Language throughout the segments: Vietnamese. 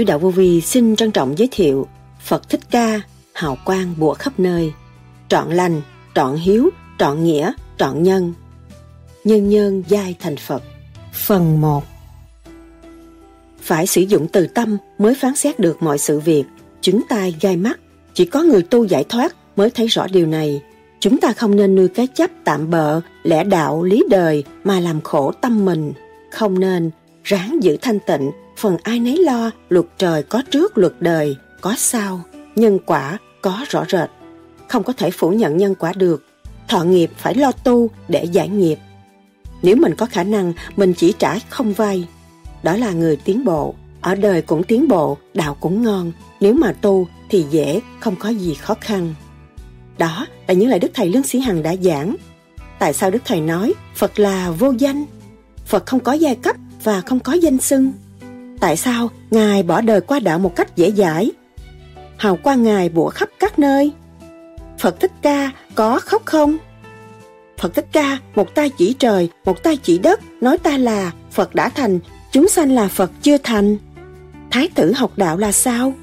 Sứ đạo vô vi xin trân trọng giới thiệu Phật Thích Ca, hào quang bủa khắp nơi, trọn lành, trọn hiếu, trọn nghĩa, trọn nhân. Nhân nhân giai thành Phật. Phần 1 Phải sử dụng từ tâm mới phán xét được mọi sự việc, chứng tai gai mắt. Chỉ có người tu giải thoát mới thấy rõ điều này. Chúng ta không nên nuôi cái chấp tạm bợ, lẽ đạo, lý đời mà làm khổ tâm mình. Không nên ráng giữ thanh tịnh, phần ai nấy lo, luật trời có trước luật đời, có sau, nhân quả có rõ rệt. Không có thể phủ nhận nhân quả được, thọ nghiệp phải lo tu để giải nghiệp. Nếu mình có khả năng, mình chỉ trả không vay. Đó là người tiến bộ, ở đời cũng tiến bộ, đạo cũng ngon. Nếu mà tu thì dễ, không có gì khó khăn. Đó là những lời Đức Thầy Lương Sĩ Hằng đã giảng. Tại sao Đức Thầy nói Phật là vô danh? Phật không có giai cấp và không có danh xưng. Tại sao Ngài bỏ đời qua đạo một cách dễ dãi? Hào quang Ngài bủa khắp các nơi. Phật Thích Ca có khóc không? Phật Thích Ca, một tay chỉ trời, một tay chỉ đất, nói ta là Phật đã thành, chúng sanh là Phật chưa thành. Thái tử học đạo là sao?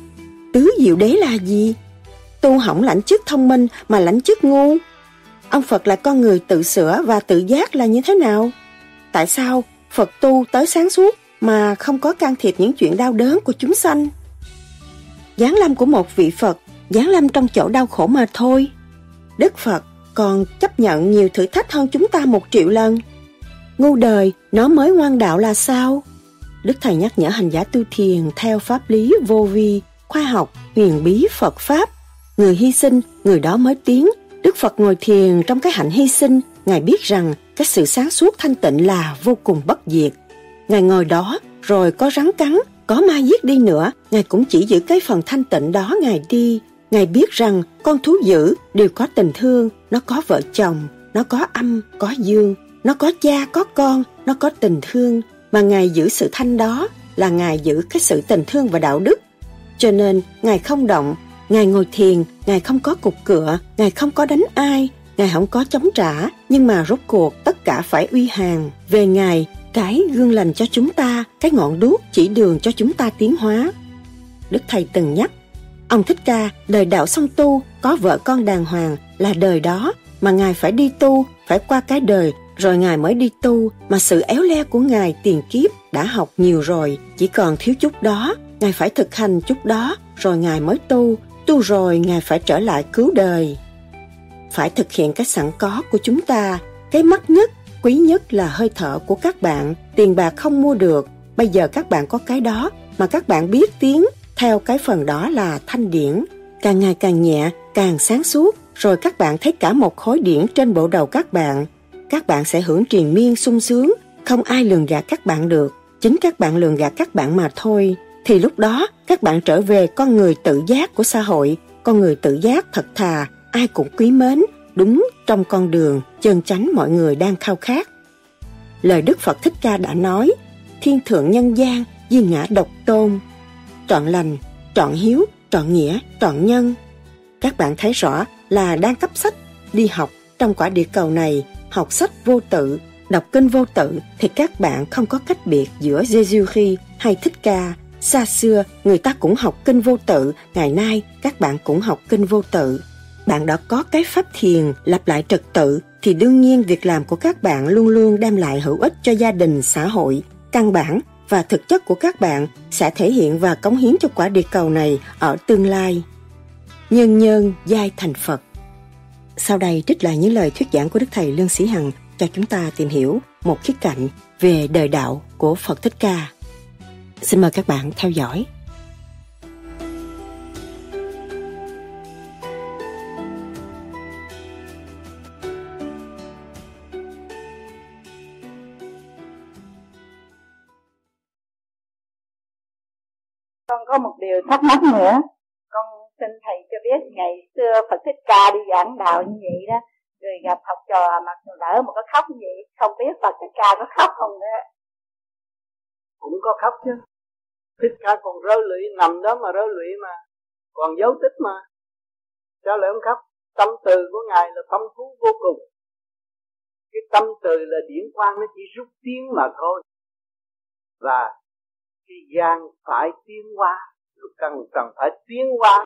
Tứ diệu đế là gì? Tu hỏng lãnh chức thông minh mà lãnh chức ngu. Ông Phật là con người tự sửa và tự giác là như thế nào? Tại sao Phật tu tới sáng suốt mà không có can thiệp những chuyện đau đớn của chúng sanh? Giáng lâm của một vị Phật, giáng lâm trong chỗ đau khổ mà thôi. Đức Phật còn chấp nhận nhiều thử thách hơn chúng ta một triệu lần. Ngu đời, nó mới ngoan đạo là sao? Đức Thầy nhắc nhở hành giả tu thiền theo pháp lý vô vi, khoa học, huyền bí Phật Pháp. Người hy sinh, người đó mới tiến. Đức Phật ngồi thiền trong cái hạnh hy sinh, Ngài biết rằng cái sự sáng suốt thanh tịnh là vô cùng bất diệt. Ngài ngồi đó, rồi có rắn cắn, có ma giết đi nữa, Ngài cũng chỉ giữ cái phần thanh tịnh đó Ngài đi. Ngài biết rằng con thú dữ đều có tình thương, nó có vợ chồng, nó có âm, có dương, nó có cha, có con, nó có tình thương. Mà Ngài giữ sự thanh đó là Ngài giữ cái sự tình thương và đạo đức. Cho nên Ngài không động, Ngài ngồi thiền, Ngài không có cục cửa, Ngài không có đánh ai, Ngài không có chống trả, nhưng mà rốt cuộc tất cả phải uy hàng. Về Ngài, cái gương lành cho chúng ta, cái ngọn đuốc chỉ đường cho chúng ta tiến hóa. Đức Thầy từng nhắc, ông Thích Ca đời đạo song tu, có vợ con đàng hoàng là đời đó, mà Ngài phải đi tu, phải qua cái đời, rồi Ngài mới đi tu, mà sự éo le của Ngài tiền kiếp đã học nhiều rồi, chỉ còn thiếu chút đó, Ngài phải thực hành chút đó, rồi Ngài mới tu, tu rồi Ngài phải trở lại cứu đời. Phải thực hiện cái sẵn có của chúng ta, cái mắt nhất Quý nhất là hơi thở của các bạn, tiền bạc không mua được. Bây giờ các bạn có cái đó mà các bạn biết tiếng, theo cái phần đó là thanh điển. Càng ngày càng nhẹ, càng sáng suốt, rồi các bạn thấy cả một khối điển trên bộ đầu các bạn. Các bạn sẽ hưởng triền miên sung sướng, không ai lường gạt các bạn được. Chính các bạn lường gạt các bạn mà thôi. Thì lúc đó các bạn trở về con người tự giác của xã hội, con người tự giác thật thà, ai cũng quý mến, đúng trong con đường chân chánh mọi người đang khao khát. Lời Đức Phật Thích Ca đã nói, thiên thượng nhân gian, di ngã độc tôn, trọn lành, trọn hiếu, trọn nghĩa, trọn nhân. Các bạn thấy rõ là đang cấp sách, đi học trong quả địa cầu này, học sách vô tự, đọc kinh vô tự thì các bạn không có cách biệt giữa Giêsu khi hay Thích Ca. Xa xưa, người ta cũng học kinh vô tự, ngày nay các bạn cũng học kinh vô tự bạn đã có cái pháp thiền lặp lại trật tự thì đương nhiên việc làm của các bạn luôn luôn đem lại hữu ích cho gia đình, xã hội. Căn bản và thực chất của các bạn sẽ thể hiện và cống hiến cho quả địa cầu này ở tương lai. Nhân nhân giai thành Phật Sau đây trích lại những lời thuyết giảng của Đức Thầy Lương Sĩ Hằng cho chúng ta tìm hiểu một khía cạnh về đời đạo của Phật Thích Ca. Xin mời các bạn theo dõi. Thắc mắc nữa. Con xin thầy cho biết ngày xưa phật thích ca đi giảng đạo như vậy đó người gặp học trò mà lỡ một cái khóc như vậy không biết phật thích ca có khóc không nữa. Cũng có khóc chứ. Thích ca còn rơi lụy nằm đó mà rơi lụy mà. Còn dấu tích mà. Sao lại không khóc? Tâm từ của ngài là phong phú vô cùng. Cái tâm từ là điển quang nó chỉ rút tiếng mà thôi. Và cái gian phải tiến hóa. lục cần cần phải tiến hóa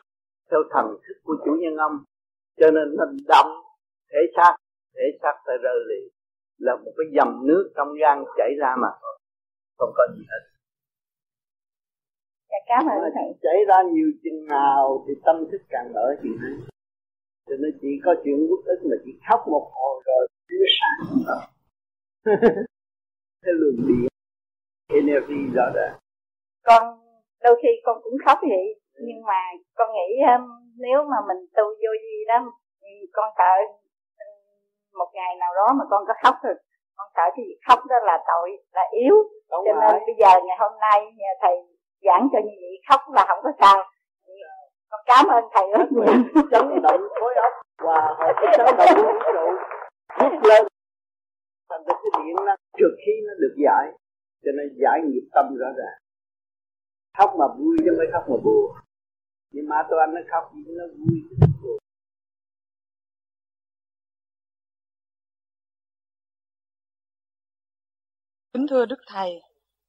theo thần thức của chủ nhân âm. Cho nên nó động thể xác thể xác phải rơi lì. Là một cái dầm nước trong gan chảy ra mà thôi. Không có gì hết. Dạ, cảm ơn thầy. Chảy ra nhiều chừng nào thì tâm thức càng mở chừng ấy cho nên chỉ có chuyện quốc ức mà chỉ khóc một hồi rồi chiếu sáng cái luồng điện energy rõ ràng. Con đôi khi con cũng khóc vậy nhưng mà con nghĩ um, nếu mà mình tu vô gì đó con sợ một ngày nào đó mà con có khóc rồi con sợ cái việc khóc đó là tội là yếu. Đúng cho rồi. nên bây giờ ngày hôm nay nhà thầy giảng cho như vậy khóc là không có sao. Con cảm ơn thầy rất nhiều. chấn động khối óc. Và họ cái chấn động vũ trụ rút lên. Thành ra cái điện nó trượt khí nó được giải cho nên giải nghiệp tâm rõ ràng khóc mà vui chứ mới khóc mà buồn nhưng mà tôi anh nó khóc nó vui nó buồn. Kính thưa Đức Thầy,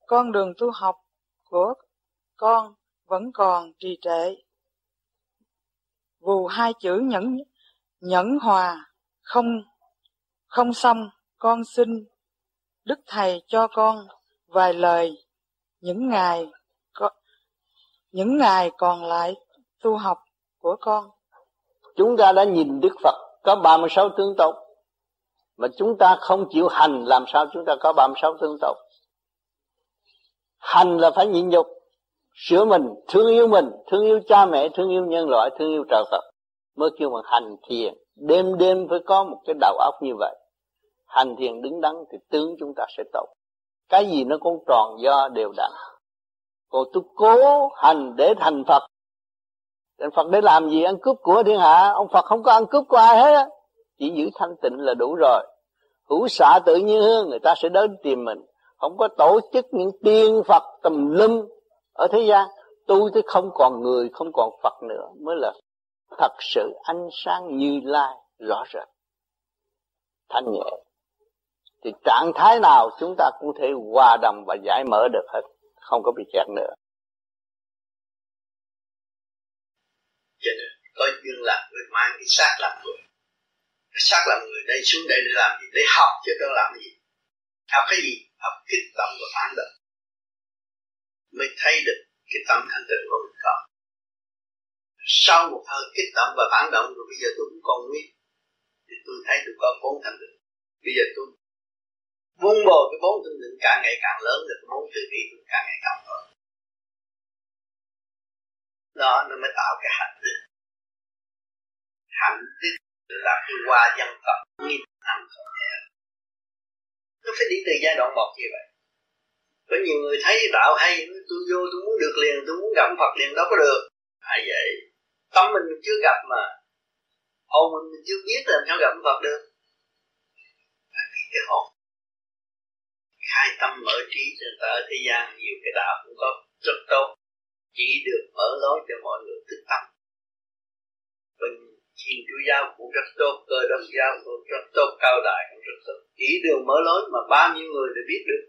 con đường tu học của con vẫn còn trì trệ. Vù hai chữ nhẫn nhẫn hòa không không xong con xin Đức Thầy cho con vài lời những ngày những ngày còn lại tu học của con. Chúng ta đã nhìn Đức Phật có 36 tướng tốt, mà chúng ta không chịu hành, làm sao chúng ta có 36 tướng tốt? Hành là phải nhịn nhục, sửa mình, thương yêu mình, thương yêu cha mẹ, thương yêu nhân loại, thương yêu trời Phật. Mới kêu bằng hành thiền. Đêm đêm phải có một cái đầu óc như vậy. Hành thiền đứng đắn thì tướng chúng ta sẽ tốt. Cái gì nó cũng tròn do đều đặn còn tôi cố hành để thành Phật. Thành Phật để làm gì? Ăn cướp của thiên hạ. Ông Phật không có ăn cướp của ai hết chỉ giữ thanh tịnh là đủ rồi. Hữu xạ tự nhiên hơn người ta sẽ đến tìm mình. Không có tổ chức những tiên phật tầm lum ở thế gian. Tu tới không còn người, không còn phật nữa, mới là thật sự ánh sáng như lai, rõ rệt. Thanh nhẹ. Thì trạng thái nào chúng ta cũng thể hòa đồng và giải mở được hết không có bị kẹt nữa. Cho nên có duyên là người mang cái xác làm người. Xác làm người đây xuống đây để làm gì? Để học chứ đâu làm gì. Học cái gì? Học kích động và phản động mới thấy được cái tâm thanh tịnh của mình có sau một thời kích động và phản động rồi bây giờ tôi cũng còn nguyên. Thì tôi thấy tôi có vốn thanh tịnh bây giờ tôi vun bồi cái bốn thanh định càng ngày càng lớn thì cái bốn từ bi cũng càng ngày càng lớn đó nó mới tạo cái hạnh đức hạnh đức là cái qua dân tộc nghìn năm không thể. Nó phải đi từ giai đoạn một như vậy. Có nhiều người thấy đạo hay tôi vô tôi muốn được liền tôi muốn gặp Phật liền đâu có được. À vậy? Tâm mình chưa gặp mà. Hồn mình, chưa biết làm sao gặp Phật được. Phải vì cái hồn khai tâm mở trí cho ta ở thế gian nhiều cái đạo cũng có rất tốt chỉ được mở lối cho mọi người thức tâm bình Thiên Chúa giáo cũng rất tốt, cơ đốc giáo cũng rất tốt, cao đại cũng rất tốt. Chỉ đường mở lối mà bao nhiêu người để biết được.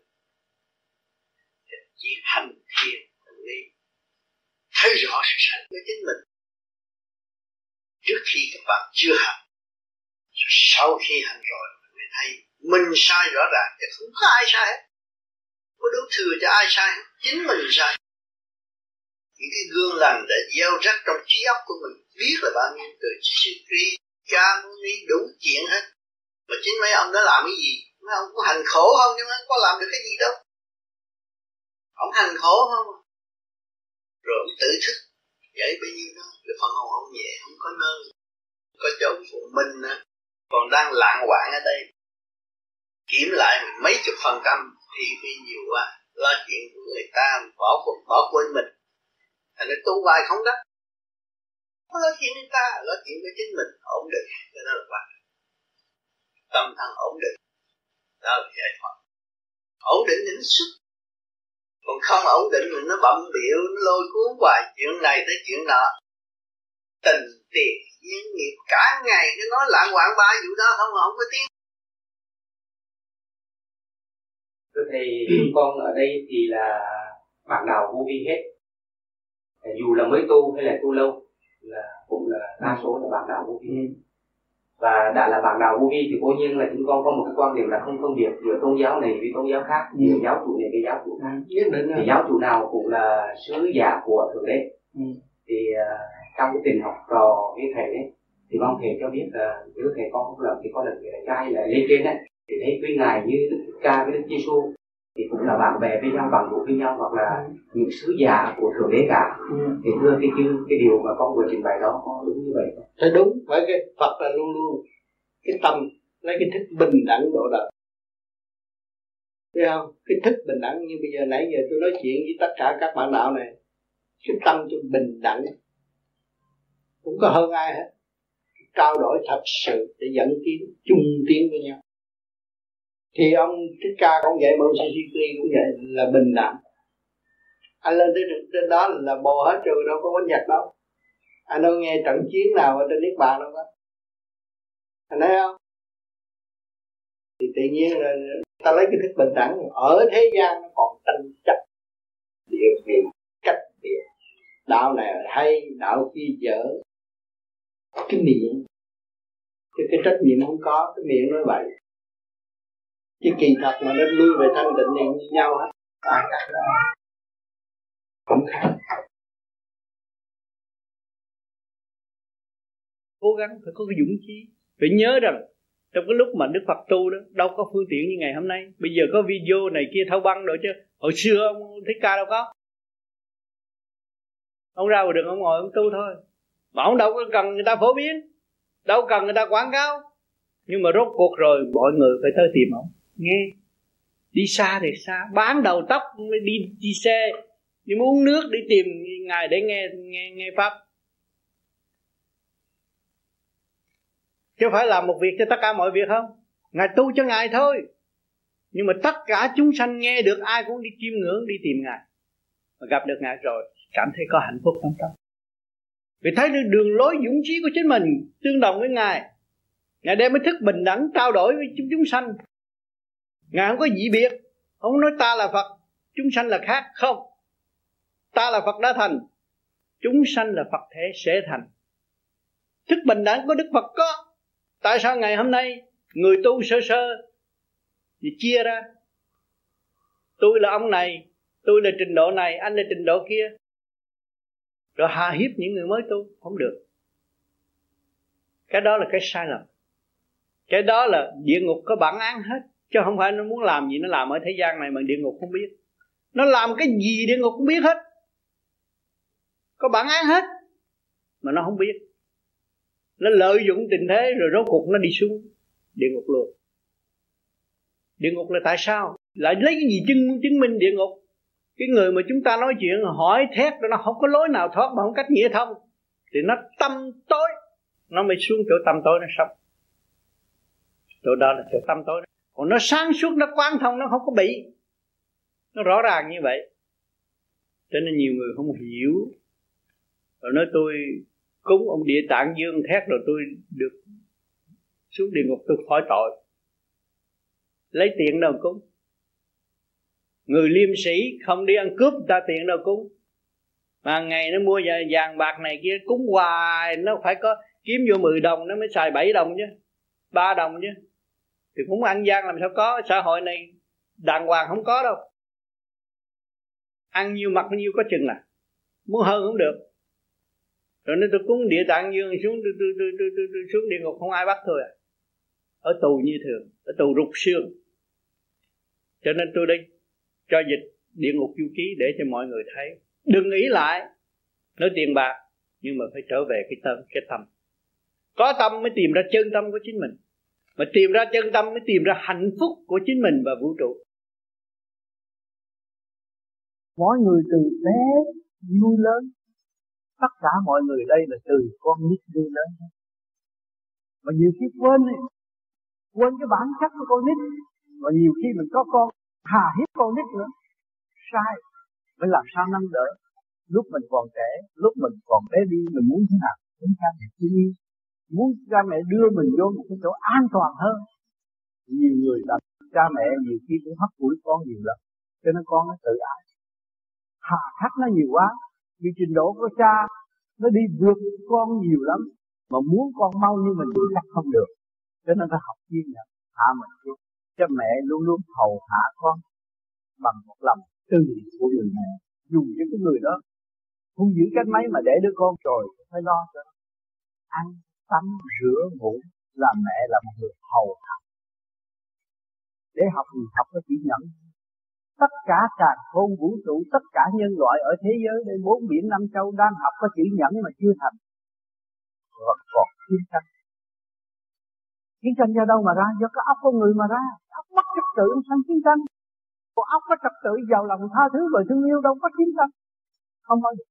Chỉ hành thiền đi thấy rõ sự sạch của chính mình. Trước khi các bạn chưa hành, sau khi hành rồi mới thấy mình sai rõ ràng, thì không có ai sai. Hết. Có đủ thừa cho ai sai? Hết, chính mình sai. Những cái gương lành đã gieo rắc trong trí óc của mình biết là bao nhiêu từ tri cha Muni đủ chuyện hết. Mà chính mấy ông đã làm cái gì? Mấy ông có hành khổ không? Nhưng mà không có làm được cái gì đâu. Ông hành khổ không? Rồi ông tự thức. Vậy bao nhiêu đó. Rồi phần hồn ông nhẹ không có nơi. Có chỗ phụ mình còn đang lạng hoạn ở đây kiểm lại mấy chục phần trăm thì vì nhiều quá. Lo chuyện của người ta bỏ quên bỏ quên mình. Thành nó tu hoài không đó không lo chuyện người ta, lo chuyện cho chính mình, ổn định. Cho nó là quan tâm thần ổn định. Đó là giải thoát. Ổn định thì nó xuất. Còn không ổn định thì nó bậm biểu nó lôi cuốn hoài. Chuyện này tới chuyện nọ. Tình tiền, duyên nghiệp, cả ngày cứ nói lạng quạng ba vụ đó, không không có tiếng. Thưa thầy con ở đây thì là bạn đạo vô vi hết. Dù là mới tu hay là tu lâu là cũng là đa số là bạn đạo vô vi hết. Và đã là bạn đạo vô vi thì cố nhiên là chúng con có một cái quan điểm là không phân biệt giữa tôn giáo này với tôn giáo khác giữa giáo chủ này với giáo chủ khác. Nhất định thì giáo chủ nào cũng là sứ giả của thượng đế. Thì uh, trong cái tình học trò với thầy ấy thì mong thầy cho biết là nếu thầy con không làm thì có lần trai là lên trên đấy thì thấy quý ngài như đức ca với đức giêsu thì cũng là bạn bè với nhau bằng hữu với nhau hoặc là những sứ giả của thượng đế cả. Ừ. thì thưa cái chữ cái điều mà con vừa trình bày đó có đúng như vậy không? Thế đúng với cái Phật là luôn luôn cái tâm lấy cái thức bình đẳng độ đời thấy không? Cái thức bình đẳng như bây giờ nãy giờ tôi nói chuyện với tất cả các bạn đạo này cái tâm tôi bình đẳng. Cũng có hơn ai hết. Trao đổi thật sự để dẫn tiến chung tiến với nhau thì ông thích ca cũng vậy mà ông Sisi cũng vậy là bình đẳng. Anh lên tới trên đó là bồ hết rồi đâu có quánh nhật đâu. Anh đâu nghe trận chiến nào ở trên nước bàn đâu đó anh thấy không? Thì tự nhiên là ta lấy cái thức bình đẳng ở thế gian nó còn tranh chấp địa vị cách địa đạo này hay đạo kia dở. Cái miệng. Cái, cái trách nhiệm không có cái miệng nói vậy chứ kỳ thật mà nó lui về thanh định này như nhau hết. Ai khác cũng khác. Cố gắng phải có cái dũng khí phải nhớ rằng, trong cái lúc mà Đức Phật tu đó, đâu có phương tiện như ngày hôm nay. Bây giờ có video này kia thâu băng rồi chứ. Hồi xưa ông thích ca đâu có. Ông ra ngoài đường, ông ngồi ông tu thôi. Mà ông đâu có cần người ta phổ biến. Đâu cần người ta quảng cáo. Nhưng mà rốt cuộc rồi, mọi người phải tới tìm ông nghe. Đi xa thì xa. Bán đầu tóc đi đi xe. Đi muốn nước, đi tìm ngài để nghe nghe nghe pháp. Chứ phải làm một việc cho tất cả mọi việc không? Ngài tu cho ngài thôi. Nhưng mà tất cả chúng sanh nghe được ai cũng đi chiêm ngưỡng, đi tìm ngài. Mà gặp được ngài rồi, cảm thấy có hạnh phúc trong tâm. Vì thấy được đường lối dũng trí của chính mình tương đồng với ngài ngài đem mới thức bình đẳng, trao đổi với chúng chúng sanh ngài không có dị biệt. Không nói ta là phật, chúng sanh là khác, không. Ta là phật đã thành, chúng sanh là phật thể sẽ thành. Thức bình đẳng của đức phật có. Tại sao ngày hôm nay người tu sơ sơ thì chia ra? Tôi là ông này, tôi là trình độ này, anh là trình độ kia. Rồi hà hiếp những người mới tu, không được. Cái đó là cái sai lầm. Cái đó là địa ngục có bản án hết chứ không phải nó muốn làm gì, nó làm ở thế gian này mà địa ngục không biết. Nó làm cái gì địa ngục cũng biết hết. Có bản án hết, mà nó không biết. Nó lợi dụng tình thế rồi rốt cuộc nó đi xuống địa ngục luôn. Địa ngục là tại sao? Lại lấy cái gì chứng chứng minh địa ngục? Cái người mà chúng ta nói chuyện, hỏi thét nó không có lối nào thoát mà không cách nghĩa thông. Thì nó tâm tối, nó mới xuống chỗ tâm tối nó sống. Chỗ đó là chỗ tâm tối còn nó sáng suốt, nó quán thông, nó không có bị. Nó rõ ràng như vậy. Cho nên nhiều người không hiểu. Rồi nói tôi cúng ông địa tạng dương thét rồi tôi được xuống địa ngục, tôi khỏi tội. Lấy tiền đâu cúng? Người liêm sĩ không đi ăn cướp ta tiền đâu cúng? Mà ngày nó mua vàng bạc này kia, cúng hoài, nó phải có kiếm vô 10 đồng, nó mới xài 7 đồng chứ, ba đồng chứ thì cũng ăn gian làm sao có xã hội này đàng hoàng không có đâu. Ăn nhiều mặt nhiêu có chừng à. Muốn hơn cũng được. Rồi nên tôi cúng địa tạng dương xuống tôi, tôi, tôi, tôi, tôi, tôi xuống địa ngục không ai bắt thôi à. Ở tù như thường ở tù rụt xương. Cho nên tôi đi cho dịch địa ngục du ký để cho mọi người thấy. Đừng nghĩ lại nói tiền bạc nhưng mà phải trở về cái tâm cái tâm. Có tâm mới tìm ra chân tâm của chính mình mà tìm ra chân tâm, mới tìm ra hạnh phúc của chính mình và vũ trụ. Mỗi người từ bé vui lớn, tất cả mọi người đây là từ con nít vui lớn. Mà nhiều khi quên quên cái bản chất của con nít. Và nhiều khi mình có con, hà hiếp con nít nữa, sai, phải làm sao nâng đỡ. Lúc mình còn trẻ, lúc mình còn bé đi, mình muốn thế nào? Chúng ta phải suy nghĩ muốn cha mẹ đưa mình vô một cái chỗ an toàn hơn. Nhiều người làm cha mẹ nhiều khi cũng hấp hủi con nhiều lắm cho nên con nó tự ái. Hà khắc nó nhiều quá, vì trình độ của cha nó đi vượt con nhiều lắm, mà muốn con mau như mình chắc không được. Cho nên phải học kiên nhẫn, hạ mình xuống. Cha mẹ luôn luôn hầu hạ con bằng một lòng từ của người mẹ, dù cho cái người đó không giữ cách mấy mà để đứa con rồi phải lo cho ăn tắm, rửa, ngủ là mẹ là một người hầu hạ. Để học thì học có chỉ nhẫn tất cả càng khôn vũ trụ, tất cả nhân loại ở thế giới đây, bốn biển năm châu đang học có chữ nhẫn mà chưa thành. Và còn chiến tranh. Chiến tranh do đâu mà ra? Do cái óc con người mà ra. Óc mất trật tự sang chiến tranh. Còn óc có trật tự, giàu lòng tha thứ và thương yêu, đâu có chiến tranh. Không bao giờ.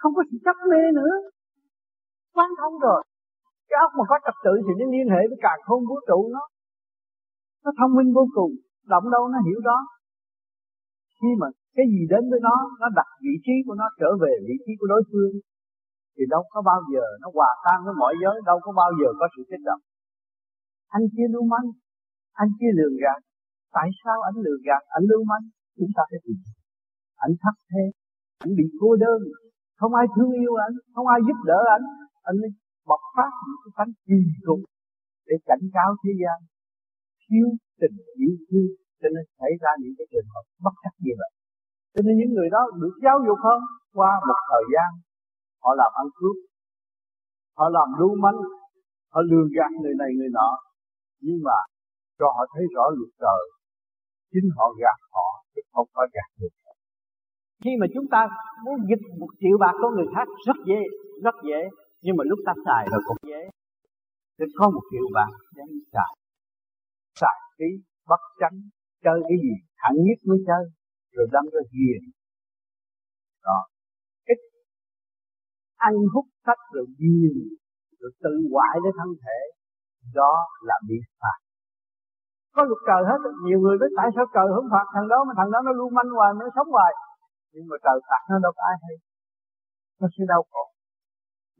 Không có sự chấp mê nữa. Quan thông rồi cái óc mà có trật tự thì nó liên hệ với cả không vũ trụ nó. Nó thông minh vô cùng, động đâu nó hiểu đó. Khi mà cái gì đến với nó nó đặt vị trí của nó trở về vị trí của đối phương, thì đâu có bao giờ nó hòa tan với mọi giới, đâu có bao giờ có sự kích động. Anh kia lưu manh, anh kia lường gạt. Tại sao anh lường gạt? Anh lưu manh, chúng ta phải tìm. Anh thấp thế, anh bị cô đơn. Không ai thương yêu anh, không ai giúp đỡ anh. Anh mới bộc phát những cái tánh kỳ cục để cảnh cáo thế gian. Thiếu tình yêu thương, cho nên xảy ra những cái trường hợp bất chắc như vậy. Cho nên những người đó được giáo dục hơn qua một thời gian, họ làm ăn cướp, họ làm lưu manh, họ lừa gạt người này người nọ. Nhưng mà cho họ thấy rõ luật trời, chính họ gạt họ chứ không có gạt được khi mà chúng ta muốn dịch một triệu bạc của người khác, rất dễ rất dễ nhưng mà lúc ta xài rồi cũng dễ. Để có một triệu bạn để xài. Xài tí bất tránh chơi cái gì thẳng nhất mới chơi rồi đâm ra ghiền. Đó. Ít, ăn hút sách rồi ghiền rồi tự hoại đến thân thể. Đó là bị phạt. Có luật trời hết nhiều người biết tại sao trời không phạt thằng đó mà thằng đó nó lưu manh hoài nó sống hoài. Nhưng mà trời phạt nó đâu có ai hay. Nó sẽ đau khổ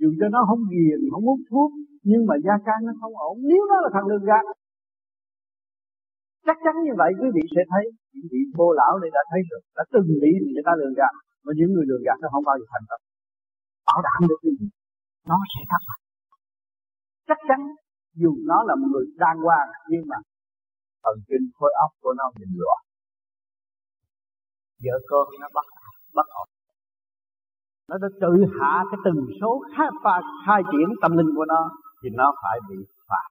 dù cho nó không ghiền, không hút thuốc, nhưng mà gia can nó không ổn. Nếu nó là thằng lương gạt chắc chắn như vậy quý vị sẽ thấy những vị vô lão này đã thấy rồi đã từng bị người ta lường gạt mà những người lường gạt nó không bao giờ thành công bảo đảm được cái gì? Nó sẽ thất bại. Chắc chắn, dù nó là một người đàng hoàng, nhưng mà thần kinh khối óc của nó bị loạn. Vợ con nó bắt bắt ổn nó đã tự hạ cái tần số khai, pha, khai triển tâm linh của nó thì nó phải bị phạt.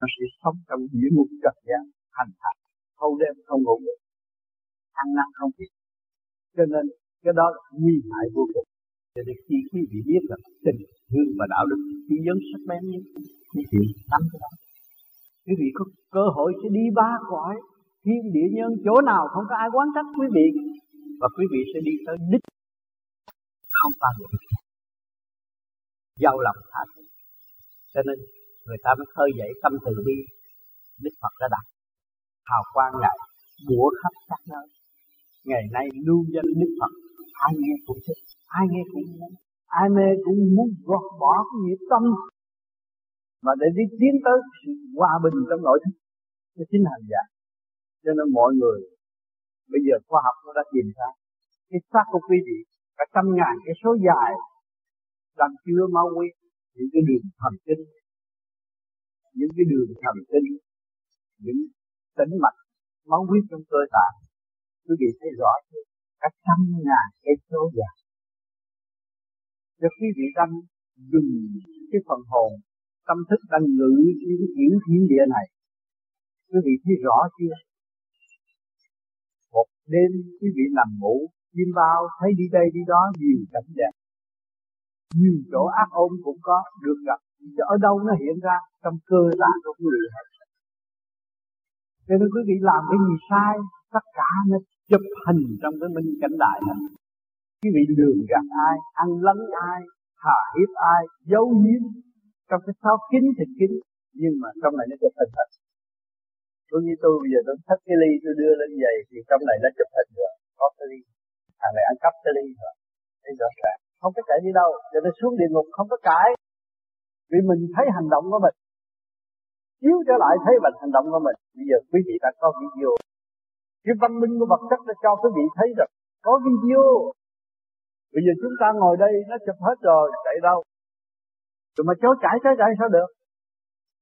Nó sẽ sống trong địa ngục trần gian hành hạ thâu đêm không ngủ được ăn năn không biết. Cho nên cái đó là nguy hại vô cùng. Cho nên khi quý vị biết là tình thương và đạo đức chỉ dẫn sắc bén nhất quý vị nắm cái đó. Quý vị có cơ hội sẽ đi ba cõi thiên địa nhân chỗ nào không có ai quán trách quý vị và quý vị sẽ đi tới đích không bao giờ. Giao lòng thả cho nên người ta mới khơi dậy tâm từ bi. Đức phật đã đặt hào quang ngài bủa khắp các nơi. Ngày nay lưu danh đức phật, ai nghe cũng thích, ai nghe cũng muốn, ai mê cũng muốn gọt bỏ cái nghiệp tâm. Mà để đi tiến tới sự hòa bình trong nội thức cái chính hành giả cho nên mọi người, bây giờ khoa học nó đã tìm ra, cái xác của quý vị cả trăm ngàn cái số dài đang chứa máu huyết những cái đường thần kinh, những cái đường thần kinh, những tĩnh mạch máu huyết trong cơ tạng quý vị thấy rõ chưa? Cả trăm ngàn cái số dài. Cho quý vị đang dùng cái phần hồn, tâm thức đang ngự trên cái chuyển thiên địa này, quý vị thấy rõ chưa? Một đêm quý vị nằm ngủ chim bao, thấy đi đây đi đó, nhiều cảnh đẹp. Nhiều chỗ ác ôn cũng có, được gặp. Chứ ở đâu nó hiện ra? Trong cơ tạng của người. hết cho nên quý vị làm cái gì sai, tất cả nó chụp hình trong cái minh cảnh đại này. Quý vị lường gạt ai, ăn lấn ai hà hiếp ai, giấu giếm. Trong cái sao kín thì kín nhưng mà trong này nó chụp hình hết tôi như tôi bây giờ tôi thích cái ly tôi đưa lên giày thì trong này nó chụp hình rồi có cái ly thằng này ăn cắp cái ly rồi thấy rõ ràng. Không có chạy đi đâu. Cho nên xuống địa ngục không có cãi. Vì mình thấy hành động của mình. Chiếu trở lại thấy bằng hành động của mình. Bây giờ quý vị đã có video. Cái văn minh của vật chất đã cho quý vị thấy rồi, có video. Bây giờ chúng ta ngồi đây nó chụp hết rồi chạy đâu? Rồi mà chối cãi chối cãi sao được?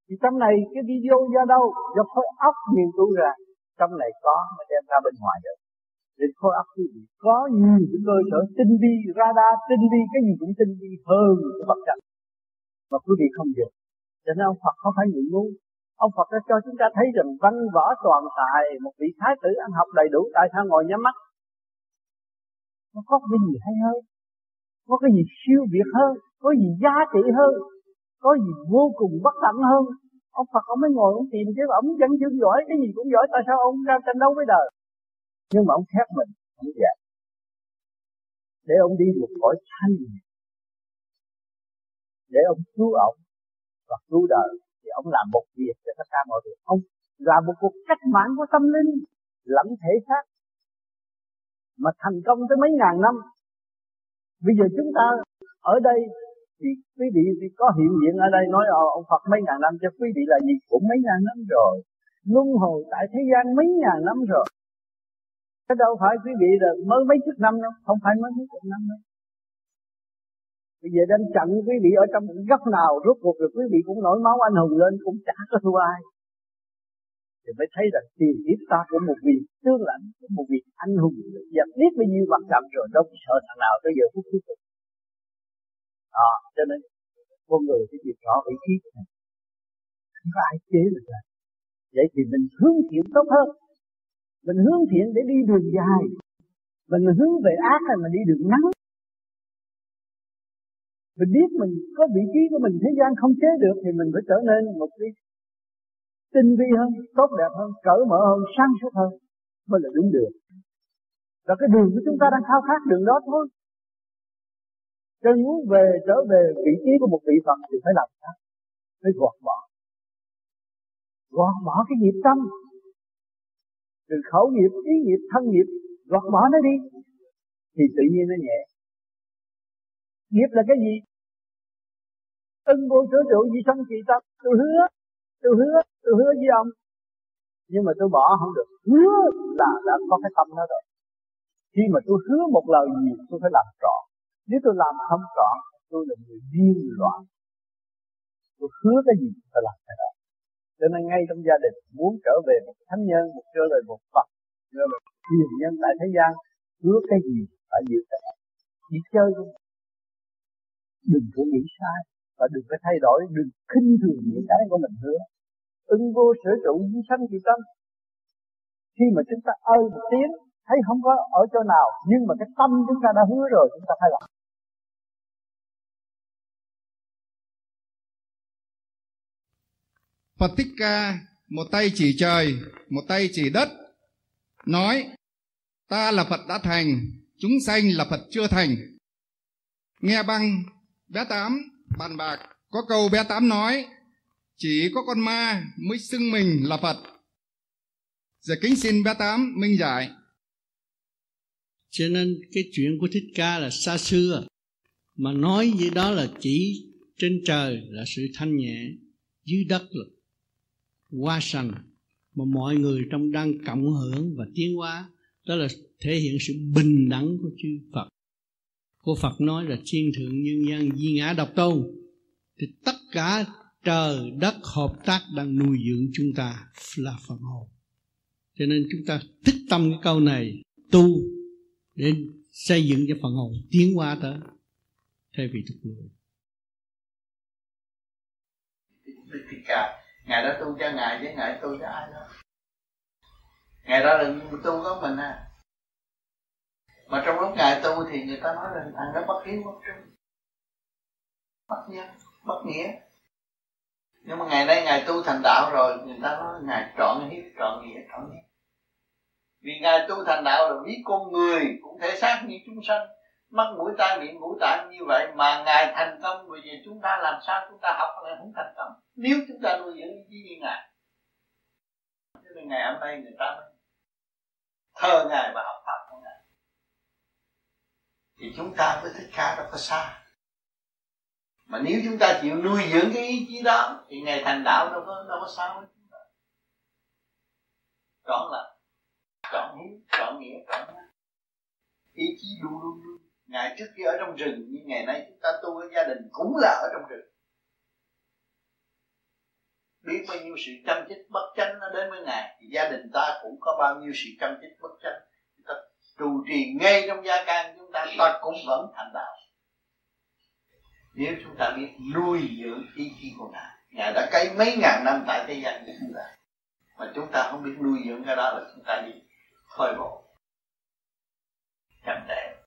Thì trong này cái video ra đâu? Do khối óc nghiên cứu ra. Trong này có mà đem ra bên ngoài được để khối óc quý vị có nhiều cái cơ sở tinh vi, radar tinh vi, cái gì cũng tinh vi hơn cái vật chất mà quý vị không được cho nên ông Phật không phải người ngu. Ông Phật đã cho chúng ta thấy rằng văn võ toàn tài, một vị thái tử ăn học đầy đủ, tại sao ngồi nhắm mắt? Nó có cái gì hay hơn? Có cái gì siêu việt hơn? Có gì giá trị hơn? Có gì vô cùng bất tận hơn? Ông Phật ông mới ngồi ông tìm chứ ông vẫn chưa giỏi, cái gì cũng giỏi, tại sao ông ra tranh đấu với đời? Nhưng mà ông khép mình không vậy để ông đi một cõi thanh để ông cứu ông và cứu đời, thì ông làm một việc cho tất cả mọi việc ông làm một cuộc cách mạng của tâm linh, lẫn thể xác, mà thành công tới mấy ngàn năm. Bây giờ chúng ta ở đây thì quý vị có hiện diện ở đây, nói ờ, ông Phật mấy ngàn năm cho quý vị là gì? Cũng mấy ngàn năm rồi, luân hồi tại thế gian mấy ngàn năm rồi cái đâu phải quý vị là mới mấy chục năm đâu, không phải mới mấy chục năm đâu. Bây giờ đang chặn quý vị ở trong góc nào, rốt cuộc rồi quý vị cũng nổi máu anh hùng lên, cũng chả có thua ai. Thì mới thấy rằng tiền kiếp ta của một vị tương lãnh, của một vị anh hùng Và biết bao nhiêu mặt trận rồi, đâu có sợ thằng nào tới giờ phút cuối cùng. Đó, cho nên con người phải biết rõ vị trí này không có ai chế được rồi vậy thì mình hướng thiện tốt hơn mình hướng thiện để đi đường dài mình hướng về ác là mình đi đường ngắn mình biết mình có vị trí của mình thế gian không chế được thì mình phải trở nên một cái tinh vi hơn, tốt đẹp hơn, cởi mở hơn, sáng suốt hơn mới là đúng đường. Và cái đường của chúng ta đang khao khát đường đó thôi. Cho muốn về trở về vị trí của một vị Phật thì phải làm sao? Phải gọt bỏ. Gọt bỏ cái nghiệp tâm. Từ khẩu nghiệp, ý nghiệp, thân nghiệp, gọt bỏ nó đi. Thì tự nhiên nó nhẹ. Nghiệp là cái gì? Ưng vô sở trụ gì xong kỳ tâm. Tôi hứa, tôi hứa, tôi hứa với ông. Nhưng mà tôi bỏ không được. Hứa là đã có cái tâm đó rồi. Khi mà tôi hứa một lời gì tôi phải làm trọn nếu tôi làm không trọn tôi là người điên loạn tôi hứa cái gì phải làm cái đó cho nên ngay trong gia đình, muốn trở về một thánh nhân, một trở về một phật, trở về thiền nhân tại thế gian, hứa cái gì phải giữ cái chỉ chơi thôi. Đừng có nghĩ sai, và đừng có thay đổi, đừng khinh thường những cái của mình hứa. Ưng vô sở trụ di sanh kỳ tâm. Khi mà chúng ta ơi một tiếng, thấy không có ở chỗ nào, nhưng mà cái tâm chúng ta đã hứa rồi, chúng ta phải làm Phật Thích Ca một tay chỉ trời, một tay chỉ đất, nói ta là Phật đã thành, chúng sanh là Phật chưa thành. Nghe băng bé tám bàn bạc có câu bé tám nói chỉ có con ma mới xưng mình là Phật. Giờ kính xin bé tám minh giải. Cho nên cái chuyện của Thích Ca là xa xưa mà nói gì đó là chỉ trên trời là sự thanh nhẹ dưới đất là qua sanh mà mọi người trong đang cộng hưởng và tiến hóa, đó là thể hiện sự bình đẳng của chư Phật. Của Phật nói là thiên thượng nhân gian di ngã độc tôn, thì tất cả trời đất hợp tác đang nuôi dưỡng chúng ta là phần hồn. Cho nên chúng ta thích tâm cái câu này, tu để xây dựng cho phần hồn tiến hóa tới thay vì tục lùi ngài đã tu cho ngài với ngài tu cho ai đó. Ngài đó là tu có mình à. Mà trong lúc ngài tu thì người ta nói là anh đó bất hiếu bất trung bất nhân, bất nghĩa. Nhưng mà ngày nay ngài tu thành đạo rồi, người ta nói ngài trọn hiếu, trọn nghĩa trọn nghĩa vì ngài tu thành đạo là ví con người cũng thể xác như chúng sanh mắt mũi tai, miệng ngũ tạng như vậy mà ngài thành công bởi vì chúng ta làm sao chúng ta học lại không thành công nếu chúng ta nuôi dưỡng ý như ngài, cho nên ngày hôm nay người ta mới thờ ngài và học tập của ngài. Thì chúng ta với thích ca đâu có xa. Mà nếu chúng ta chịu nuôi dưỡng cái ý chí đó, thì ngày thành đạo đâu có đâu có sao với chúng ta. Chọn là chọn hiếu chọn nghĩa, chọn ý chí luôn luôn luôn ngày trước khi ở trong rừng như ngày nay chúng ta tu ở gia đình cũng là ở trong rừng. Biết bao nhiêu sự chăm chích bất chánh nó đến với ngài, thì gia đình ta cũng có bao nhiêu sự chăm chích bất chánh. Chúng ta trụ trì ngay trong gia can chúng ta ta cũng vẫn thành đạo. Nếu chúng ta biết nuôi dưỡng ý chí của ngài ngài đã cấy mấy ngàn năm tại thế gian của chúng ta. Mà chúng ta không biết nuôi dưỡng cái đó là chúng ta đi thôi bộ Chẳng đẹp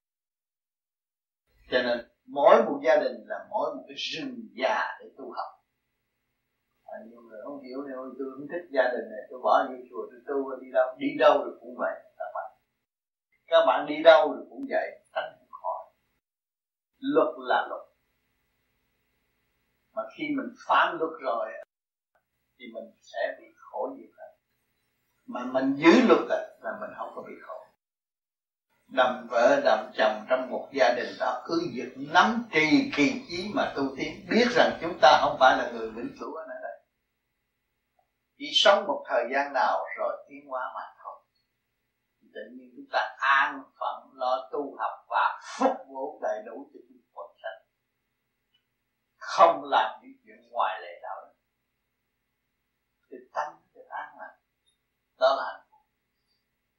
cho nên mỗi một gia đình là mỗi một cái rừng già để tu học. À, nhiều người không hiểu nên tôi không thích gia đình này tôi bỏ đi chùa tôi tu đi đâu đi đâu được cũng vậy các bạn. Các bạn đi đâu được cũng vậy tránh khỏi. Luật là luật. Mà khi mình phán luật rồi thì mình sẽ bị khổ nhiều hơn. Mà mình giữ luật là mình không có bị khổ đầm vợ, đầm chồng trong một gia đình đó cứ việc nắm trì kỳ chí mà tu tiến, biết rằng chúng ta không phải là người vĩnh cửu ở nơi đây. Chỉ sống một thời gian nào rồi tiến hóa mà thôi. Tự nhiên chúng ta an phận lo tu học và phục vụ đầy đủ cho chúng quần sanh không làm những chuyện ngoài lệ đạo. Đức thì tâm được an lành. Đó là hạnh phúc.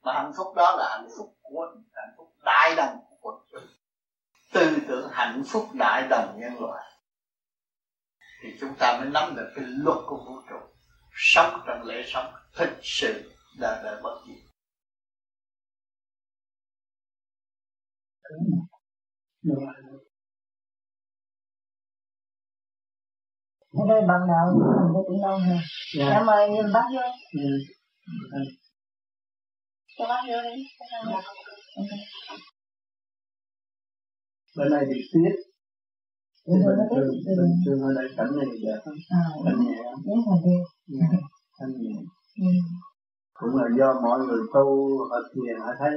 Mà hạnh phúc đó là hạnh phúc của hạnh phúc đại đồng của quần chúng tư tưởng hạnh phúc đại đồng nhân loại thì chúng ta mới nắm được cái luật của vũ trụ. Sống trong lễ sống thực sự đời đời bất diệt. Ở đây bằng đạo mình cũng đâu hả dạ. dạ mời nhìn bác vô. Dạ. cho bác vô đi bên này thì tuyết bình thường thường ở đây cảnh này đẹp lắm cảnh nhẹ cảnh nhẹ cũng là do mọi người tu họ thiền họ thấy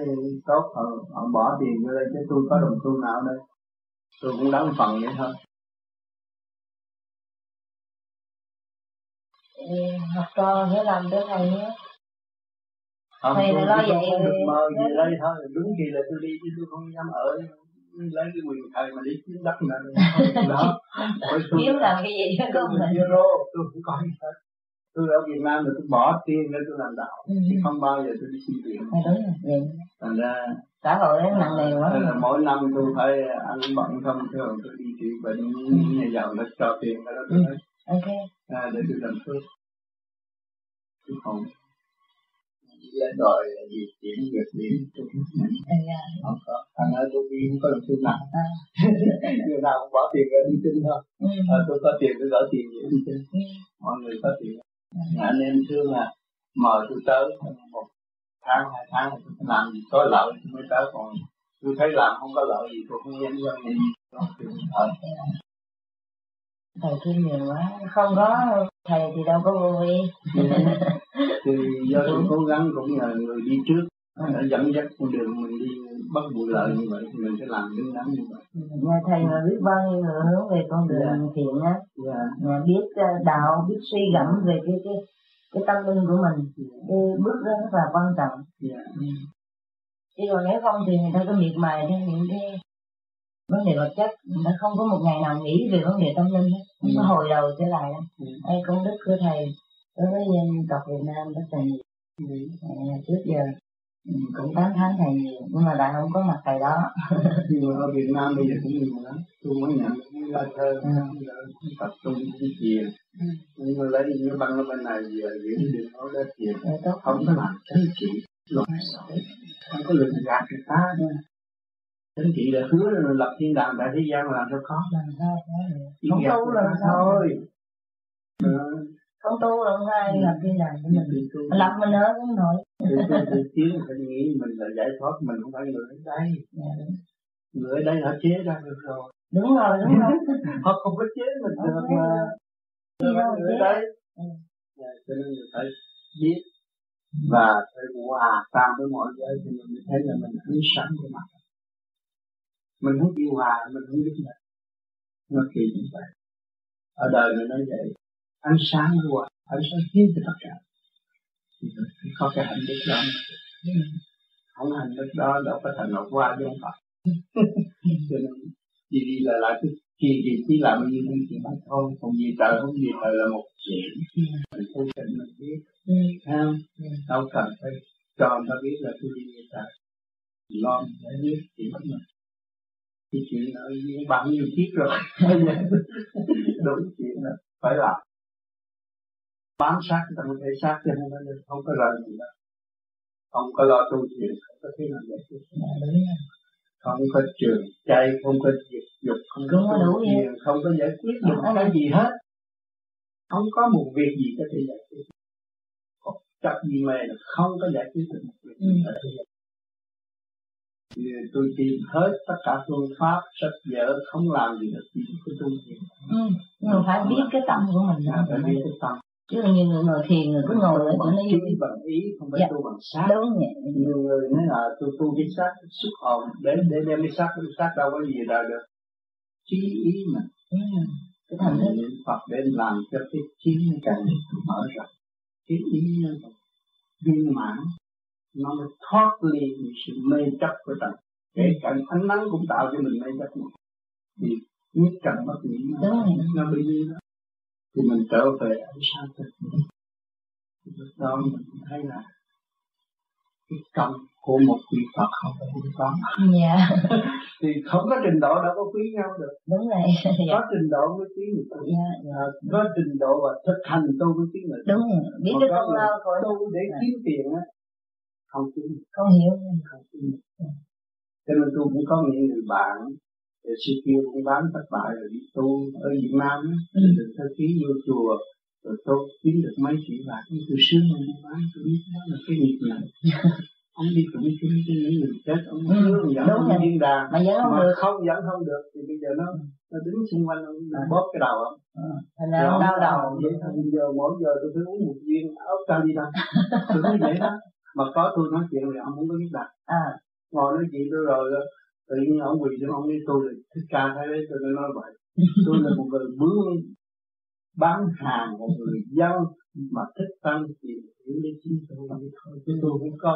tốt họ, họ bỏ tiền vô đây chứ tôi có đồng tu nào đây? Tôi cũng đóng phần vậy thôi. Học trò sẽ làm cho thầy nhé. Không, thầy là lo vậy mơ gì đây thôi. Đúng kỳ là tôi đi chứ tôi không dám ở lấy cái quyền thầy mà đi kiếm đất là đó. Kiếm làm cái gì đó không tôi tôi không có gì hết. Tôi ở Việt Nam là tôi bỏ tiền để tôi làm đạo. Ừ. chứ không bao giờ tôi đi xin tiền à, đúng rồi. Thành ra xã hội nó nặng nề quá. là mỗi năm tôi phải ăn bận không thường tôi đi trị bệnh nhà giàu nó cho tiền đó tôi nói ok. À, để tôi làm phước. Chứ không lên đòi gì chuyển việc điểm tôi không có. Thành ra tôi đi không có làm tu nào. Người nào cũng bỏ tiền ra đi kinh thôi. À, tôi có tiền tôi gỡ tiền để đi kinh mọi người có tiền. Anh em thương là mời tôi tới một tháng hai tháng tôi làm gì có lợi tôi mới tới. Còn tôi thấy làm không có lợi gì tôi không dám dám gì thầy thương nhiều quá. Không có thầy thì đâu có vô vi thì do tôi cố gắng cũng nhờ người đi trước đã dẫn dắt con đường mình đi bắt vụ lợi như vậy thì mình sẽ làm đứng đắn như vậy nhà thầy mà biết bao nhiêu hướng về con đường yeah. Dạ. thiện á yeah. Dạ. biết ờ, đạo biết suy gẫm về cái cái cái tâm linh của mình yeah. Dạ. cái bước đó rất là quan trọng yeah. ừ. chứ còn nếu không thì người ta có miệt mài theo những cái vấn đề vật chất người ta không có một ngày nào nghĩ về vấn đề tâm linh hết không có hồi đầu trở lại đâu đây công đức của thầy đối với dân tộc Việt Nam là nhiều à, trước giờ ừ, cũng tán thán thầy nhiều nhưng mà đại không có mặt thầy đó. Nhưng mà ở Việt Nam bây giờ cũng nhiều lắm tôi mới nhận ra thơ ừ. tập trung đi thiền ừ. nhưng mà lấy những băng ở bên này giờ diễn đường nói ra thiền không có làm cái trị luật không có lực gạt người ta nữa Chính trị là hứa là lập thiên đàng tại thế gian làm sao có. Làm sao không tu là thôi không tu là không ai làm thiên đàng của mình. Lập mình ở cũng nổi. Tự tiến phải nghĩ mình là giải thoát mình không phải người ở đây. Dạ, người ở đây họ chế ra được rồi. Đúng rồi đúng rồi. Họ không có chế mình được mà. người ở đây. Ừ. dạ, cho nên mình phải biết và phải hòa tan với mọi giới thì mình thấy là mình ánh sáng của mặt. Mình muốn điều hòa mình không biết là nó kỳ như vậy. Ở đời mình nói vậy ánh sáng của ánh sáng hiến cho tất cả. Thì có cái hạnh đức đó. Không hạnh đức đó đâu có thành lộc qua giống Phật cho nên đi đi là lại cứ kỳ kỳ chỉ làm như nhiêu những chuyện mà thôi. Không gì trời, không gì trời là một chuyện. Mình tu tình mình biết không đâu cần phải cho người ta biết là tôi đi như trời lo để biết thì mất mình cái chuyện đó bao nhiêu kiếp rồi. Đúng chuyện đó phải làm bám sát trong thể xác cho nên không có lời gì đâu. Không có lo tu chuyện không có thế nào để tu không có trường chay không có dục dục không có tu thiền không có giải quyết được cái gì hết. Không có một việc gì có thể giải quyết chấp gì mê là không có giải quyết được một việc gì ừ. thì tôi tìm hết tất cả phương pháp sách vở không làm gì được chỉ có tu thiền. Ừ. phải biết cái tâm của mình. Dạ, phải biết cái tâm chứ nhiều người ngồi thiền người cứ ngồi cho nó vui bằng ý không phải dạ. tu bằng sát đúng vậy. Nhiều người nói là tôi tu cái sát xuất hồn để để đem cái sát cái sát đâu có gì đâu được. Trí ý mà. Ừ. cái thành thức Phật để làm cho cái trí nó càng mở rộng. Trí ý nó viên mãn. Nó mới thoát ly sự mê chấp của trần kể cả ánh nắng cũng tạo cho mình mê chấp thì nhất trần bất nhị nó bị như đó thì mình trở về ánh sáng thực lúc đó mình thấy là cái công của một vị Phật không phải quý toán dạ. Thì không có trình độ đâu có quý nhau được. Đúng rồi. Dạ. có trình độ mới quý người ta. Dạ, dạ. có trình độ và thực hành tu mới quý người ta. Đúng. Rồi biết cái công lao của tu để dạ. kiếm tiền á không kiếm. Không hiểu. Không kiếm. Cho nên tôi cũng có những người bạn rồi sư kia cũng bán thất bại rồi đi tu ở Việt Nam á. Ừ. được theo ký vô chùa rồi tôi kiếm được mấy chỉ bạc. Nhưng tôi sướng hơn bán tôi biết đó là cái nghiệp này ông đi cũng kiếm cho những người chết. Ông ừ, hướng dẫn ông điên đà mà, mà được. không dẫn không được thì bây giờ nó nó đứng xung quanh ông à. bóp cái đầu ông. À. thành ra ông đau đầu. vậy bây giờ mỗi giờ tôi phải uống một viên ốc cao đi đâu. Tôi nói vậy đó. Mà có tôi nói chuyện thì ông không có biết đặt à. ngồi nói chuyện tôi rồi tự nhiên ông quỳ cho ông đi tôi là thích ca thấy đấy tôi nói vậy. Tôi là một người bướng bán hàng một người dân mà thích tăng tiền hiểu để chính tôi thôi. Chứ tôi không có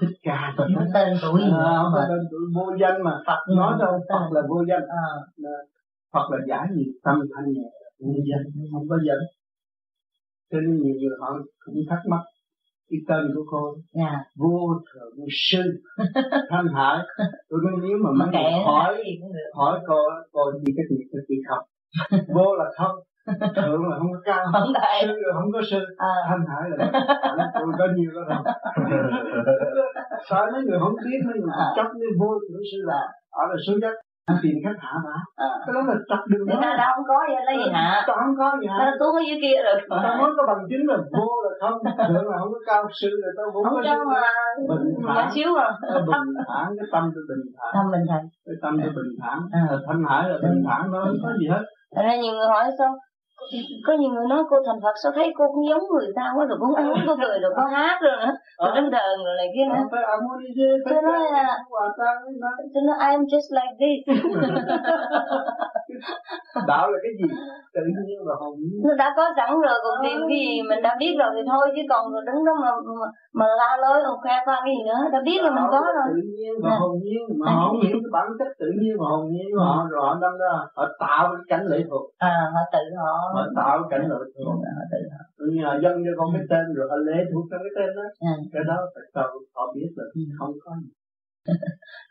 thích ca tôi nói tên tuổi à, phải tên tuổi vô danh mà Phật ừ, nói đâu Phật là vô danh. À. Phật là giả nhiệt tâm thanh nhẹ vô danh không có danh. Cho nên nhiều người họ cũng thắc mắc cái tên của cô yeah. Dạ. vô thượng sư thanh hải. Tôi nói nếu mà mấy người hỏi hỏi cô cô gì cái gì cái gì không vô là không. Thượng là không có cao. Không sư là không có sư. À. thanh hải là tôi có nhiều đó rồi sao mấy người không biết mấy người à. chấp như vô thượng sư là? Ở là số nhất tìm khách hạ mà à. cái đó là chặt đường người ta đâu không có gì lấy gì hạ tao không có gì hạ tao tu ở dưới kia rồi. Tao nói có bằng chứng là vô là không. Thượng là không có cao sư là tao cũng không có mà bình thản. xíu à. Bình thản cái tâm tôi bình thản. Tâm bình thản. Cái tâm tôi bình thản. À. thanh hải là bình thản nó không có gì hết. Thật ra nhiều người hỏi sao có nhiều người nói cô thành Phật sao thấy cô cũng giống người ta quá rồi cũng ăn có cười rồi có hát rồi nữa rồi đứng đờn rồi này kia nữa. Tôi nói là tôi nói I'm just like this. Đạo là cái gì? Tự nhiên và hồn nó đã có sẵn rồi còn tìm cái gì mình đã biết rồi thì thôi chứ còn rồi đứng đó mà mà, mà la lối còn khoe khoang cái gì nữa. Đã biết là mình có rồi. tự nhiên và hồn nhiên mà họ không hiểu cái bản chất tự nhiên và hồn nhiên của họ rồi họ đâm ra họ tạo cái cảnh lệ thuộc. À họ tự họ họ tạo cảnh tự họ như là dân cho con cái tên rồi họ lệ thuộc cho cái tên đó à. cái đó phải sao họ biết là không có gì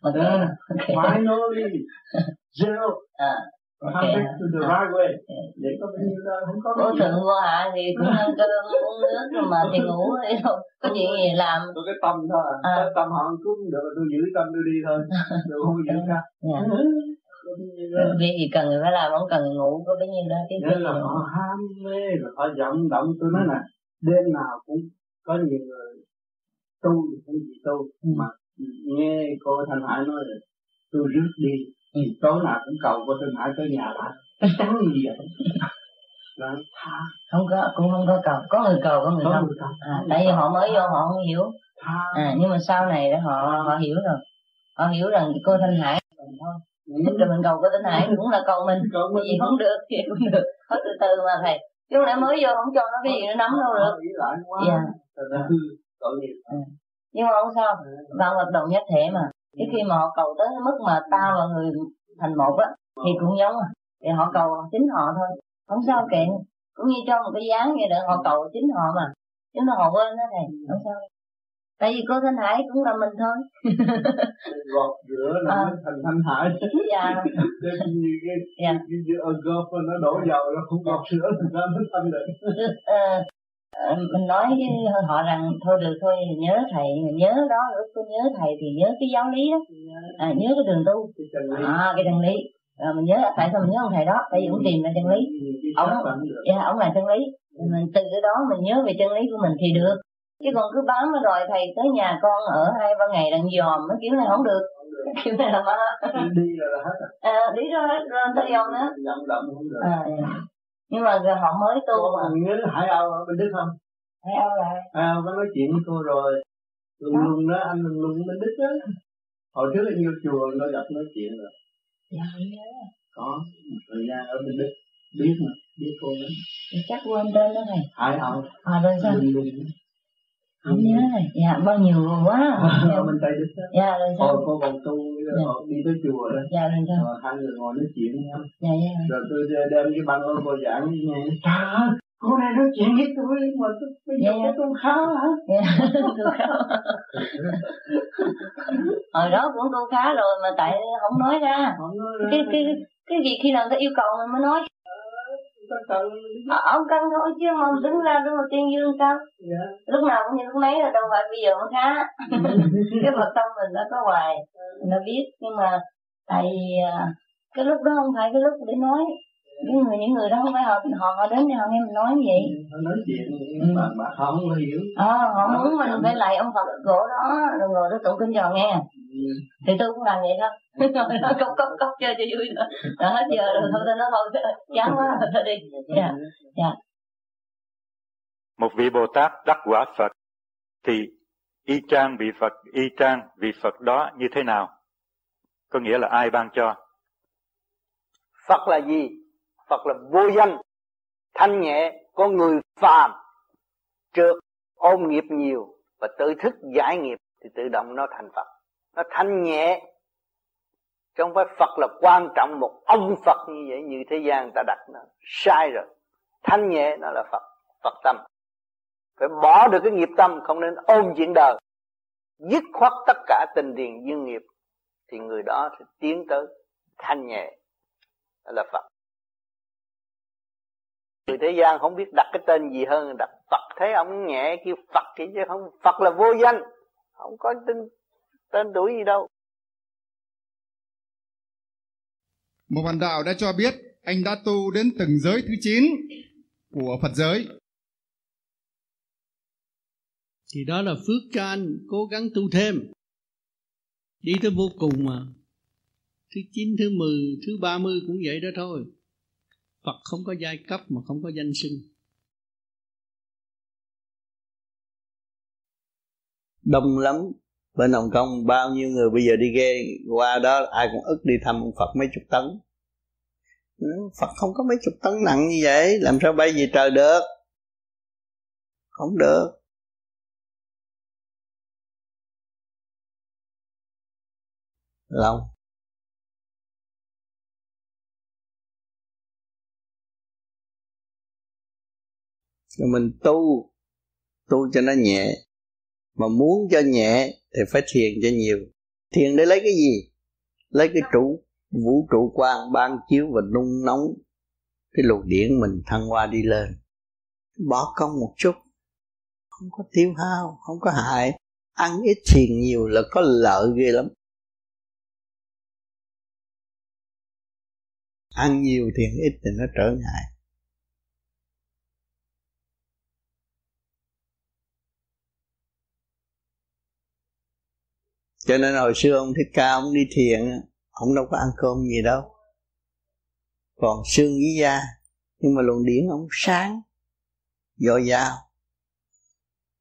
okay. okay. finally zero à Okay. to the right way. Để có bao nhiêu đó không có Vô thượng vô hạ thì cũng ăn cơm uống nước rồi mà thì ngủ đi thôi. Có chuyện gì làm. Tôi cái tâm thôi. À. Cái tâm họ cứu được tôi giữ tâm tôi đi thôi. Tôi không giữ ra. Việc gì cần người phải làm không cần người ngủ có bấy nhiêu đó cái Nên là họ ham mê rồi họ vọng động tôi nói là đêm nào cũng có nhiều người tu thì không gì tu ừ. mà nghe cô Thanh Hải nói là tôi rước đi ừ. tối nào cũng cầu cô Thanh Hải tới nhà lại chắn gì vậy? Là tha. Không có cũng không có cầu. Có người cầu có người không? à, tại vì họ mới vô họ không hiểu. À nhưng mà sau này đó họ họ hiểu rồi. Họ hiểu rằng cô Thanh Hải thôi ừ. rồi mình cầu cô Thanh Hải cũng là cầu mình. Cái gì không được thì cũng được. Hết từ từ mà thầy. Chứ nãy mới vô không cho nó cái gì nó nắm đâu được. Dạ. ừ. nhưng mà không sao. Vào hoạt động nhất thể mà. Cái khi mà họ cầu tới mức mà ta và người thành một á thì cũng giống à. Thì họ cầu chính họ thôi. Không sao kiện cũng như cho một cái dáng vậy đó họ cầu chính họ mà. Chứ mà họ quên đó thầy. Không sao tại vì cô thanh hải cũng là mình thôi. Gọt rửa là à. thành thanh hải. Dạ. Như cái dạ. cái cái gọt nó đổ dầu nó không gọt sữa thì nó mới thanh được ờ, mình nói với họ rằng thôi được thôi nhớ thầy nhớ đó lúc tôi nhớ thầy thì nhớ cái giáo lý đó. À, nhớ cái đường tu. À cái chân lý. À, mình nhớ tại sao mình nhớ ông thầy đó? Tại vì ông tìm ra chân lý. Ông dạ ông là chân lý. Mình từ cái đó mình nhớ về chân lý của mình thì được chứ còn cứ bám mà đòi thầy tới nhà con ở hai ba ngày đặng dòm mấy kiểu này không được. Kiểu này là mà đi rồi là hết à đi rồi hết rồi tới dòm nữa. à, dạ. nhưng mà giờ họ mới tu mà. Nhớ hải âu ở bên đức không? Hải âu là hải âu có nói chuyện với cô rồi. Luôn luôn đó anh luôn luôn bên đức đó hồi trước anh vô chùa nó gặp nói chuyện rồi. Dạ nhớ có thời gian ở bên đức. Biết mà biết cô đó chắc quên tên đó thầy. Hải âu. À rồi sao? Luôn luôn không nhớ rồi. Dạ bao nhiêu quá. Dạ. mình tay đứt dạ rồi sao? Cô còn tu dạ. đi tới chùa đó. Dạ rồi sao? Rồi hai người ngồi nói chuyện nhau. Dạ dạ. Rồi tôi đem cái băng ơn cô giảng đi nghe. Trời ơi cô này nói chuyện với tôi mà tôi bây giờ dạ, tôi khá hả? Dạ tôi khá hồi đó cũng tôi khá rồi mà tại không nói ra. Không nói ra. Cái cái cái gì khi nào ta yêu cầu mình mới nói à, ông cân thôi chứ mà đứng ra đứng mà tiên dương sao? Yeah. lúc nào cũng như lúc nấy là đâu phải bây giờ mới khá. Cái vật tâm mình nó có hoài mình nó biết. Nhưng mà tại à, cái lúc đó không phải cái lúc để nói những người những người đó không phải họ họ, họ đến để họ nghe mình nói như vậy. Họ nói chuyện ừ. mà, mà họ không hiểu. À, họ muốn mình phải lại ông phật gỗ đó rồi ngồi đó tụng kinh trò nghe. Ừ. thì tôi cũng làm vậy thôi rồi nó cốc cốc cốc chơi cho vui nữa. Rồi hết giờ rồi thôi tôi nói thôi. Chán quá rồi thôi đi. Dạ dạ. Một vị bồ tát đắc quả phật thì y chang vị phật y chang vị phật đó như thế nào? Có nghĩa là ai ban cho? Phật là gì Phật là vô danh. Thanh nhẹ con người phàm. Trượt, ôm nghiệp nhiều và tự thức giải nghiệp thì tự động nó thành Phật. Nó thanh nhẹ, chứ không phải Phật là quan trọng một ông Phật như vậy, như thế gian ta đặt nó. Sai rồi. Thanh nhẹ, nó là Phật. Phật tâm. Phải bỏ được cái nghiệp tâm, không nên ôm chuyện đời. Dứt khoát tất cả tình điền dương nghiệp, thì người đó sẽ tiến tới thanh nhẹ. Đó là Phật người thế gian không biết đặt cái tên gì hơn đặt Phật. Thấy ông nhẹ kêu Phật thì chứ không Phật là vô danh. Không có tên tên tuổi gì đâu. Một bạn đạo đã cho biết anh đã tu đến từng giới thứ 9 của Phật giới. Thì đó là phước cho anh cố gắng tu thêm. Đi tới vô cùng mà. Thứ 9, thứ 10, thứ 30 cũng vậy đó thôi Phật không có giai cấp mà không có danh sinh. Đông lắm. Bên Hồng Kông bao nhiêu người bây giờ đi ghe qua đó, ai cũng ức đi thăm Phật mấy chục tấn. Ừ, Phật không có mấy chục tấn nặng như vậy, làm sao bay về trời được? Không được. Lòng rồi mình tu tu cho nó nhẹ. Mà muốn cho nhẹ thì phải thiền cho nhiều. Thiền để lấy cái gì? Lấy cái trụ, vũ trụ quang, ban chiếu và nung nóng. Cái luồng điển mình thăng hoa đi lên. Bỏ công một chút. Không có tiêu hao, không có hại. Ăn ít thiền nhiều là có lợi ghê lắm. Ăn nhiều thiền ít thì nó trở ngại. Cho nên hồi xưa ông thích ca, ông đi thiền ông đâu có ăn cơm gì đâu. Còn xương với da nhưng mà luồng điển ông sáng, dồi dào.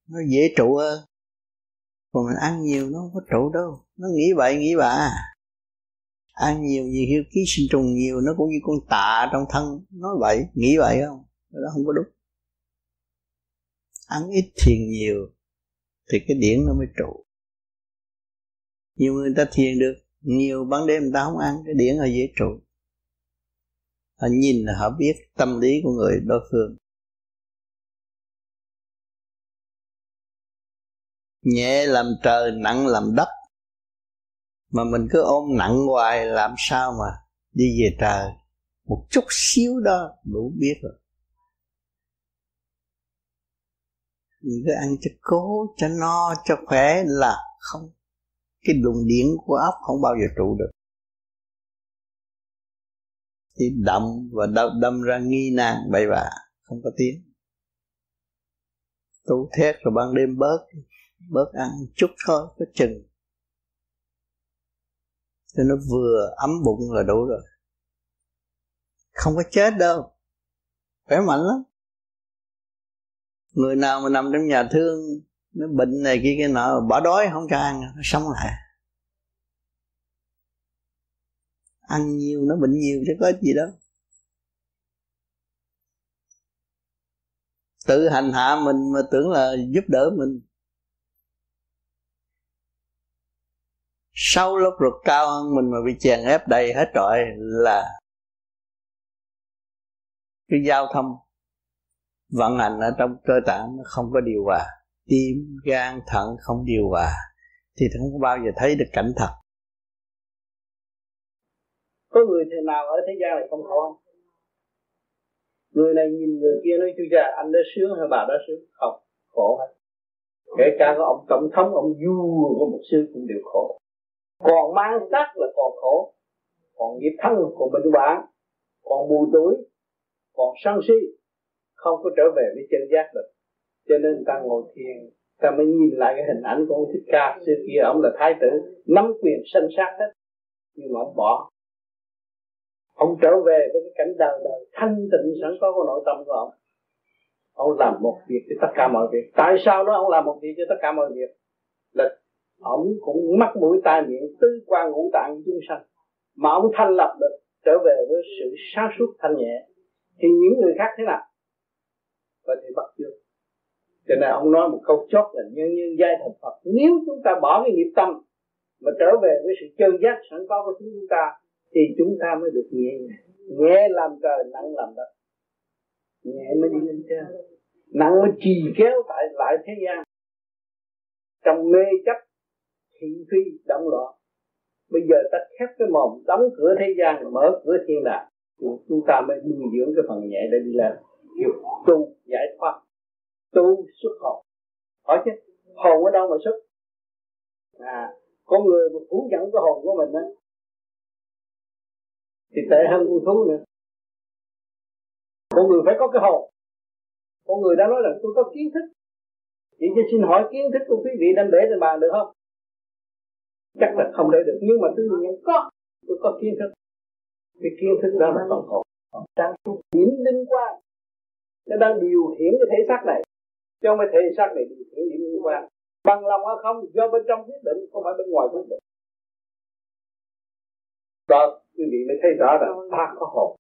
Nó dễ trụ hơn. Còn mình ăn nhiều nó không có trụ đâu. Nó nghĩ vậy, nghĩ bà. ăn nhiều nhiều hiếu ký sinh trùng nhiều, nó cũng như con tạ trong thân. Nói vậy, nghĩ vậy không? Đó không có đúng. Ăn ít thiền nhiều thì cái điển nó mới trụ nhiều người ta thiền được, nhiều ban đêm người ta không ăn, cái điển họ dễ trụ. Họ nhìn là họ biết tâm lý của người đối phương. Nhẹ làm trời, nặng làm đất. Mà mình cứ ôm nặng hoài, làm sao mà đi về trời? Một chút xíu đó, đủ biết rồi. Mình cứ ăn cho cố, cho no, cho khỏe là không cái luồng điện của óc không bao giờ trụ được. Thì đậm và đâm, đâm ra nghi nan bậy bạ không có tiếng. Tu thét rồi ban đêm bớt bớt ăn chút thôi có chừng. Cho nó vừa ấm bụng là đủ rồi. Không có chết đâu. Khỏe mạnh lắm. Người nào mà nằm trong nhà thương nó bệnh này kia cái nọ, bỏ đói không cho ăn nó sống lại. Ăn nhiều nó bệnh nhiều chứ có gì đâu. Tự hành hạ mình mà tưởng là giúp đỡ mình. Sau lúc ruột cao hơn mình mà bị chèn ép đầy hết trọi là cái giao thông vận hành ở trong cơ tạng nó không có điều hòa tim, gan, thận không điều hòa thì không bao giờ thấy được cảnh thật. Có người thế nào ở thế gian này không khổ người này nhìn người kia nói chú già anh đã sướng hay bà đã sướng? Không, khổ hết. Kể cả có ông tổng thống, ông vua có một sư cũng đều khổ. Còn mang sắc là còn khổ. Còn nghiệp thân còn bệnh hoạn còn mù tuổi, còn sân si, không có trở về với chân giác được cho nên ta ngồi thiền, ta mới nhìn lại cái hình ảnh của ông thích ca. Xưa kia ông là thái tử, nắm quyền sanh sát hết, nhưng mà ông bỏ. Ông trở về với cái cảnh đời đời thanh tịnh sẵn có của nội tâm của ông. Ông làm một việc cho tất cả mọi việc. Tại sao nó ông làm một việc cho tất cả mọi việc? Là ông cũng mắc mũi tai miệng tứ quan ngũ tạng chúng sanh. Mà ông thanh lập được, trở về với sự sáng suốt thanh nhẹ. Thì những người khác thế nào? Có thể bắt chước cho nên ông nói một câu chót là nhân nhân giai thành Phật. Nếu chúng ta bỏ cái nghiệp tâm mà trở về với sự chân giác sẵn có của chúng ta, thì chúng ta mới được nhẹ nhẹ làm trời, nặng làm đất. Nhẹ mới đi lên trên. Nặng mới trì kéo tại lại thế gian. Trong mê chấp, thị phi, động loạn. Bây giờ ta khép cái mồm, đóng cửa thế gian, mở cửa thiên đàng. Chúng ta mới nuôi dưỡng cái phần nhẹ để đi lên. Hiểu tu, giải thoát tu xuất hồn. Hỏi chứ, hồn ở đâu mà xuất? À con người mà phủ nhận cái hồn của mình á, thì tệ hơn con thú nữa. Con người phải có cái hồn. Con người đã nói là tôi có kiến thức. Chỉ cho xin hỏi kiến thức của quý vị đem để trên bàn được không? Chắc là không để được, nhưng mà tôi nhận có. Tôi có kiến thức. Cái kiến thức đó là còn hồn đang suốt điểm linh quan nó đang điều khiển cái thể xác này chứ không phải thể xác này điều khiển điểm linh quan bằng lòng hay không, do bên trong quyết định, không phải bên ngoài quyết định. Đó, quý vị mới thấy rõ rằng ta có hồn.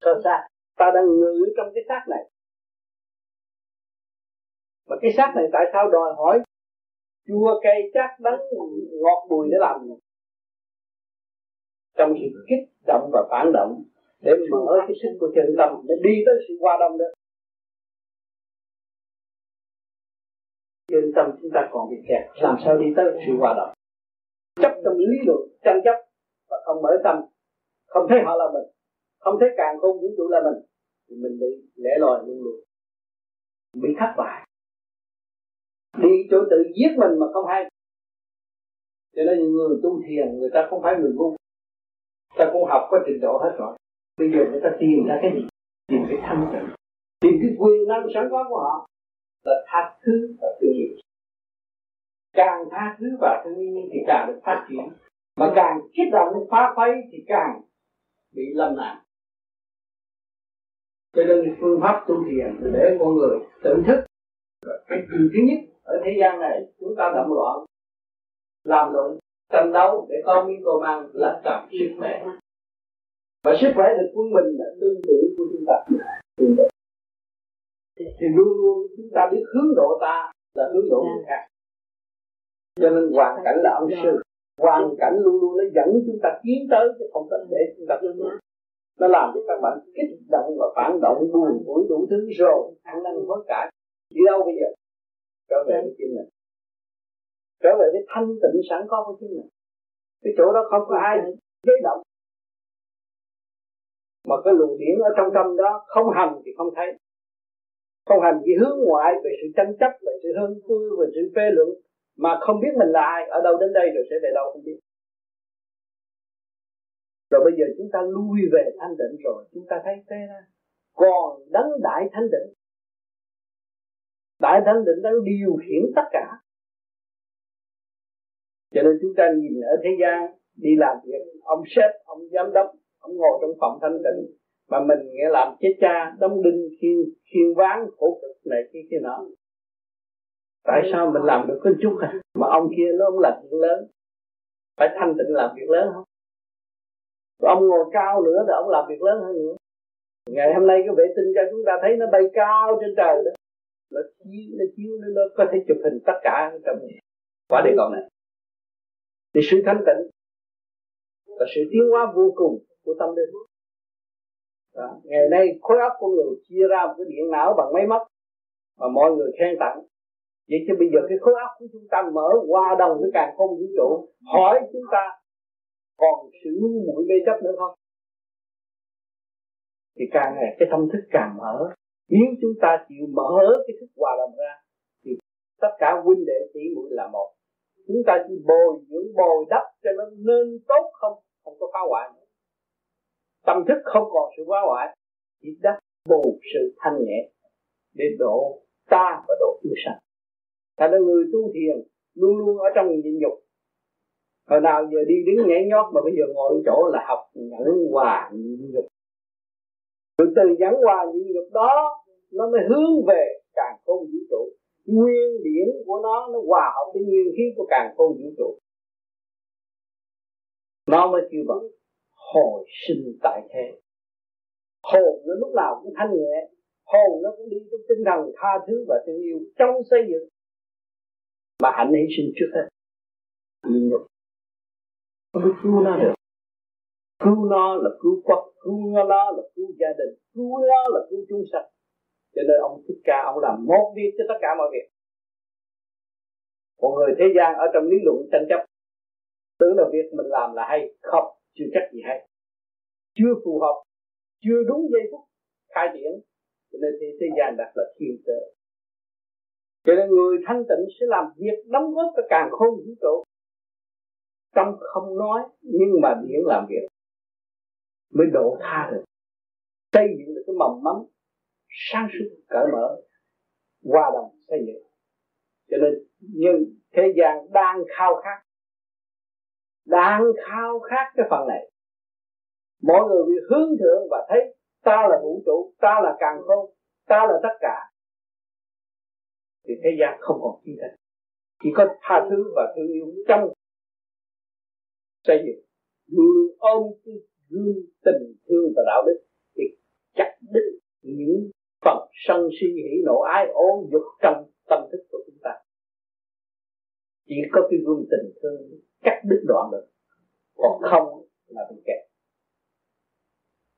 Sơ xác ta đang ngự trong cái xác này. Mà cái xác này tại sao đòi hỏi chua cay chát đắng, ngọt bùi để làm? Gì trong sự kích động và phản động, để mở cái sức của chân tâm, để đi tới sự hòa đồng đó. Ta còn bị kẹt, làm sao đi tới sự hòa đồng? Chấp trong lý luận, tranh chấp, và không mở tâm, không thấy họ là mình, không thấy càng không vũ trụ là mình, thì mình bị lẻ loi luôn luôn, bị thất bại. Đi chỗ tự giết mình mà không hay. Cho nên những người tu thiền, người ta không phải người ngu. Ta cũng học có trình độ hết rồi. Bây giờ người ta tìm ra cái gì? Tìm cái thanh tịnh. Tìm cái quyền năng sẵn có của họ. Là tha thứ và thương yêu càng tha thứ và thương yêu thì càng được phát triển. Mà càng kích động phá khuấy thì càng bị lâm nạn. Cho nên phương pháp tu thiền để con người tự thức. Cái điều thứ nhất, ở thế gian này, chúng ta động loạn, làm loạn tranh đấu để có miếng cơm ăn là cảm sức khỏe. Và sức khỏe được quân mình là tương tự của chúng ta. Tương tự thì luôn luôn chúng ta biết hướng độ ta là hướng độ người khác cho nên hoàn cảnh là ông sư. Hoàn cảnh luôn luôn nó dẫn chúng ta tiến tới chứ không có để chúng ta nó làm cho các bạn kích động và phản động buồn tuổi đủ thứ rồi ăn năn hối cải. Đi đâu bây giờ? Trở về với chính mình. Trở về với thanh tịnh sẵn có của chính mình. Cái chỗ đó không có ai giấy động. Mà cái luồng điển ở trong tâm đó không hành thì không thấy. Không hành chỉ hướng ngoại về sự tranh chấp về sự hơn vui về sự phê luận mà không biết mình là ai, ở đâu đến đây rồi sẽ về đâu không biết. Rồi bây giờ chúng ta lui về thanh định rồi, chúng ta thấy thế ra. Còn đấng đại thanh định đại thanh định đang điều khiển tất cả. Cho nên chúng ta nhìn ở thế gian, đi làm việc, ông sếp, ông giám đốc, ông ngồi trong phòng thanh tịnh mà mình nghe làm chết cha, đóng đinh, khiên khiên ván, khổ cực này kia kia nọ tại sao mình làm được có chút à? Mà ông kia nó ông làm việc lớn. Phải thanh tịnh làm việc lớn không? Ông ngồi cao nữa thì ông làm việc lớn hơn nữa. Ngày hôm nay cái vệ tinh cho chúng ta thấy nó bay cao trên trời đó. Nó chiếu nó chiếu nó, nó có thể chụp hình tất cả trong quả địa cầu này. Thì sự thanh tịnh là sự tiến hóa vô cùng của tâm linh đó. ngày nay khối óc của người chia ra một cái điện não bằng máy móc mà mọi người khen tặng vậy cho bây giờ cái khối óc của chúng ta mở qua đồng với càng không vũ trụ, hỏi chúng ta còn sự ngu muội mê chấp nữa không? Thì càng ngày cái tâm thức càng mở. Nếu chúng ta chịu mở cái thức hòa đồng ra, thì tất cả huynh đệ tỷ muội là một. Chúng ta chỉ bồi dưỡng, bồi đắp cho nó nên tốt không? Không có phá hoại nữa. Tâm thức không còn sự phá hoại, chỉ đắp bù sự thanh nhẹ để độ ta và độ chúng sanh thành ra người tu thiền, luôn luôn ở trong nhịn nhục. Hồi nào giờ đi đứng nhảy nhót mà bây giờ ngồi chỗ là học nhẫn hòa nhịn nhục. Từ từ nhẫn hòa nhịn nhục đó, nó mới hướng về càng không vũ trụ. Nguyên điển của nó nó hòa hợp với nguyên khí của càng không vũ trụ. Nó mới kêu bằng hồi sinh tại thế. Hồn nó lúc nào cũng thanh nhẹ, hồn nó cũng đi trong tinh thần tha thứ và thương yêu trong xây dựng mà hạnh hy sinh trước hết. Nhịn nhục không biết cứu nó được. Cứu nó là cứu quốc cứu nó là cứu gia đình cứu nó là cứu chúng sanh. Cho nên ông thích ca ông làm một việc cho tất cả mọi việc. Một người thế gian ở trong lý luận tranh chấp tưởng là việc mình làm là hay không chưa chắc gì hay. Chưa phù hợp chưa đúng giây phút khai triển. Cho nên thế, thế gian đặt là thiên cơ cho nên người thanh tịnh sẽ làm việc đóng góp cho càng khôn vũ trụ. Trong không nói nhưng mà điển làm việc. Mới độ tha được. Xây dựng được cái mầm mắm sáng suốt cởi mở hòa đồng xây dựng. Cho nên nhưng thế gian đang khao khát. Đang khao khát cái phần này. Mọi người bị hướng thượng và thấy ta là vũ trụ ta là càng khôn, ta là tất cả thì thế gian không còn chi tranh chỉ có tha thứ và thương yêu trong xây dựng. Luôn ôm cái gương tình thương và đạo đức thì chặt đứt những phần sân si hỉ nộ ái ố dục trong tâm thức của chúng ta. Chỉ có cái gương tình thương cắt đứt đoạn được. Còn không là bị kẹt.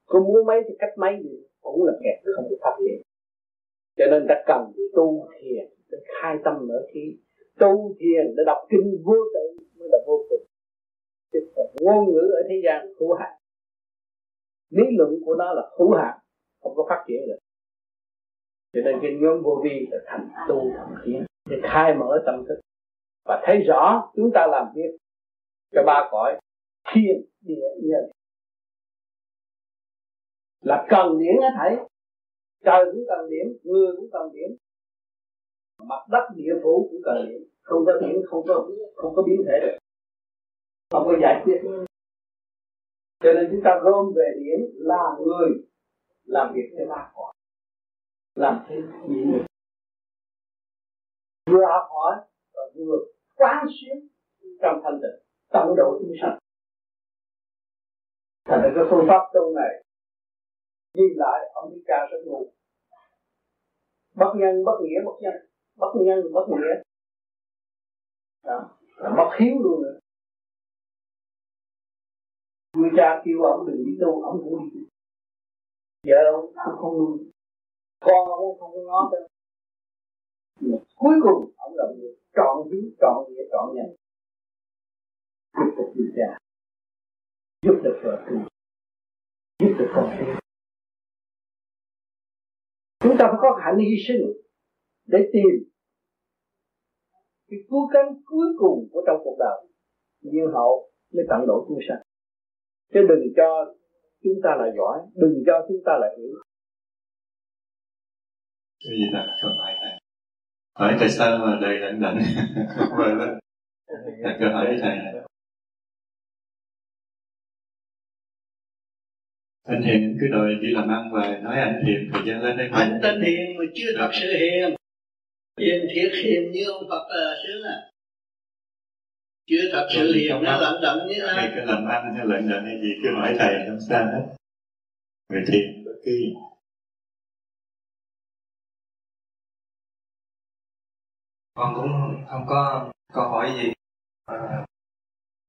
Có muốn mấy thì cách mấy gì cũng là kẹt, không được phát triển cho nên ta cần tu thiền để khai tâm mở khí tu thiền để đọc kinh vô tự mới là vô cùng. Chứ ngôn ngữ ở thế gian hữu hạn. Lý luận của nó là hữu hạn không có phát triển được. Cho nên cái nhóm vô vi là thành tu thành tiến để khai mở tâm thức. Và thấy rõ chúng ta làm việc. Cho ba cõi thiên địa nhân. Là cần điển hết thấy, trời cũng cần điểm người cũng cần điểm mặt đất địa phủ cũng cần điện. Không có điện, không có không có biến thể được. Không có giải quyết. Cho nên chúng ta gom về điểm là người làm việc cho ba quả làm thêm nhị nhục vừa học hỏi và vừa quán xuyến trong thanh tịnh tận độ chúng sanh. Thành ra cái phương pháp tu này nhìn lại ông đi ca rất ngu. Bất nhân bất nghĩa bất nhân bất nhân bất nghĩa. Đó. Là mất hiếu luôn nữa người cha kêu ông đừng đi tu, ông cũng đi. Vợ ông cũng không nuôi. Con ông cũng không ngó tới. Mà cuối cùng, ông là người trọn hiếu, trọn nghĩa, trọn nhân. Giúp được người cha. Giúp được vợ tu giúp được con chúng ta phải có khả năng hy sinh để tìm cái cứu cánh cuối cùng của trong cuộc đời. Duyên hậu mới tận độ chúng sanh. Chứ đừng cho chúng ta là giỏi đừng cho chúng ta là hiểu cái gì là câu hỏi này hỏi tại sao mà đời lận đận vâng đó là câu hỏi thầy này. Anh hiền cứ đòi đi làm ăn và nói anh hiền thời gian lên đây. Anh tên hiền mà chưa thật sự hiền hiền thiệt hiền như ông phật là sướng à chưa thật sự hiền nó lận đận như ai. cái làm ăn hay lận đận hay gì cứ hỏi thầy không sao hết. Người thiền bất kỳ con cũng không có câu hỏi gì. À,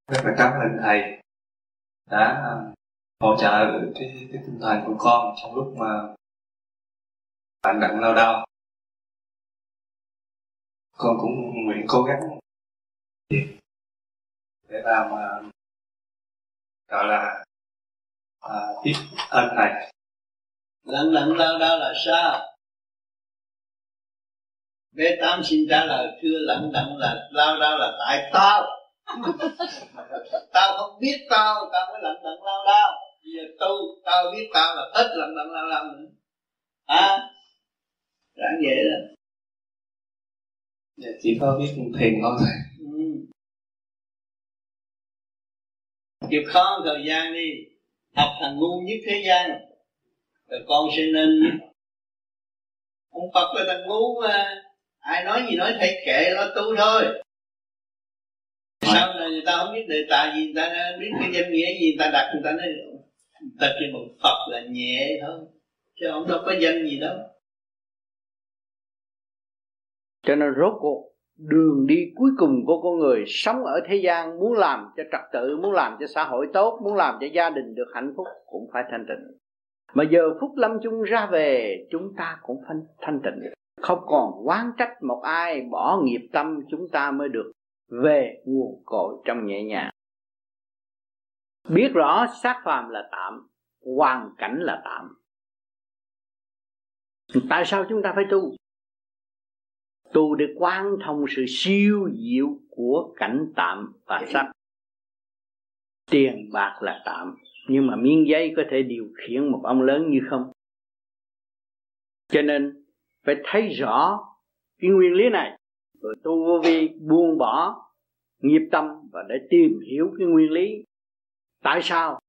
rất là cảm ơn thầy đã hỗ trợ cái, cái tinh thần của con trong lúc mà bạn đặng lao đao con cũng nguyện cố gắng. Để làm gọi là à, biết ơn thầy. Lận đận lao đao là sao? Bé Tám xin trả lời chưa lận đận là lao đao là tại tao. Tao không biết tao, tao mới lận đận lao đao Bây giờ tu, tao biết tao là hết lận đận lao đao nữa À, giảng vậy đó dạ, Chỉ có biết thiền thôi. Ừ. Chịu khó thời gian đi Học thằng ngu nhất thế gian Rồi con sẽ nên Ông Phật là thằng ngu mà ai nói gì nói thầy kệ lo tu thôi. Sau này người ta không biết đề tài gì người ta biết cái danh nghĩa gì người ta đặt người ta nói người ta kêu một phật là nhẹ thôi chứ không đâu có danh gì đâu cho nên rốt cuộc, đường đi cuối cùng của con người sống ở thế gian muốn làm cho trật tự, muốn làm cho xã hội tốt, muốn làm cho gia đình được hạnh phúc cũng phải thanh tịnh. Mà giờ phút lâm chung ra về, chúng ta cũng phải thanh tịnh. Không còn quán trách một ai, bỏ nghiệp tâm chúng ta mới được về nguồn cội trong nhẹ nhàng. Biết rõ xác phàm là tạm, hoàn cảnh là tạm. Tại sao chúng ta phải tu? Tu để quan thông sự siêu diệu của cảnh tạm và sắc. Tiền bạc là tạm nhưng mà miếng giấy có thể điều khiển một ông lớn như không. Cho nên phải thấy rõ cái nguyên lý này. Rồi tu vô vi buông bỏ nghiệp tâm và để tìm hiểu cái nguyên lý. Tại sao?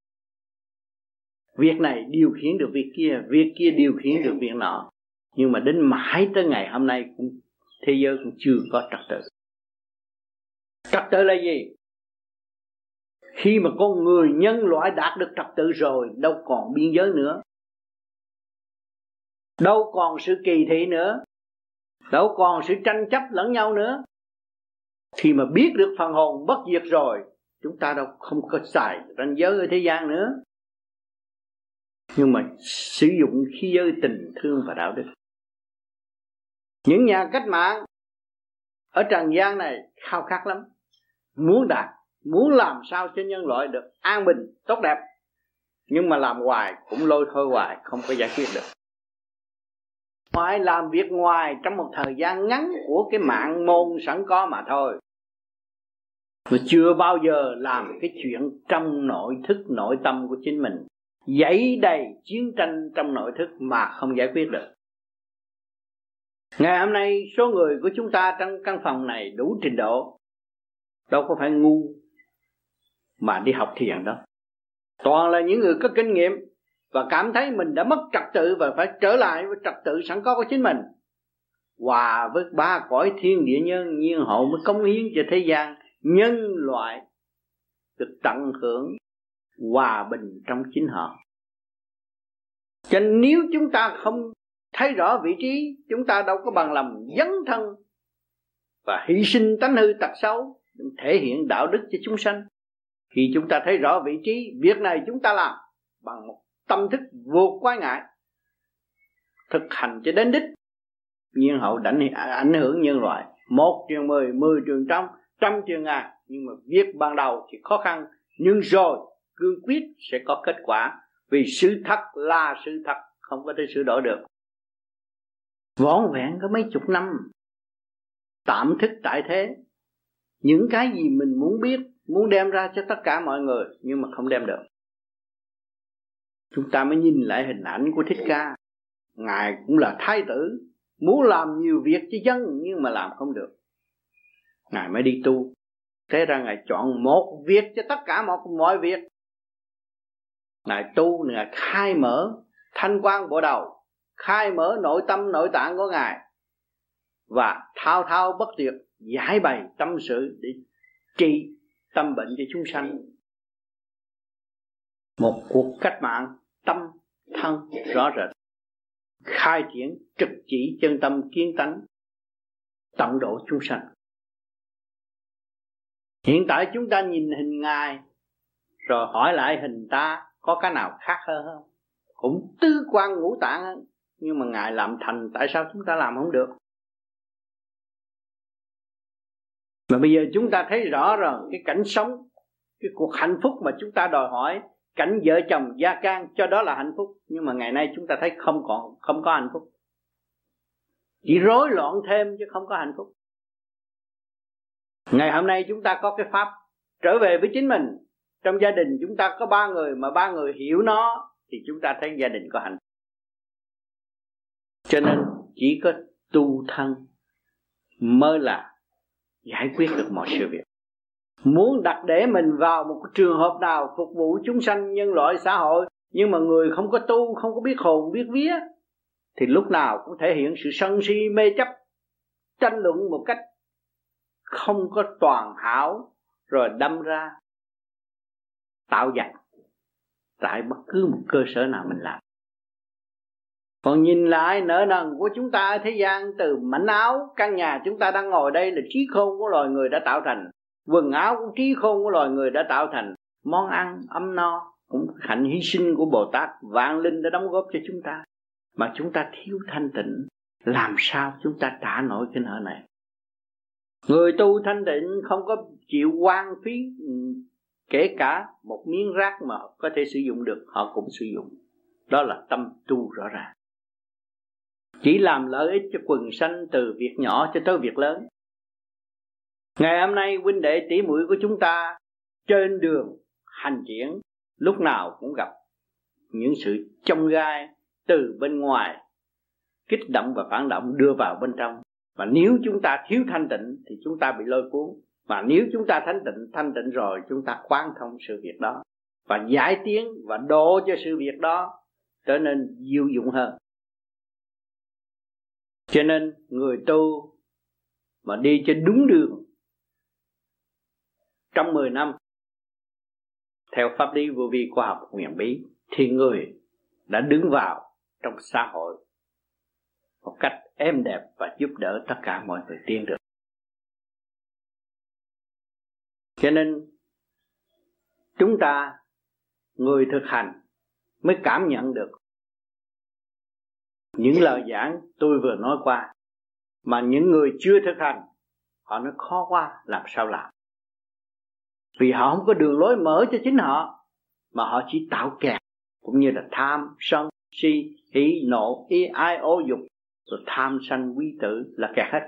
Việc này điều khiển được việc kia việc kia điều khiển được việc nọ. Nhưng mà đến mãi tới ngày hôm nay cũng thế giới cũng chưa có trật tự. Trật tự là gì? Khi mà con người nhân loại đạt được trật tự rồi, đâu còn biên giới nữa. Đâu còn sự kỳ thị nữa. Đâu còn sự tranh chấp lẫn nhau nữa. Khi mà biết được phần hồn bất diệt rồi, chúng ta đâu không có xài ranh giới ở thế gian nữa. Nhưng mà sử dụng khí giới tình thương và đạo đức những nhà cách mạng ở trần gian này khao khát lắm. Muốn đạt, muốn làm sao cho nhân loại được an bình, tốt đẹp. Nhưng mà làm hoài cũng lôi thôi hoài, không có giải quyết được. Phải làm việc ngoài trong một thời gian ngắn của cái mạng môn sẵn có mà thôi. Mà chưa bao giờ làm cái chuyện trong nội thức, nội tâm của chính mình. Dấy đầy chiến tranh trong nội thức mà không giải quyết được ngày hôm nay, số người của chúng ta trong căn phòng này đủ trình độ. Đâu có phải ngu mà đi học thiền đâu. Toàn là những người có kinh nghiệm và cảm thấy mình đã mất trật tự và phải trở lại với trật tự sẵn có của chính mình. Hòa với ba cõi thiên địa nhân, nhiên hậu mới công hiến cho thế gian, nhân loại được tận hưởng hòa bình trong chính họ. Cho nên nếu chúng ta không thấy rõ vị trí, chúng ta đâu có bằng lòng dấn thân và hy sinh tánh hư tật xấu thể hiện đạo đức cho chúng sanh. Khi chúng ta thấy rõ vị trí, việc này chúng ta làm bằng một tâm thức vô quái ngại, thực hành cho đến đích. Nhiên hậu đánh ảnh hưởng nhân loại. Một trường mười mười trường trăm trăm trường ngàn. Nhưng mà việc ban đầu thì khó khăn, nhưng rồi cương quyết sẽ có kết quả. Vì sự thật là sự thật, không có thể sửa đổi được vỏn vẹn có mấy chục năm. Tạm thức tại thế. Những cái gì mình muốn biết, muốn đem ra cho tất cả mọi người, nhưng mà không đem được. Chúng ta mới nhìn lại hình ảnh của thích ca. Ngài cũng là thái tử, muốn làm nhiều việc cho dân, nhưng mà làm không được. Ngài mới đi tu. Thế ra ngài chọn một việc cho tất cả mọi mọi việc. Ngài tu, ngài khai mở thanh quan bộ đầu khai mở nội tâm, nội tạng của ngài và thao thao bất tuyệt giải bày tâm sự để trị tâm bệnh cho chúng sanh. Một cuộc cách mạng tâm thân rõ rệt, khai triển trực chỉ chân tâm kiến tánh, tận độ chúng sanh. Hiện tại chúng ta nhìn hình ngài, rồi hỏi lại hình ta có cái nào khác hơn không? Cũng tứ quan ngũ tạng nhưng mà ngài làm thành, tại sao chúng ta làm không được? Mà bây giờ chúng ta thấy rõ rồi cái cảnh sống, cái cuộc hạnh phúc mà chúng ta đòi hỏi, cảnh vợ chồng gia can, cho đó là hạnh phúc. Nhưng mà ngày nay chúng ta thấy không còn, không có hạnh phúc. Chỉ rối loạn thêm chứ không có hạnh phúc. Ngày hôm nay chúng ta có cái pháp, trở về với chính mình. Trong gia đình chúng ta có ba người, mà ba người hiểu nó, thì chúng ta thấy gia đình có hạnh phúc cho nên chỉ có tu thân mới là giải quyết được mọi sự việc. Muốn đặt để mình vào một trường hợp nào phục vụ chúng sanh nhân loại xã hội, nhưng mà người không có tu, không có biết hồn, biết vía, thì lúc nào cũng thể hiện sự sân si, mê chấp, tranh luận một cách không có toàn hảo, rồi đâm ra tạo giặc tại bất cứ một cơ sở nào mình làm còn nhìn lại nợ nần của chúng ta ở thế gian, từ mảnh áo, căn nhà chúng ta đang ngồi đây là trí khôn của loài người đã tạo thành. Quần áo cũng trí khôn của loài người đã tạo thành. Món ăn, ấm no, cũng hạnh hy sinh của bồ tát. Vạn linh đã đóng góp cho chúng ta. Mà chúng ta thiếu thanh tịnh. Làm sao chúng ta trả nổi cái nợ này? Người tu thanh tịnh không có chịu quan phí ừ, kể cả một miếng rác mà có thể sử dụng được, họ cũng sử dụng. Đó là tâm tu rõ ràng chỉ làm lợi ích cho quần sanh từ việc nhỏ cho tới việc lớn. Ngày hôm nay, huynh đệ tỷ muội của chúng ta trên đường hành triển, lúc nào cũng gặp những sự chông gai từ bên ngoài, kích động và phản động đưa vào bên trong. Và nếu chúng ta thiếu thanh tịnh thì chúng ta bị lôi cuốn. Mà nếu chúng ta thanh tịnh thanh tịnh rồi chúng ta quán thông sự việc đó. Và giải tiến và độ cho sự việc đó trở nên diệu dụng hơn cho nên người tu mà đi cho đúng đường trong 10 năm theo pháp lý vô vi khoa học huyền bí, thì người đã đứng vào trong xã hội một cách êm đẹp và giúp đỡ tất cả mọi người tiên được. Cho nên chúng ta, người thực hành mới cảm nhận được những lời giảng tôi vừa nói qua mà những người chưa thực hành họ nói khó quá làm sao làm? Vì họ không có đường lối mở cho chính họ mà họ chỉ tạo kẹt cũng như là tham sân si hỉ nộ ý ai ô dục rồi tham sanh quý tử là kẹt hết.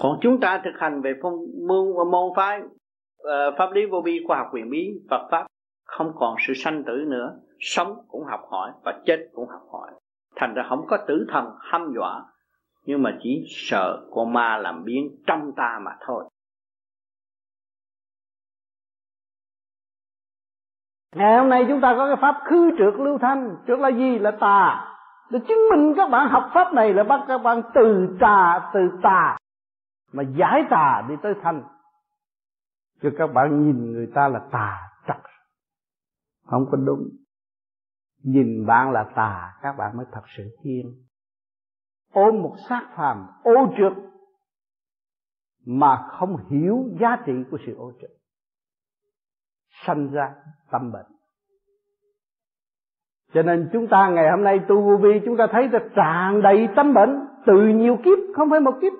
Còn chúng ta thực hành về phong môn môn phái uh, pháp lý vô vi khoa học quyền bí Phật pháp không còn sự sanh tử nữa sống cũng học hỏi và chết cũng học hỏi thành ra không có tử thần hăm dọa nhưng mà chỉ sợ con ma làm biến trong ta mà thôi. Ngày hôm nay chúng ta có cái pháp khư trượt lưu thanh. Trượt là gì? Là tà. Để chứng minh các bạn học pháp này là bắt các bạn từ tà, từ tà. Mà giải tà đi tới thanh. Cho các bạn nhìn người ta là tà trật Không có đúng. Nhìn bạn là tà, Các bạn mới thật sự kiên. Ôm một xác phàm ô trượt Mà không hiểu giá trị của sự ô trượt, sanh ra tâm bệnh. Cho nên chúng ta ngày hôm nay tu vô vi, chúng ta thấy là tràn đầy tâm bệnh từ nhiều kiếp, không phải một kiếp.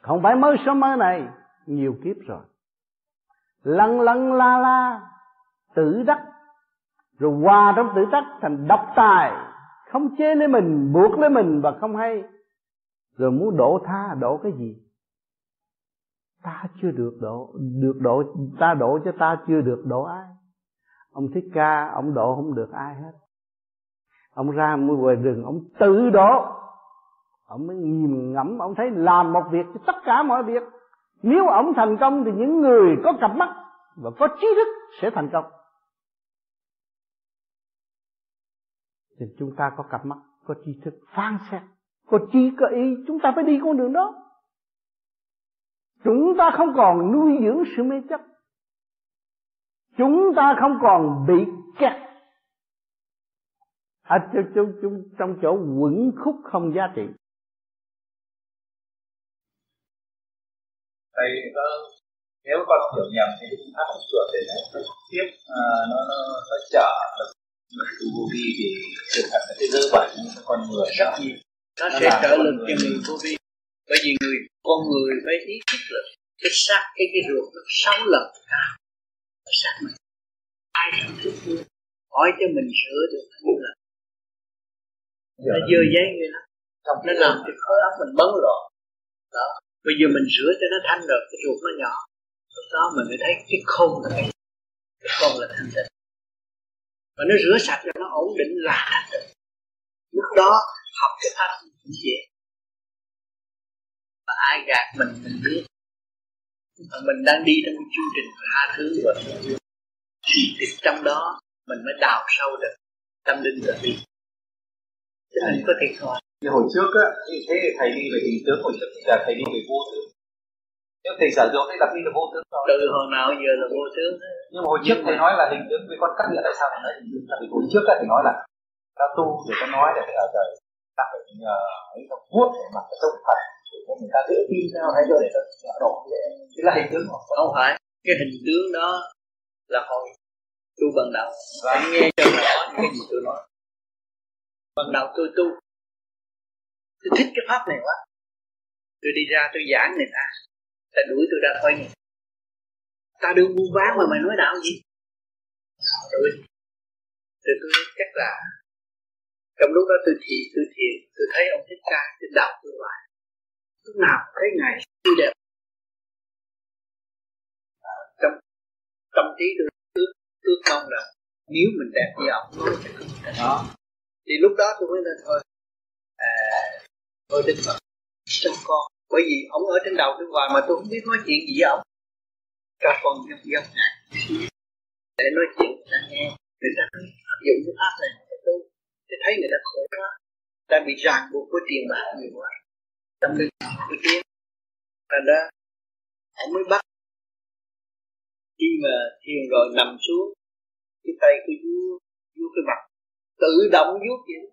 Không phải mới sớm mới này, nhiều kiếp rồi. Lần lần la la, tự đắc rồi hòa trong tự đắc thành độc tài, không chế lấy mình, buộc lấy mình và không hay. Rồi muốn đổ tha, đổ cái gì? Ta chưa được độ được độ ta độ cho ta chưa được độ ai? Ông thích ca, ông độ không được ai hết. Ông ra mua ngoài rừng, ông tự độ ông mới nhìn ngẫm, ông thấy làm một việc cho tất cả mọi việc. Nếu ông thành công thì những người có cặp mắt và có trí thức sẽ thành công. Thì chúng ta có cặp mắt có tri thức phán xét. Có trí có ý chúng ta phải đi con đường đó. Chúng ta không còn nuôi dưỡng sự mê chấp. Chúng ta không còn bị kẹt. Ở trong, trong, trong, trong chỗ quẩn khúc không giá trị. Thầy có nếu con hiểu nhầm thì pháp học sửa để nó tiếp ờ, nó nó nó trở tu vô vi thì thật là cái dơ bẩn của con người. Rất nhiều nó, nó sẽ trợ lực cho người vô vi bởi vì người con người phải ý thức là cái xác cái cái ruột nó sáu lần cao xác mình. Ai làm thức luôn hỏi cho mình sửa được như là. Nó dơ giấy vậy đó nó làm cho khối óc mình bấn loạn. Đó. Bây giờ mình rửa cho nó thanh rồi cái ruột nó nhỏ. Lúc đó mình mới thấy cái khôn là cái cái khôn là thanh tịnh và nó rửa sạch rồi nó ổn định là thanh lúc đó học cái pháp cũng dễ. Và ai gạt mình mình biết. Mà mình đang đi trong cái chương trình tha thứ và thì, trong đó mình mới đào sâu được tâm linh và đi cho nên có thể coi như hồi trước á thì thế thầy đi về hình tướng hồi trước là thầy đi về vô tướng nếu thầy sử dụng đấy là đi là vô tướng rồi. Từ hồi nào giờ là vô tướng? Nhưng mà hồi trước thầy nói là hình tướng với con cắt nghĩa tại sao thầy nói hình tướng? Là vì hồi trước thầy nói là ta tu để ta nói để ở đời ta phải nhờ ấy ta vuốt để mà ta sống thật để người ta dễ tin theo hay cho để ta đổ thế là hình tướng không phải. Cái hình tướng đó là hồi tu bằng đạo phải nghe cho rõ cái gì tôi nói bằng đạo tôi tu. Tôi thích cái pháp này quá. Tôi đi ra tôi giảng người ta ta đuổi tôi ra khỏi nhà. Ta đưa buôn bán mà mày nói đạo gì? Rồi. Thì tôi chắc là trong lúc đó tôi thiền tôi thiền tôi thấy ông thích ca tôi đọc tôi lại. Lúc nào thấy ngài tươi đẹp. Ờ, trong tâm trí tôi ước ước mong là nếu mình đẹp như ông nói đó thì lúc đó tôi mới lên thôi. À, thôi đức phật trong con bởi vì ông ở trên đầu tôi hoài mà tôi không biết nói chuyện gì với ông. Cho con nhập gặp ngài để nói chuyện người ta nghe. Người ta dùng cái pháp này cho tôi. Tôi thấy người ta khổ quá. Ta bị ràng buộc với tiền bạc nhiều quá. Tâm linh của tiếng thành ra, ông mới bắt. Khi mà thiền rồi nằm xuống, cái tay cứ vuốt vuốt cái mặt tự động vuốt vậy.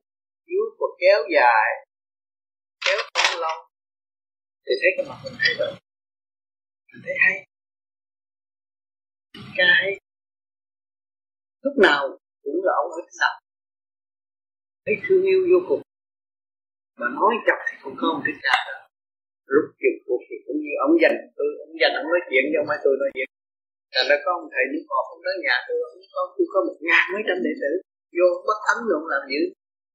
Vuốt và kéo dài, kéo không lâu thì thấy cái mặt mình thay đổi mình thấy hay. Cái lúc nào cũng là ông ấy sạch. Thấy thương yêu vô cùng. Mà nói chọc thì cũng không thích cả đâu lúc chuyện cuộc thì cũng như ông dành tôi, ông dành ông nói chuyện cho mai tôi nói chuyện. Thành ra có ông thầy những họ không tới nhà tôi, ông có, tôi có một ngàn mấy trăm đệ tử. Vô bất thắng luôn, làm dữ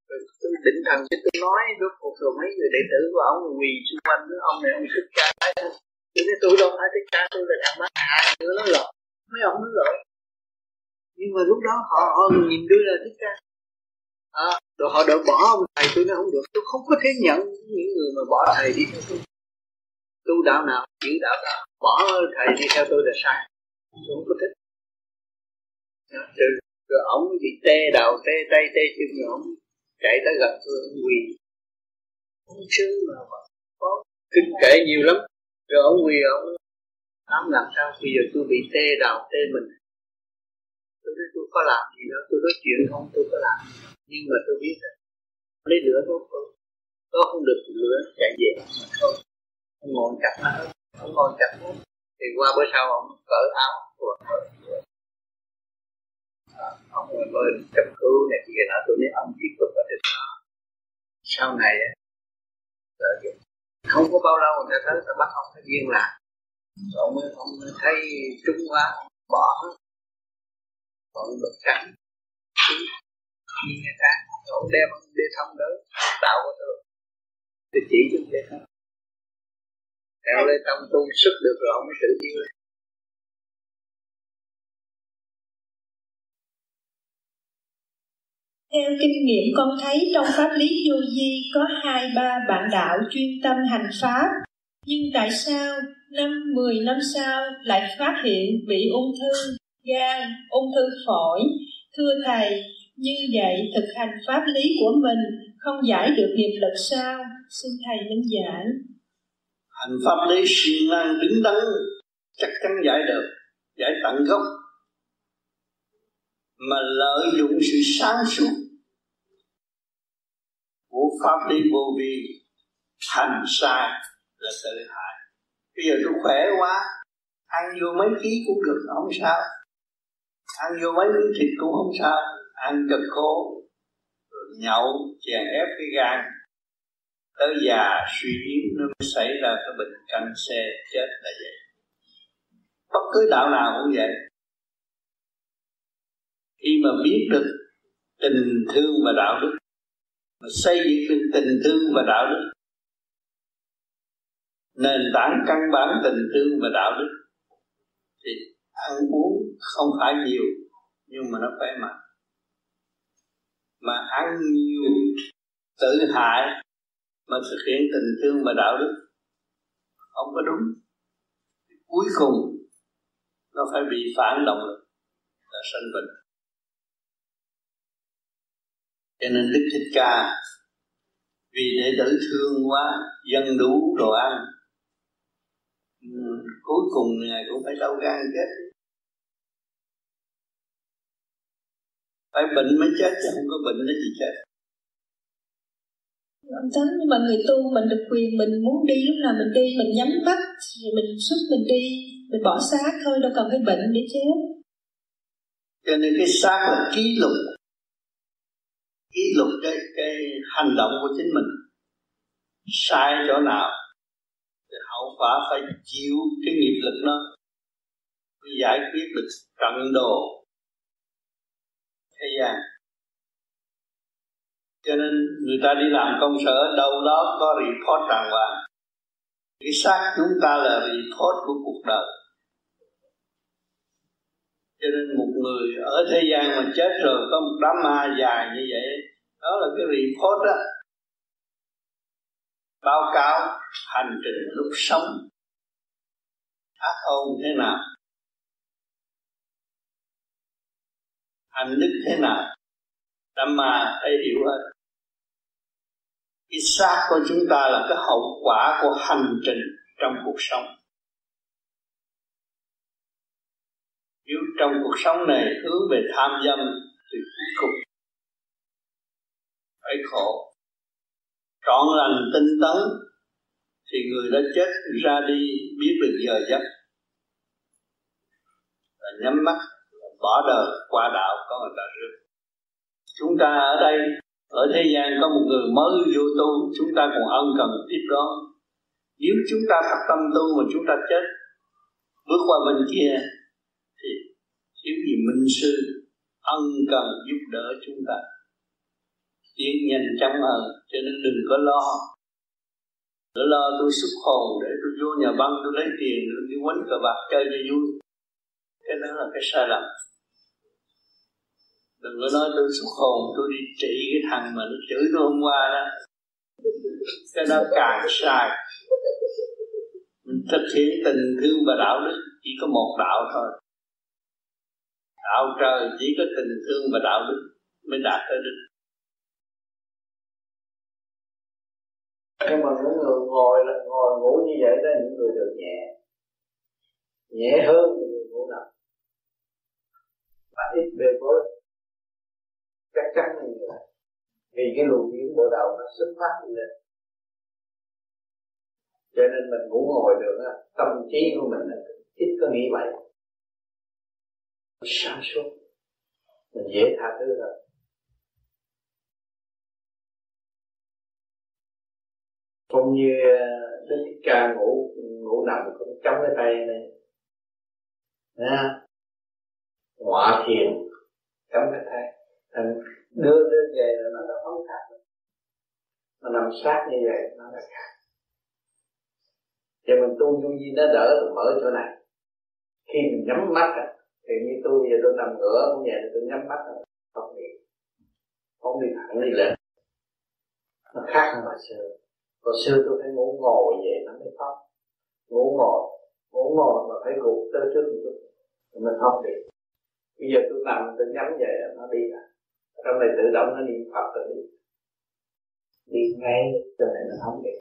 rồi tôi định thần. Chứ tôi nói rốt cuộc rồi mấy người đệ tử của ông quỳ xung quanh với ông này ông thích ca tôi nói tôi đâu phải thích ca tôi là thằng má hạ nữa nó lộn. Mấy ông nó lộn. Nhưng mà lúc đó họ họ nhìn tôi là thích ca à, rồi họ đợi bỏ ông thầy tôi nói không được. Tôi không có thể nhận những người mà bỏ thầy đi theo tôi. Tu đạo nào giữ đạo nào. Bỏ thầy đi theo tôi là sai. Tôi không có thích. Rồi, rồi ông bị tê đầu tê tay tê chân rồi ông chạy tới gặp tôi ông quỳ ông sư mà có kinh kệ nhiều lắm. Rồi ông quỳ ông làm làm sao bây giờ tôi bị tê đầu tê mình. Tôi nói, tôi có làm gì đó tôi nói chuyện không, tôi có làm nhưng mà tôi biết là lấy lửa tốt không có không được lửa chạy về mà thôi. Ông ngồi chặt nó ông ngồi chặt nó thì qua bữa sau, ông cởi áo ông ngồi bên cấp cứu này kia nọ tôi nói ông chỉ sau này lợi dụng, không có bao lâu người ta tới ta bắt ông phải yên lại ông mới ông mới thấy trung quá bỏ hết. Còn được trắng đi người ta ông đem ông đi thông tới tạo của tôi tôi chỉ cho người ta. Theo lên trong tu sức được rồi, ông mới tự nhiên. Theo kinh nghiệm con thấy trong pháp lý vô di có hai ba bạn đạo chuyên tâm hành pháp, nhưng tại sao năm mười năm sau lại phát hiện bị ung thư gan, ung thư phổi? Thưa thầy, như vậy thực hành pháp lý của mình không giải được nghiệp lực sao? Xin thầy minh giải. Hành pháp lý siêng năng đứng đắn chắc chắn giải được, giải tận gốc mà lợi dụng sự sáng suốt của pháp lý vô vi, thành sai là tự hại. Bây giờ tôi khỏe quá, ăn vô mấy ký cũng được không sao. Ăn vô mấy miếng thịt cũng không sao. Ăn cực khổ, rồi nhậu, chèn ép cái gan. Tới già suy yếu, nó mới xảy ra cái bệnh căn xe chết là vậy. Bất cứ đạo nào cũng vậy khi mà biết được tình thương và đạo đức, mà xây dựng được tình thương và đạo đức, nền tảng căn bản tình thương và đạo đức, thì ăn uống không phải nhiều, nhưng mà nó khỏe mạnh. Mà ăn nhiều tự hại mà thực hiện tình thương và đạo đức không có đúng cuối cùng nó phải bị phản động lực là sanh bệnh cho nên đức thích ca vì đệ tử thương quá dân đủ đồ ăn cuối cùng ngài cũng phải đau gan chết. Phải bệnh mới chết chứ không có bệnh nó gì chết. Ông tánh nhưng mà người tu mình được quyền mình muốn đi lúc nào mình đi mình nhắm mắt rồi mình xuất mình đi mình bỏ xác thôi đâu cần phải bệnh để chết. Cho nên cái xác là ký lục kỷ lục cái cái hành động của chính mình. Sai chỗ nào thì hậu quả phải chịu cái nghiệp lực đó. Giải quyết được trận đồ thế gian. Cho nên người ta đi làm công sở, đâu đó có report đàng hoàng. Cái xác chúng ta là report của cuộc đời. Cho nên một người ở thế gian mà chết rồi, có một đám ma dài như vậy đó là cái report đó báo cáo hành trình lúc sống. Ác ôn thế nào? Hành đức thế nào? Tâm ma phải hiểu hết. Cái xác của chúng ta là cái hậu quả của hành trình trong cuộc sống. Nếu trong cuộc sống này hướng về tham dâm thì cuối cùng phải khổ. Trọn lành tinh tấn thì người đã chết ra đi biết được giờ giấc. Là nhắm mắt bỏ đời, qua đạo, có người ta rước. Chúng ta ở đây, ở thế gian có một người mới vô tu, chúng ta còn ân cần tiếp đó nếu chúng ta thật tâm tu mà chúng ta chết, bước qua bên kia thì thiếu gì minh sư ân cần giúp đỡ chúng ta? Yên nhanh trong hơn cho nên đừng có lo. Đừng lo tôi xuất hồn để tôi vô nhà băng, tôi lấy tiền, tôi đi quánh cờ bạc chơi cho vui. Cái đó là cái sai lầm. Đừng có nói tôi xuất hồn tôi đi trị cái thằng mà nó chửi tôi hôm qua đó. Cái đó càng sai. Mình thực hiện tình thương và đạo đức chỉ có một đạo thôi. Đạo trời chỉ có tình thương và đạo đức mới đạt tới đích nhưng mà những người ngồi là ngồi ngủ như vậy đó, những người được nhẹ. Nhẹ hơn những người ngủ nằm. Và ít bề bối. Chắc chắn là như vậy. Vì cái luồng điển bộ đầu nó xuất phát như lên. Cho nên mình ngủ ngồi được tâm trí của mình ít có nghĩ vậy. Sáng suốt. Mình dễ tha thứ hơn. Cũng như uh, Đức Thích Ca ngủ ngủ nằm cũng chống cái tay này. Nha. Ngọa thiền, chống cái tay. Thành đưa đưa về là nó đã phóng khác Nó nằm sát như vậy, nó là khác Thì mình tu vô vi nó đỡ được mở chỗ này. Khi mình nhắm mắt Thì như tôi giờ tôi nằm ngửa cũng vậy, tôi nhắm mắt Không đi. Không đi thẳng đi lên. Nó khác hơn hồi xưa. Hồi xưa tôi phải ngủ ngồi vậy nó mới thoát. Ngủ ngồi Ngủ ngồi mà phải gục tới trước một chút Rồi mới thoát được. Bây giờ tôi nằm tôi nhắm về, nó đi à Trong này tự động nó niệm Phật rồi đi. Đi ngay, cho nên nó không được.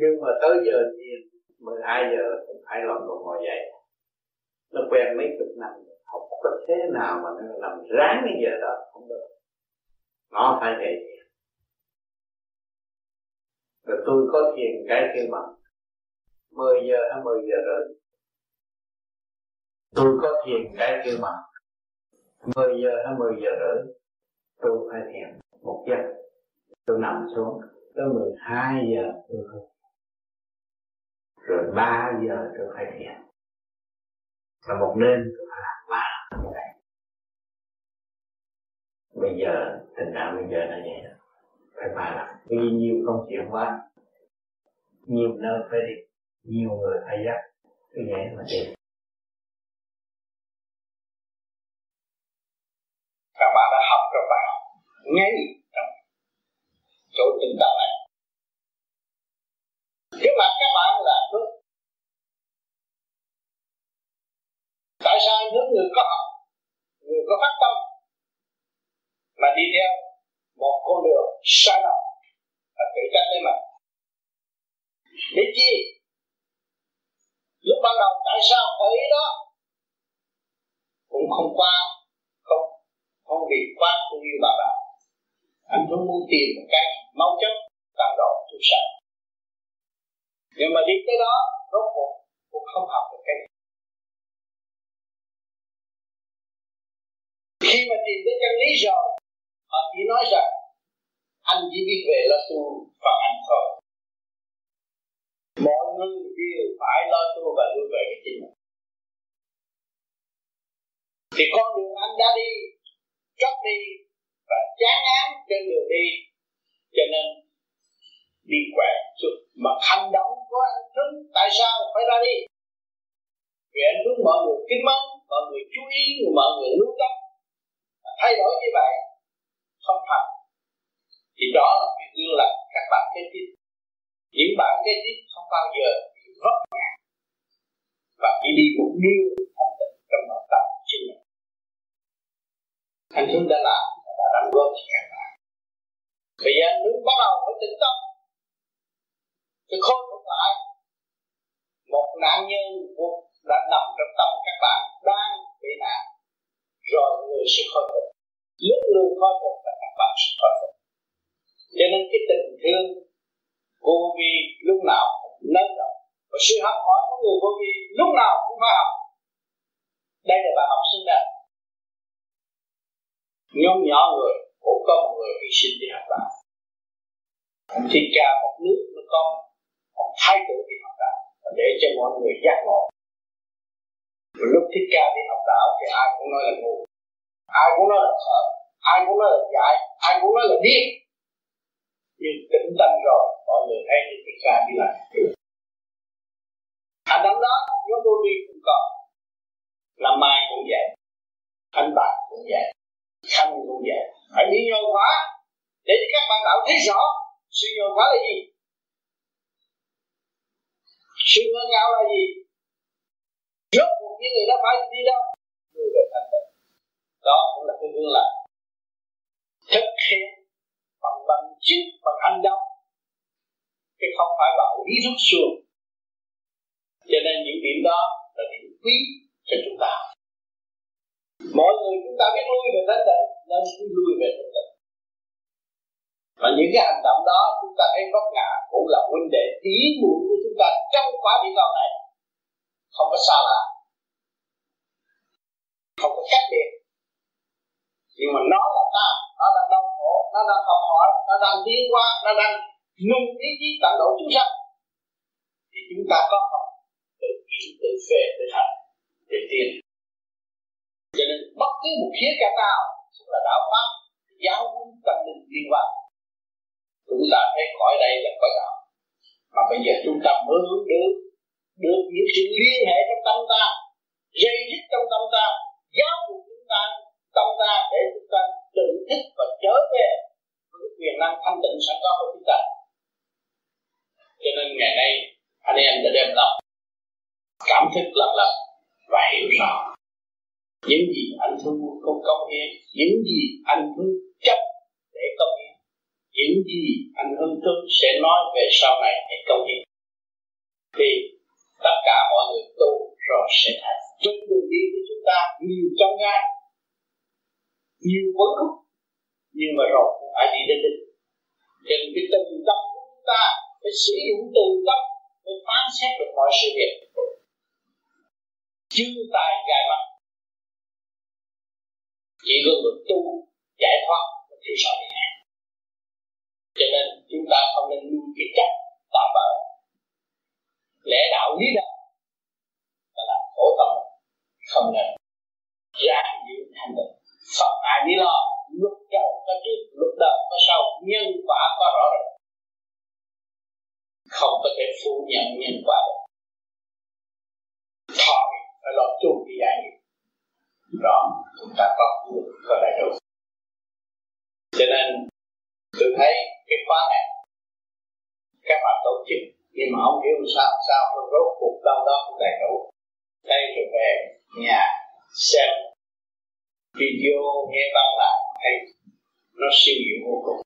Nhưng mà tới giờ thiền 12 giờ cũng phải lòng còn ngồi dậy. Nó quen mấy chục năm học có thế nào mà nó làm ráng cái giờ đó, Không được nó phải vậy rồi tôi có thiền cái kêu bằng 10 giờ hay 10 giờ rưỡi. Tôi có thiền cái kêu bằng 10 giờ hay 10 giờ rưỡi, tôi phải thiền một giấc. Tôi nằm xuống tới 12 giờ tôi phải rồi 3 giờ tôi phải thiền. Là một đêm tôi phải làm ba như vậy. Bây giờ tình trạng bây giờ là vậy đó. Phải ba lần. Vì nhiều công chuyện quá. Nhiều nơi phải đi. Nhiều người phải dắt. Cứ vậy mà đi. Các bạn đã học rồi bạn. Ngay trong chỗ tình đạo này. Trước mặt các bạn là anh Phước tại sao anh Phước người có học, người có phát tâm? Mà đi theo một con đường sai lầm và tự trách lấy mình để chi? Lúc ban đầu tại sao khởi ý đó? Cũng không qua, không không vì qua cũng như bà bà. Anh cũng muốn tìm một cái mau chóng tạo độ tu sạch. nhưng mà đi tới đó, rốt cuộc cũng không học được cái khi mà tìm tới chân lý rồi họ chỉ nói rằng, anh chỉ biết về lo tu và anh thôi. Mọi người đều phải lo tu và lui về cái chính mình. Thì con đường anh đã đi, chót đi và chán án trên đường đi. Cho nên, đi quẹt chút mà hành động của anh cứng tại sao phải ra đi? Vì anh muốn mọi người kính mến, mọi người chú ý, mọi người lưu tâm thay đổi như vậy không thật thì đó là cái gương là các bạn kế tiếp những bạn kế tiếp không bao giờ bị vấp ngã và chỉ đi một điều thanh tịnh trong nội tâm chính mình. Anh Thương đã làm, đã đóng góp cho các bạn. Bây giờ anh Thương bắt đầu với tỉnh tâm thì khôi phục lại một nạn nhân đã nằm trong tâm các bạn đang bị nạn. Rồi người sẽ khôi phục lúc luôn khôi phục là các bạn sẽ khôi phục cho nên cái tình thương vô vi lúc nào cũng nâng rộng và sự học hỏi của người vô vi lúc nào cũng phải học. Đây là bài học sinh ra nhóm nhỏ người cũng có một người hy sinh đi học đạo ông thiên ca một nước nó có một thái tử đi học đạo và để cho mọi người giác ngộ. Lúc thích ca đi học đạo thì ai cũng nói là ngu ai cũng nói là sợ ai cũng nói là dại ai cũng nói là điên nhưng tĩnh tâm rồi, mọi người thấy thì thích ca đi lại. hành động đó nhóm vô vi cũng có. Làm mai cũng vậy thanh bạc cũng vậy khăn cũng vậy. Phải đi nhồi quá để cho các bạn đạo thấy rõ sự nhồi quá là gì. Sự ngơ ngạo là gì? Rốt cuộc những người đó phải đi đâu? Người về thành tựu đó cũng là cái hướng là thực hiện bằng bằng chứng bằng hành động chứ không phải bảo lý rút xuống cho nên những điểm đó là điểm quý cho chúng ta. Mọi người chúng ta biết lui về thanh tịnh nên cứ lui về thanh tịnh và những cái hành động đó chúng ta thấy vấp ngã cũng là huynh đệ tí mũi của chúng ta trong quá địa cầu này. Không có xa lạ. Không có cách biệt nhưng mà nó là ta, nó đang đau khổ, nó đang học hỏi, nó đang tiến hóa, nó đang nung ý chí tận độ chúng sanh. Thì chúng ta có không tự kiểm tự phê tự hành để tiến cho nên bất cứ một khía cạnh nào cũng là đạo pháp, giáo huấn tâm linh tiên vào chúng ta thấy khỏi đây là có đạo. Mà bây giờ chúng ta mới hướng được được những sự liên hệ trong tâm ta, dây dứt trong tâm ta, giáo dục chúng ta tâm ra để chúng ta tự thức và trở về với quyền năng thanh tịnh sẵn có của chúng ta. Cho nên ngày nay, anh em đã đem lòng, cảm thức lần lần và hiểu rõ. Những gì anh thương không công hiến những gì anh thương chấp để công hiến những gì anh hương thức sẽ nói về sau này để công hiến thì tất cả mọi người tu rồi sẽ thấy. Trên đường đi của chúng ta nhiều trong gai nhiều quấn khúc nhưng mà rồi cũng phải đi đến đích. Cho cái từ tâm của chúng ta phải sử dụng từ tâm để phán xét được mọi sự việc. Chư tài gài mắt chỉ có người tu, giải thoát thì sợ đi này cho nên chúng ta không nên nuôi cái chấp tạm bỡ lẽ đạo lý đạo là làm khổ tâm, không nên ra giữ thanh định Phật ai đi lo luật trời có trước, luật đời có sau, nhân quả có rõ ràng. Không có thể phủ nhận nhân quả được. Thọ phải lo tu đi giải rõ chúng ta có có đầy đủ cho nên, tôi thấy cái khóa này, các bạn tổ chức, nhưng mà không hiểu sao sao nó rốt cuộc đâu đó cũng đầy đủ. Đây rồi về nhà, xem video nghe băng lại thấy nó siêu diệu vô cùng.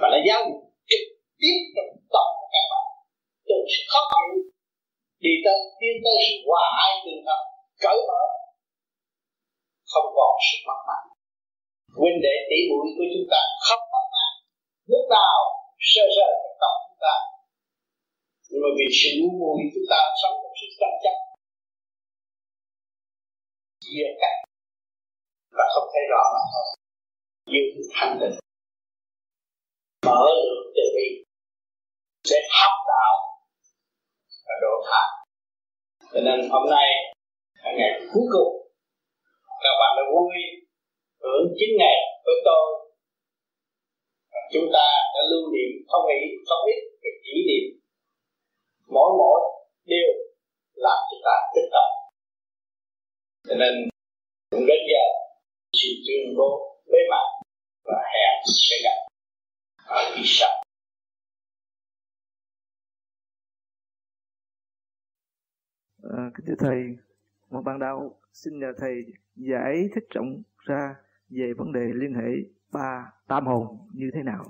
Và nó giáo dục trực tiếp trong tâm của các bạn. Từ sự khó khăn đi tới tiến tới sự hòa ai tương thân cởi mở, không còn sự mất mát. Huynh đệ tỷ muội của chúng ta không mất mát. Lúc nào sơ sơ trong tâm chúng ta. Nhưng mà vì sự ngu muội chúng ta sống trong sự tranh chấp. Chia cắt và không thấy rõ mà thôi. Nhưng thanh tịnh. Mở lượng từ bi. Sẽ hấp đạo và độ tha. Cho nên hôm nay là ngày cuối cùng, các bạn đã vui hưởng chín ngày với tôi. Và chúng ta đã lưu niệm không nghĩ, không ít về kỷ niệm. Mỗi mỗi điều làm chúng ta tích tập cho nên, cũng đến giờ sự tuyên bố bế mạc và hẹn sẽ gặp ở kỳ sau. À, kính thưa thầy một bạn đạo xin nhờ thầy giải thích rộng ra về vấn đề liên hệ ba tam hồn như thế nào?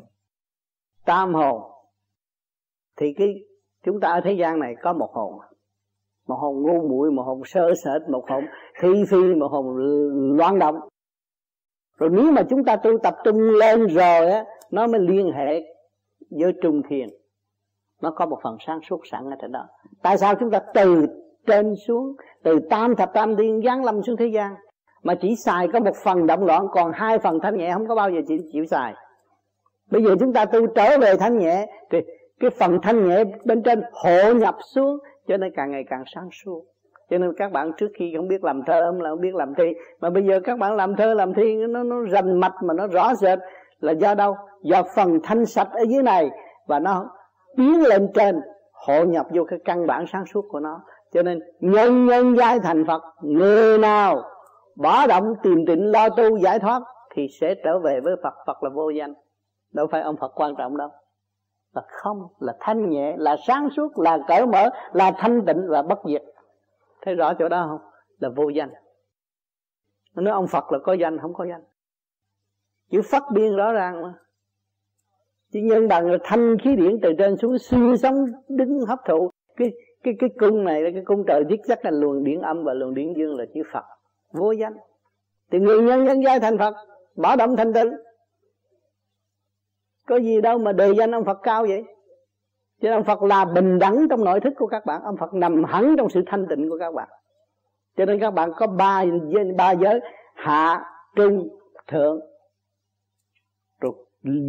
Tam hồn. Thì cái chúng ta ở thế gian này có một hồn. Một hồn ngu muội một hồn sơ sệt một hồn thi phi một hồn loạn động rồi nếu mà chúng ta tu tập trung lên rồi á nó mới liên hệ với trung thiền. Nó có một phần sáng suốt sẵn ở trên đó. Tại sao chúng ta từ trên xuống từ tam thập tam thiên giáng lâm xuống thế gian? Mà chỉ xài có một phần động loạn còn hai phần thanh nhẹ không có bao giờ chịu, chịu xài. Bây giờ chúng ta tu trở về thanh nhẹ thì cái phần thanh nhẹ bên trên hộ nhập xuống cho nên càng ngày càng sáng suốt cho nên các bạn trước khi không biết làm thơ, không là không biết làm thi. Mà bây giờ các bạn làm thơ, làm thi, nó nó rành mạch mà nó rõ rệt là do đâu? Do phần thanh sạch ở dưới này. Và nó biến lên trên, hộ nhập vô cái căn bản sáng suốt của nó. Cho nên nhân nhân giai thành phật, người nào bỏ động, tìm tịnh, lo tu, giải thoát thì sẽ trở về với phật. Phật là vô danh. Đâu phải ông phật quan trọng đâu. Là không, là thanh nhẹ, là sáng suốt, là cởi mở, là thanh tịnh và bất diệt thấy rõ chỗ đó không? Là vô danh. Nói ông phật là có danh, không có danh. Chữ phát biên rõ ràng mà. Chỉ nhân bằng là thanh khí điển từ trên xuống xuyên sống, đứng hấp thụ. Cái cái cái cung này là cái cung trời thiết chắc là luồng điển âm và luồng điển dương là chữ phật. Vô danh. Thì người nhân nhân giai thành phật, bảo động thanh tịnh. Có gì đâu mà đề danh ông phật cao vậy? Cho ông phật là bình đẳng trong nội thức của các bạn. Ông phật nằm hẳn trong sự thanh tịnh của các bạn. Cho nên các bạn có ba ba giới, hạ, trung, thượng rồi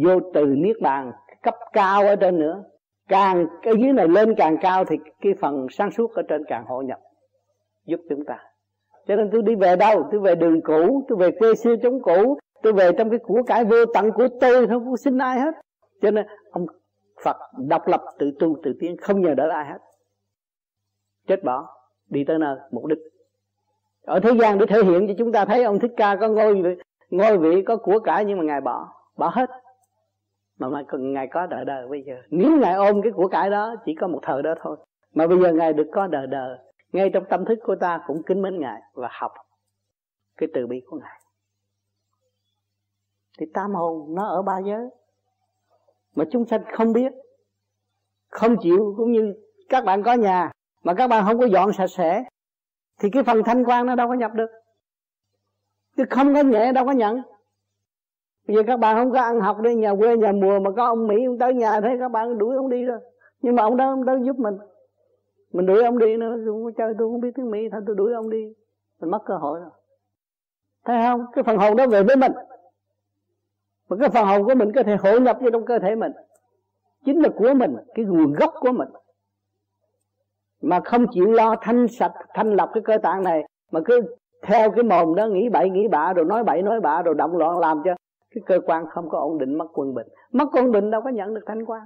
vô từ niết bàn, cấp cao ở trên nữa. Càng cái dưới này lên càng cao thì cái phần sáng suốt ở trên càng hội nhập, giúp chúng ta. Cho nên tôi đi về đâu? Tôi về đường cũ, tôi về quê xưa chống cũ, tôi về trong cái của cải vô tận của tôi không có xin ai hết. Cho nên Phật độc lập tự tu tự tiến không nhờ đỡ ai hết. Chết bỏ đi tới nơi mục đích. Ở thế gian để thể hiện cho chúng ta thấy ông thích ca có ngôi vị, ngôi vị có của cải nhưng mà ngài bỏ bỏ hết. Mà mà ngài có đời đời bây giờ. Nếu ngài ôm cái của cải đó chỉ có một thời đó thôi. Mà bây giờ ngài được có đời đời. Ngay trong tâm thức của ta cũng kính mến ngài và học cái từ bi của ngài. Thì tam hồn nó ở ba giới mà chúng sanh không biết, không chịu, cũng như các bạn có nhà mà các bạn không có dọn sạch sẽ, thì cái phần thanh quan nó đâu có nhập được. Chứ không có nhẹ, đâu có nhận. Bây giờ các bạn không có ăn học đi, nhà quê, nhà mùa mà có ông mỹ ông tới nhà thấy các bạn đuổi ông đi rồi. Nhưng mà ông đó ông đó giúp mình. Mình đuổi ông đi nữa, tôi không có chơi, tôi không biết tiếng mỹ, thôi tôi đuổi ông đi. Mình mất cơ hội rồi. Thấy không? Cái phần hồn đó về với mình mà cái phần hồn của mình có thể hội nhập vô trong cơ thể mình. Chính là của mình, cái nguồn gốc của mình. Mà không chịu lo thanh sạch, thanh lọc cái cơ tạng này, mà cứ theo cái mồm đó nghĩ bậy, nghĩ bạ, rồi nói bậy, nói bạ, rồi động loạn làm cho cái cơ quan không có ổn định, mất quân bình. Mất quân bình đâu có nhận được thanh quan.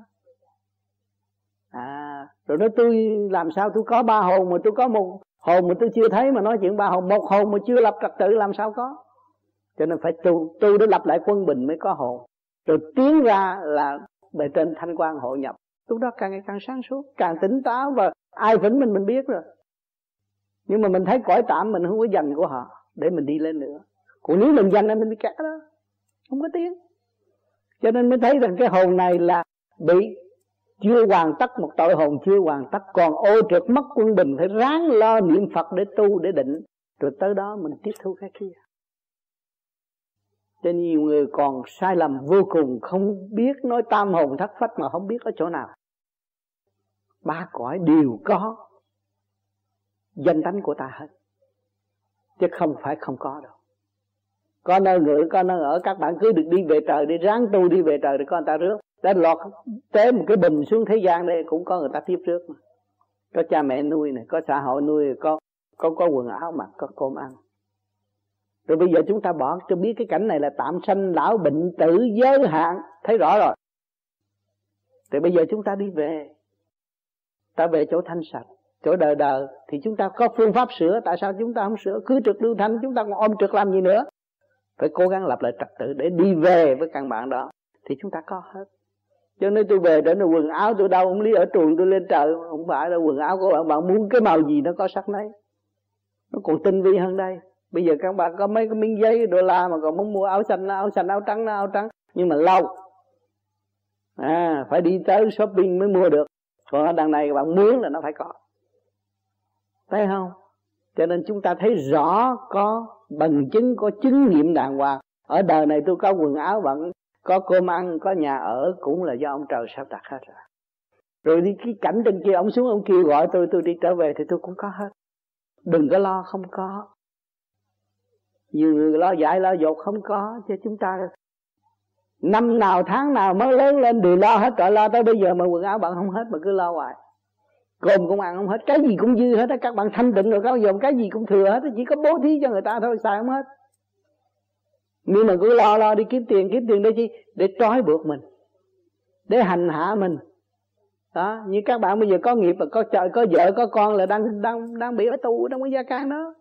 À rồi nói tôi làm sao tôi có ba hồn mà tôi có một hồn mà tôi chưa thấy mà nói chuyện ba hồn. Một hồn mà chưa lập trật tự làm sao có? Cho nên phải tu tu để lập lại quân bình mới có hồn. Rồi tiến ra là bề trên thanh quan hội nhập. Lúc đó càng ngày càng sáng suốt, càng tỉnh táo và ai vĩnh mình mình biết rồi. Nhưng mà mình thấy cõi tạm mình không có dành của họ để mình đi lên nữa. Còn nếu mình dành thì mình bị kẹt đó. Không có tiếng. Cho nên mới thấy rằng cái hồn này là bị chưa hoàn tất, một tội hồn chưa hoàn tất, còn ô trượt mất quân bình, phải ráng lo niệm phật để tu, để định. Rồi tới đó mình tiếp thu cái kia cho nhiều người còn sai lầm vô cùng, không biết nói tam hồn thất phách mà không biết ở chỗ nào. Ba cõi đều có danh tánh của ta hết, chứ không phải không có đâu. Có nơi ngự, có nơi ở, các bạn cứ được đi về trời, đi ráng tu đi về trời để con ta rước. Đã lọt tế một cái bình xuống thế gian đây, cũng có người ta tiếp rước mà. Có cha mẹ nuôi này, có xã hội nuôi, có có có quần áo mặc có cơm ăn rồi bây giờ chúng ta bỏ cho biết cái cảnh này là tạm sanh lão bệnh tử giới hạn, thấy rõ rồi. Thì bây giờ chúng ta đi về. Ta về chỗ thanh sạch, chỗ đời đời, thì chúng ta có phương pháp sửa. Tại sao chúng ta không sửa? Cứ trực lưu thanh, chúng ta còn ôm trực làm gì nữa? Phải cố gắng lập lại trật tự để đi về với căn bản đó. Thì chúng ta có hết. Cho nên tôi về để quần áo, tôi đâu ông lý ở trường tôi lên trời không phải là quần áo của bạn bạn muốn cái màu gì nó có sắc nấy. Nó còn tinh vi hơn đây bây giờ các bạn có mấy cái miếng giấy, đô la mà còn muốn mua áo xanh áo xanh, áo trắng áo trắng. Nhưng mà lâu. À phải đi tới shopping mới mua được. Còn ở đằng này các bạn muốn là nó phải có. Thấy không? Cho nên chúng ta thấy rõ có bằng chứng, có chứng nghiệm đàng hoàng. Ở đời này tôi có quần áo vẫn có cơm ăn, có nhà ở cũng là do ông trời sắp đặt hết rồi. Rồi đi cái cảnh trên kia, ông xuống ông kêu gọi tôi tôi đi trở về thì tôi cũng có hết. Đừng có lo, không có nhiều người lo dạy lo dột, không có cho chúng ta năm nào, tháng nào mới lớn lên đều lo hết cỡ lo tới bây giờ mà quần áo bạn không hết mà cứ lo hoài. Cơm cũng ăn không hết, cái gì cũng dư hết á, các bạn thanh tịnh rồi, các bạn dùng cái gì cũng thừa hết chỉ có bố thí cho người ta thôi, xài không hết. Nhưng mà cứ lo lo đi kiếm tiền kiếm tiền để chi? Để trói buộc mình, để hành hạ mình. Đó, như các bạn bây giờ có nghiệp và có trời, có vợ, có con là đang đang đang bị ở tù trong cái gia can đó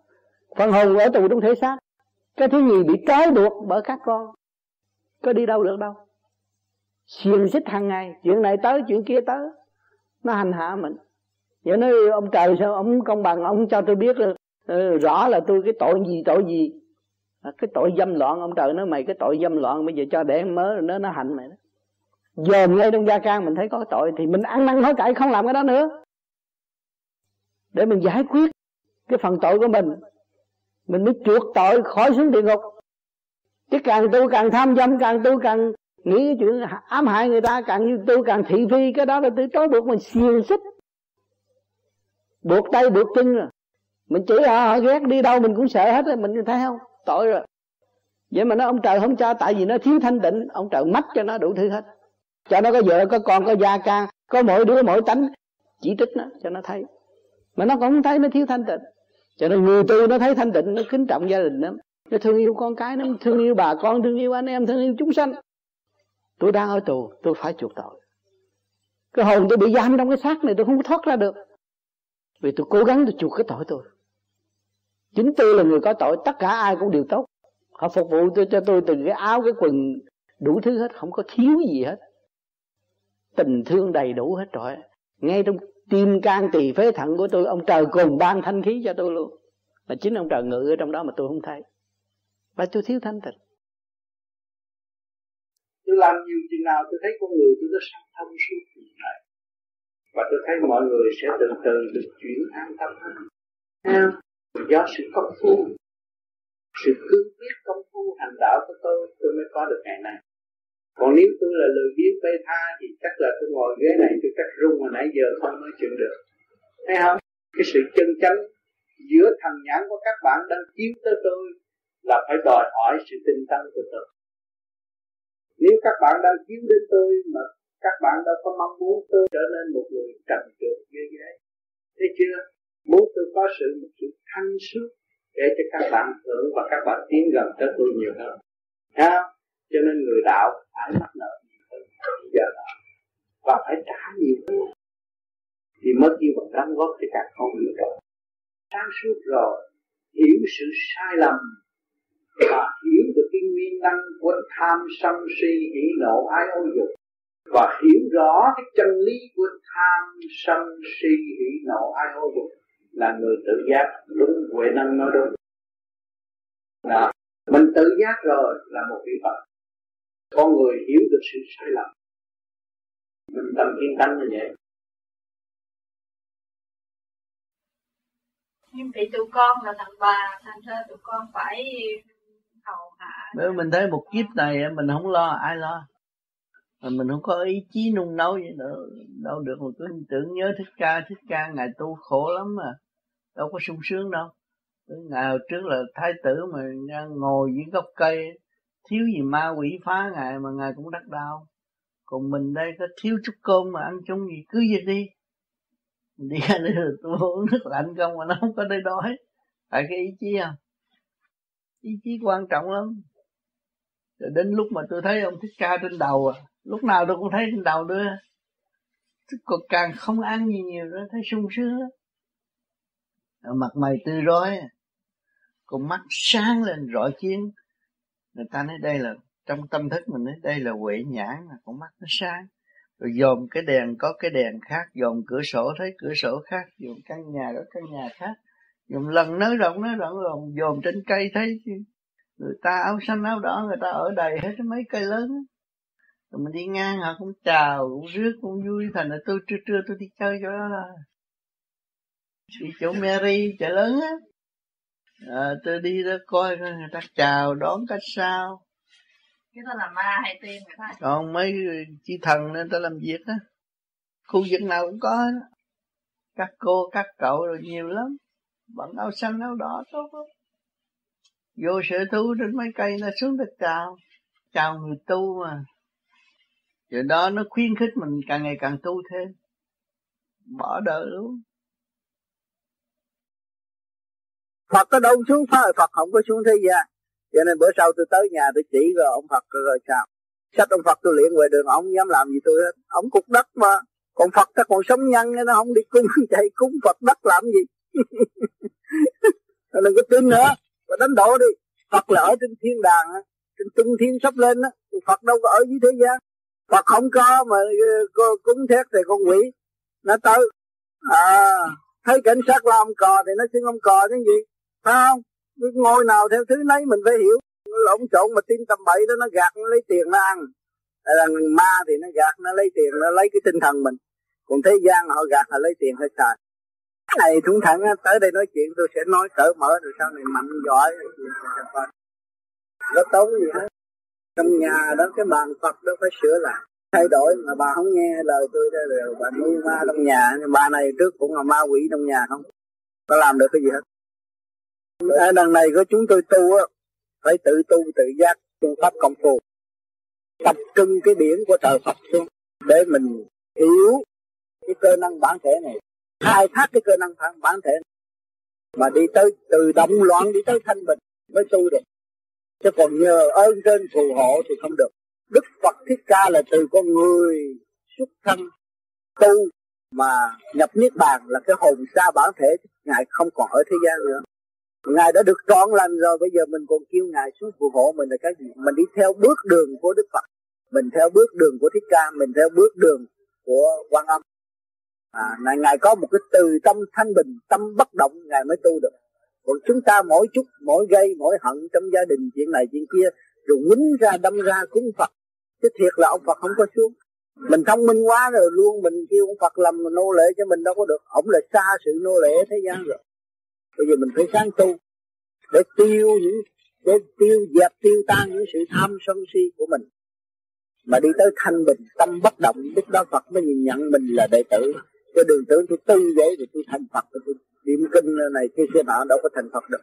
phần hồn ở tù trong thể xác cái thứ gì bị trói buộc bởi các con. Có đi đâu được đâu. Xiềng xích hàng ngày chuyện này tới chuyện kia tới. Nó hành hạ mình. Vậy nói ông trời sao ông công bằng ông cho tôi biết là, ừ, rõ là tôi cái tội gì tội gì. À, cái tội dâm loạn ông trời nói mày cái tội dâm loạn bây giờ cho để mớ nó nó hạnh mày đó. Dòm ngay trong gia can mình thấy có tội thì mình ăn năn hối cải không làm cái đó nữa. Để mình giải quyết cái phần tội của mình mình mới chuộc tội khỏi xuống địa ngục. Chứ càng tu càng tham dâm càng tu càng nghĩ chuyện ám hại người ta càng tu càng thị phi cái đó là tự trói buộc mình xiềng xích. Buộc tay buộc chân. Rồi mình chỉ họ, họ ghét đi đâu mình cũng sợ hết rồi mình thấy không? Tội rồi. Vậy mà nó ông trời không cho tại vì nó thiếu thanh tịnh ông trời mách cho nó đủ thứ hết. Cho nó có vợ có con có gia ca, có mỗi đứa mỗi tánh chỉ trích nó cho nó thấy. Mà nó cũng không thấy nó thiếu thanh tịnh cho nên người tu nó thấy thanh tịnh, nó kính trọng gia đình lắm. Nó thương yêu con cái nó thương yêu bà con, thương yêu anh em, thương yêu chúng sanh. Tôi đang ở tù, tôi phải chuộc tội. Cái hồn tôi bị giam trong cái xác này, tôi không có thoát ra được. Vì tôi cố gắng tôi chuộc cái tội tôi. Chính tôi là người có tội, tất cả ai cũng đều tốt. Họ phục vụ tôi, cho tôi từ cái áo, cái quần, đủ thứ hết, không có thiếu gì hết. Tình thương đầy đủ hết rồi. Ngay trong tim can tỳ phế thận của tôi, ông trời cùng ban thanh khí cho tôi luôn. Mà chính ông trời ngự ở trong đó mà tôi không thấy. Và tôi thiếu thanh tịnh. Tôi làm nhiều chừng nào tôi thấy con người tôi nó sáng thông suốt này. Và tôi thấy mọi người sẽ từ từ được chuyển an tâm hơn do sự công phu, sự cương quyết công phu hành đạo của tôi tôi mới có được ngày này còn nếu tôi là lười biếng bê tha thì chắc là tôi ngồi ghế này tôi chắc rung mà nãy giờ không nói chuyện được. Thấy không? Cái sự chân chánh giữa thần nhãn của các bạn đang chiếu tới tôi là phải đòi hỏi sự tinh tấn của tôi. Nếu các bạn đang chiếu đến tôi mà các bạn đâu có mong muốn tôi trở nên một người trầm trượt ghê ghê. Thấy chưa? Muốn tôi có sự, một sự thanh suốt để cho các bạn hưởng và các bạn tiến gần tới tôi nhiều hơn. Thấy không? Cho nên người đạo phải mắc nợ giờ đó. Và phải trả nhiều hơn. Thì mới kêu bằng đóng góp cho các con hiểu trụ sáng suốt rồi, hiểu sự sai lầm và hiểu được cái nguyên năng của tham sân si hỉ nộ, ái ô dục. Và hiểu rõ cái chân lý của tham sân si hỉ nộ, ái ô dục là người tự giác đúng huệ năng nói đúng. Đó. mình tự giác rồi là một vị phật con người hiểu được sự sai lầm. Mình tâm kiên tánh như vậy. Nhưng vì tụi con là thằng bà thành ra tụi con phải hầu hạ nếu mình thấy một kiếp này mình không lo ai lo? Mà mình không có ý chí nung nấu gì nữa. Đâu được một cứ tưởng nhớ thích ca thích ca ngài tu khổ lắm mà. Đâu có sung sướng đâu. Ngày hồi trước là thái tử mà ngồi dưới gốc cây thiếu gì ma quỷ phá ngài mà ngài cũng đắc đau. Còn mình đây có thiếu chút cơm mà ăn chung gì cứ việc đi. Đi ra đây là tôi uống nước lạnh không mà nó không có đây đói. Phải cái ý chí không ý chí quan trọng lắm. Rồi đến lúc mà tôi thấy ông thích ca trên đầu à lúc nào tôi cũng thấy trên đầu nữa còn càng không ăn gì nhiều nữa, thấy sung sướng mặt mày tươi rói. Con mắt sáng lên, rọi chiến người ta nói đây là, trong tâm thức mình nói đây là huệ nhãn là con mắt nó sáng. Rồi dòm cái đèn, có cái đèn khác dòm cửa sổ, thấy cửa sổ khác dòm căn nhà có căn nhà khác. Dòm lần nới rộng nới rộng rồi dòm trên cây thấy người ta áo xanh, áo đỏ, người ta ở đầy hết mấy cây lớn. Rồi mình đi ngang, họ cũng chào, cũng rước, cũng vui. Thành là tôi, trưa trưa tôi đi chơi chỗ đó. Là đi chỗ Mary, chợ lớn á à, tôi đi đó coi người ta chào đón cách sao. Cái đó là ma hay tiên người ta còn mấy chi thần nên ta làm việc á. Khu vực nào cũng có đó. các cô các cậu rồi nhiều lắm. Bận áo xanh áo đỏ tốt lắm. Vô sở thú trên mấy cây nó xuống đất chào. Chào người tu mà. Rồi đó nó khuyến khích mình càng ngày càng tu thêm. Bỏ đời luôn Phật có đâu xuống, phá Phật không có xuống thế gian. Cho nên bữa sau tôi tới nhà tôi chỉ rồi ông Phật rồi sao. Sách ông Phật tôi luyện ngoài đường, ông dám làm gì tôi hết. Ông cục đất mà. Còn Phật ta còn sống nhân nó không đi cung chạy cúng Phật đất làm gì? Đừng có tin nữa. Và đánh đổ đi. Phật là ở trên thiên đàng trên trung thiên sắp lên á Phật đâu có ở dưới thế gian. Phật không có mà ờ, cúng thét thì con quỷ nó tới. À thấy cảnh sát la ông cò thì nó xưng ông cò cái gì phải không ngôi nào theo thứ nấy mình phải hiểu. Nó lộn trộn mà tin tầm bậy đó, nó gạt, nó lấy tiền nó ăn. Là ma thì nó gạt, nó lấy tiền, nó lấy cái tinh thần mình. Còn thế gian họ gạt là lấy tiền hết xài cái này thủng thẳng tới đây nói chuyện tôi sẽ nói cởi mở, rồi sau này mạnh giỏi nó tốn gì hết. Trong nhà đó, cái bàn Phật đó phải sửa lại. Thay đổi mà bà không nghe lời tôi đây rồi bà nuôi ma trong nhà. Nhưng bà này trước cũng là ma quỷ trong nhà không? Có làm được cái gì hết? Ở đằng này của chúng tôi tu á, phải tự tu, tự giác phương pháp công phu. Tập trung cái điển của trời Phật xuống để mình hiểu cái cơ năng bản thể này. Khai thác cái cơ năng bản thể này. mà đi tới, từ động loạn đi tới thanh bình mới tu được. Chứ còn nhờ ơn trên phù hộ thì không được. Đức Phật Thích Ca là từ con người xuất thân, tu mà nhập niết bàn là cái hồn xa bản thể ngài không còn ở thế gian nữa ngài đã được trọn lành rồi bây giờ mình còn kêu ngài xuống phù hộ mình là cái gì? Mình đi theo bước đường của Đức Phật mình theo bước đường của Thích Ca mình theo bước đường của Quan Âm. À, ngài, ngài có một cái từ tâm thanh bình tâm bất động ngài mới tu được. Còn chúng ta mỗi chút mỗi gây mỗi hận trong gia đình chuyện này chuyện kia rồi quýnh ra đâm ra cúng Phật. Chứ thiệt là ông Phật không có xuống. Mình thông minh quá rồi luôn mình kêu ông Phật làm nô lệ cho mình đâu có được. Ông là xa sự nô lệ thế gian rồi bây giờ mình phải sáng tu để tiêu những để tiêu dẹp, tiêu tan những sự tham sân si của mình. Mà đi tới thanh bình, tâm bất động, lúc đó Phật mới nhìn nhận mình là đệ tử. Cho đường tưởng tôi tư vậy thì tôi thành Phật. Tôi niệm kinh này kia kia nọ, đâu có thành Phật được.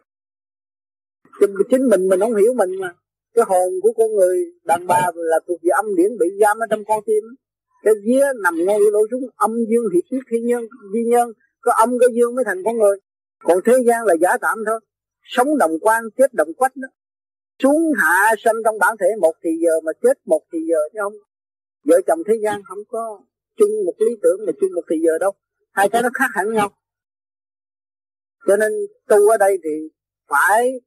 Chính mình mình không hiểu mình mà. Cái hồn của con người, đàn bà là thuộc về âm điển, bị giam ở trong con tim. Cái vía nằm ngay lỗ xuống âm dương hiệp tiết thiên nhân duy nhân, có âm có dương mới thành con người còn thế gian là giả tạm thôi. Sống đồng quan, chết đồng quách đó. Xuống hạ sanh trong bản thể một thì giờ, mà chết một thì giờ, chứ không. Vợ chồng thế gian không có chung một lý tưởng mà chung một thì giờ đâu. Hai cái nó khác hẳn nhau. Cho nên tu ở đây thì phải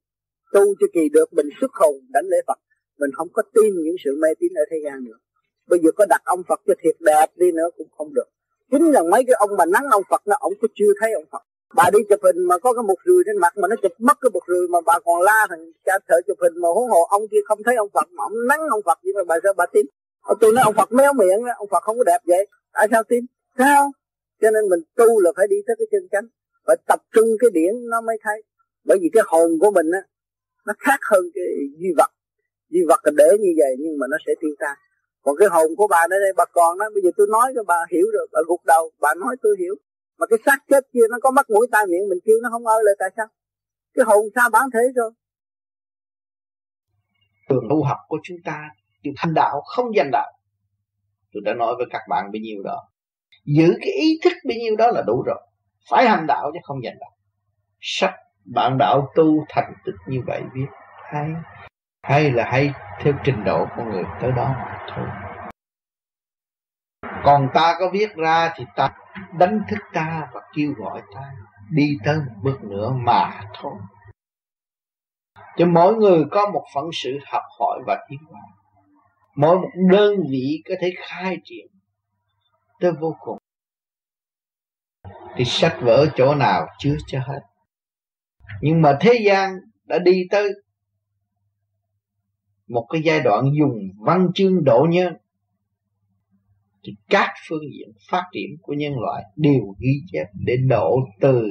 tu cho kỳ được, mình xuất hồn, đánh lễ Phật. Mình không có tin những sự mê tín ở thế gian nữa. Bây giờ có đặt ông Phật cho thiệt đẹp đi nữa cũng không được. Chính là mấy cái ông mà nắng ông Phật nó ông có chưa thấy ông Phật bà đi chụp hình mà có cái một rùi trên mặt mà nó chụp mất cái một rùi mà bà còn la thằng cha thợ chụp hình mà huống hồ ông kia không thấy ông Phật mà ông nắng ông Phật vậy mà bà sao bà tin? Tôi nói ông Phật méo miệng, ông Phật không có đẹp vậy. Tại sao tin? Sao? Cho nên mình tu là phải đi tới cái chân chánh. Phải tập trung cái điển nó mới thấy. Bởi vì cái hồn của mình á, nó khác hơn cái duy vật. Duy vật là để như vậy nhưng mà nó sẽ tiêu tan. Còn cái hồn của bà ở đây bà còn đó, bây giờ tôi nói cho bà hiểu rồi, bà gục đầu, bà nói tôi hiểu mà cái xác chết kia nó có mắt mũi tai miệng mình kêu nó không ơi lại tại sao? Cái hồn sao bán thế rồi? Trường tu học của chúng ta chịu thành đạo không danh đạo. Tôi đã nói với các bạn bấy nhiêu đó. Giữ cái ý thức bấy nhiêu đó là đủ rồi. Phải hành đạo chứ không danh đạo. Sách bạn đạo tu thành tích như vậy biết hay? Hay là hay theo trình độ của người tới đó mà thôi. Còn ta có viết ra thì ta đánh thức ta và kêu gọi ta đi tới một bước nữa mà thôi. Cho mỗi người có một phận sự học hỏi và tiến hóa. Mỗi một đơn vị có thể khai triển tới vô cùng. Thì sách vở chỗ nào chưa cho hết. Nhưng mà thế gian đã đi tới một cái giai đoạn dùng văn chương độ nhân thì các phương diện phát triển của nhân loại đều ghi chép để độ từ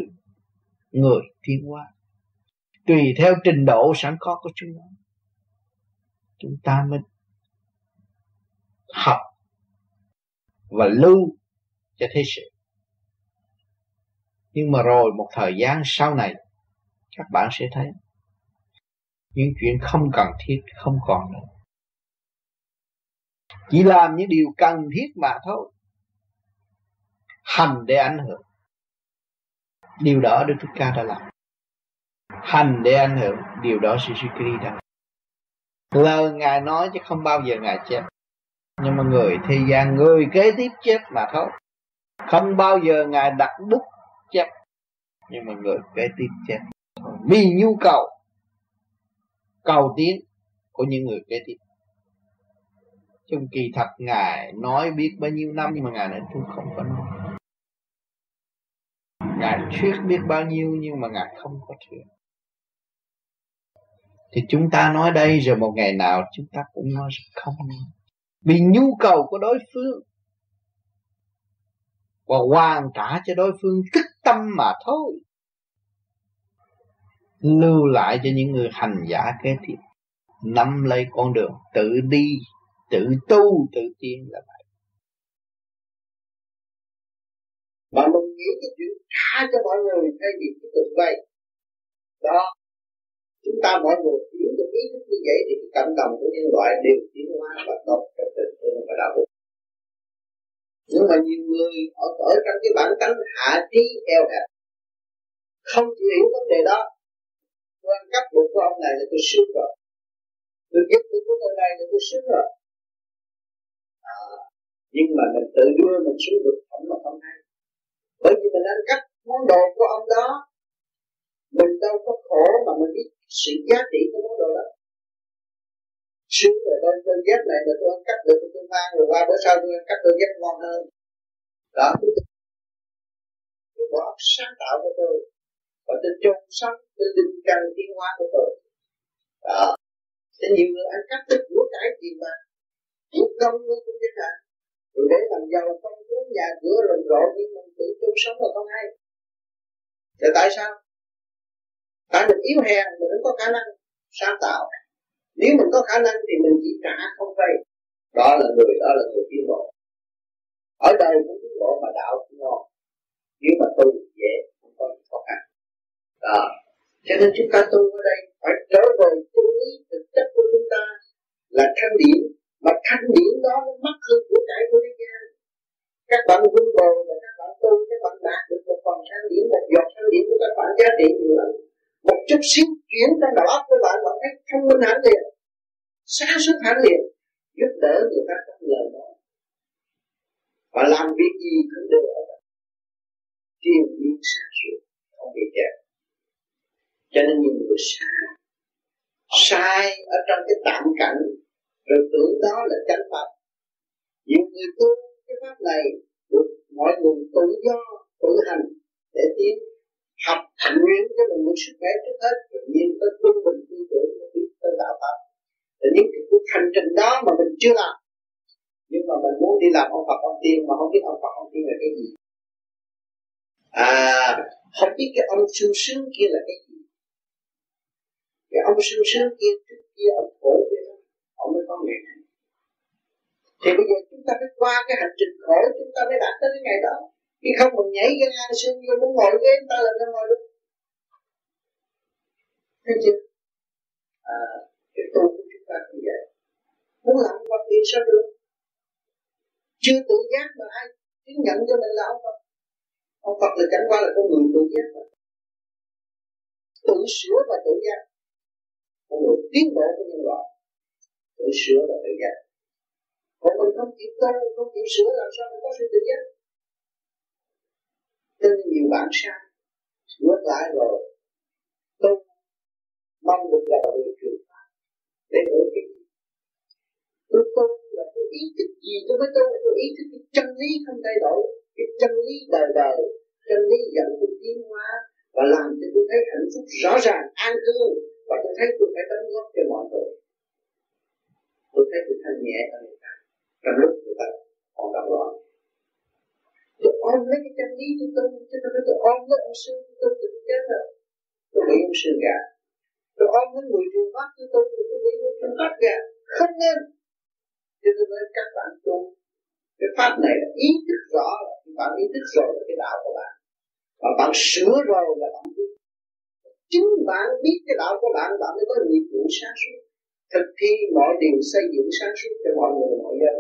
người tiến hóa. Tùy theo trình độ sẵn có của chúng ta chúng ta mới học và lưu cho thế sự. Nhưng mà rồi một thời gian sau này, các bạn sẽ thấy những chuyện không cần thiết, không còn nữa chỉ làm những điều cần thiết mà thôi. Hành để ảnh hưởng. Điều đó Đức Thích Ca đã làm. Hành để ảnh hưởng. Điều đó sư sư Kri đã lời ngài nói chứ không bao giờ ngài chép. Nhưng mà người thế gian, người kế tiếp chép mà thôi. Không bao giờ ngài đặt bút chép. Nhưng mà người kế tiếp chép. Vì nhu cầu cầu tiến của những người kế tiếp trong kỳ thật ngài nói biết bao nhiêu năm nhưng mà ngài nói tôi không có nói. Ngài thuyết biết bao nhiêu nhưng mà ngài không có thuyết. Thì chúng ta nói đây rồi một ngày nào chúng ta cũng nói không vì nhu cầu của đối phương và hoàn trả cho đối phương tức tâm mà thôi. Lưu lại cho những người hành giả kế tiếp. Nắm lấy con đường tự đi tự tu, tự tiến là vậy. Mà mình nghĩ cái chuyện tha cho mọi người thay vì cái tự vậy đó. Chúng ta mọi người hiểu được ý thức như vậy thì cái cộng đồng của nhân loại đều tiến hóa và tốt cho tình thương và đạo đức. Nhưng mà nhiều người ở ở trong cái bản tánh hạ trí eo hẹp, không chịu hiểu vấn đề đó. Tôi ăn cắp bụng của ông này là tôi sướng rồi. Tôi giúp bụng của tôi này là tôi sướng rồi à, nhưng mà mình tự đưa mình xuống vực thẳm mà không hay bởi vì mình ăn cắp món đồ của ông đó. Mình đâu có khổ mà mình biết sự giá trị của món đồ đó. Xuống rồi tôi tôi ghép này là tôi ăn cắp được tôi mang rồi qua bữa sau tôi ăn cắp tôi ghép ngon hơn. Đó tôi cái bộ óc sáng tạo của tôi và tôi trông sống tôi linh căn tiến hóa của tôi. Đó. Thế nhiều người ăn cắp được của cải tiền mà chủ công nó cũng chính là rồi để làm giàu công cuốn nhà cửa rầm rộ nhưng mình tự chung sống là không hay. Là tại sao? Tại mình yếu hèn mình không có khả năng sáng tạo. Nếu mình có khả năng thì mình chỉ trả không vay. Đó là người, đó là người tiến bộ. Ở đây cũng tiến bộ mà đạo cũng ngon. Nếu mà tu dễ, không có khó khăn. Đó. Cho nên chúng ta tu ở đây phải trở về chân lý thực chất của chúng ta là thanh điển mà thanh điển đó, nó mất hơn của cải của thế gian các bạn vun bồi và các bạn tu, các bạn đạt được một phần thanh điển một giọt thanh điển của các bạn giá trị nhiều lắm. Một chút xíu chuyển trong đầu óc của bạn bạn thấy thông minh hẳn liền, sáng suốt hẳn liền, giúp đỡ người ta trong lời nói. Và làm việc gì cũng được. Ở đó triền biến sáng suốt, không bị kẹt. Cho nên nhiều người sai. Sai ở trong cái tạm cảnh rồi tưởng đó là chánh pháp nhiều người tu cái pháp này được mọi người tự do, tự hành để tiến học nguyện cho mình một sức khỏe trước hết tự nhiên tới quân bình tư tưởng nó biết tới đạo pháp thì những cái cuộc hành trình đó mà mình chưa làm, nhưng mà mình muốn đi làm ông Phật ông Tiên mà không biết ông Phật ông Tiên là cái gì. À không biết cái ông sung sướng kia là cái gì. Cái ông sung sướng kia trước kia ông khổ kia đó ông mới có ngày này thì bây giờ chúng ta phải qua cái hành trình khổ chúng ta mới đạt tới cái ngày đó. Khi không mình nhảy ra ngang xương vô muốn ngồi ghế ta làm sao ngồi được? Thấy chưa? À, cái tu của chúng ta cũng vậy. Muốn làm Phật thì sao được? Chưa tự giác mà ai chứng nhận cho mình là ông Phật. Ông Phật là chẳng qua là con người tự giác mà. Tự sửa và tự giác. Con người tiến bộ của nhân loại. Tự sửa và tự giác còn mình không chịu tu không chịu sửa, làm sao mình có sự tự giác? Tin nhiều bản sai, ngược lại rồi. Tu mong được là người truyền pháp để hưởng cái gì tôi tu là tôi ý thức gì tôi mới tu tôi ý thức cái chân lý không thay đổi, cái chân lý đời đời, chân lý dẫn tôi tiến hóa và làm cho tôi thấy hạnh phúc rõ ràng, an cư. Và tôi thấy tôi phải đóng góp cho mọi người. Tôi thấy tôi thanh nhẹ hơn trong lúc người ta còn gặp loạn tôi ôm lấy cái chân lý tôi tu chứ tôi tôi ôm lấy ông sư tôi tu tôi chết rồi tôi bị ông sư gạt tôi ôm lấy người truyền pháp tôi tu tôi bị ông truyền pháp gạt không nên. Cho tôi nói các bạn tu. Cái pháp này là ý thức rõ. Là bạn ý thức rồi là cái đạo của bạn. Và bạn sửa rồi là bạn biết. Chính bạn biết cái đạo của bạn bạn mới có nhiệm vụ sáng suốt. Thực thi mọi điều xây dựng sáng suốt cho mọi người mọi giới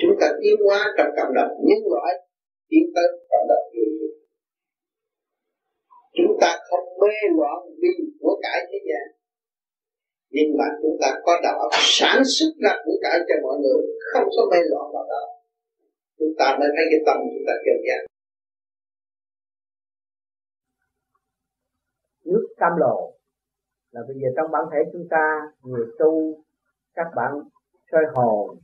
chúng ta tiến hóa trong cộng đồng, nhân loại tiến tới cộng đồng. Người chúng ta không mê loạn vì của cải thế gian. Nhưng mà chúng ta có đạo sản xuất ra của cải cho mọi người, không có mê loạn vào đó. Chúng ta mới thấy cái tâm chúng ta kiên giác nước cam lộ là bây giờ trong bản thể chúng ta, người tu, các bạn soi hồn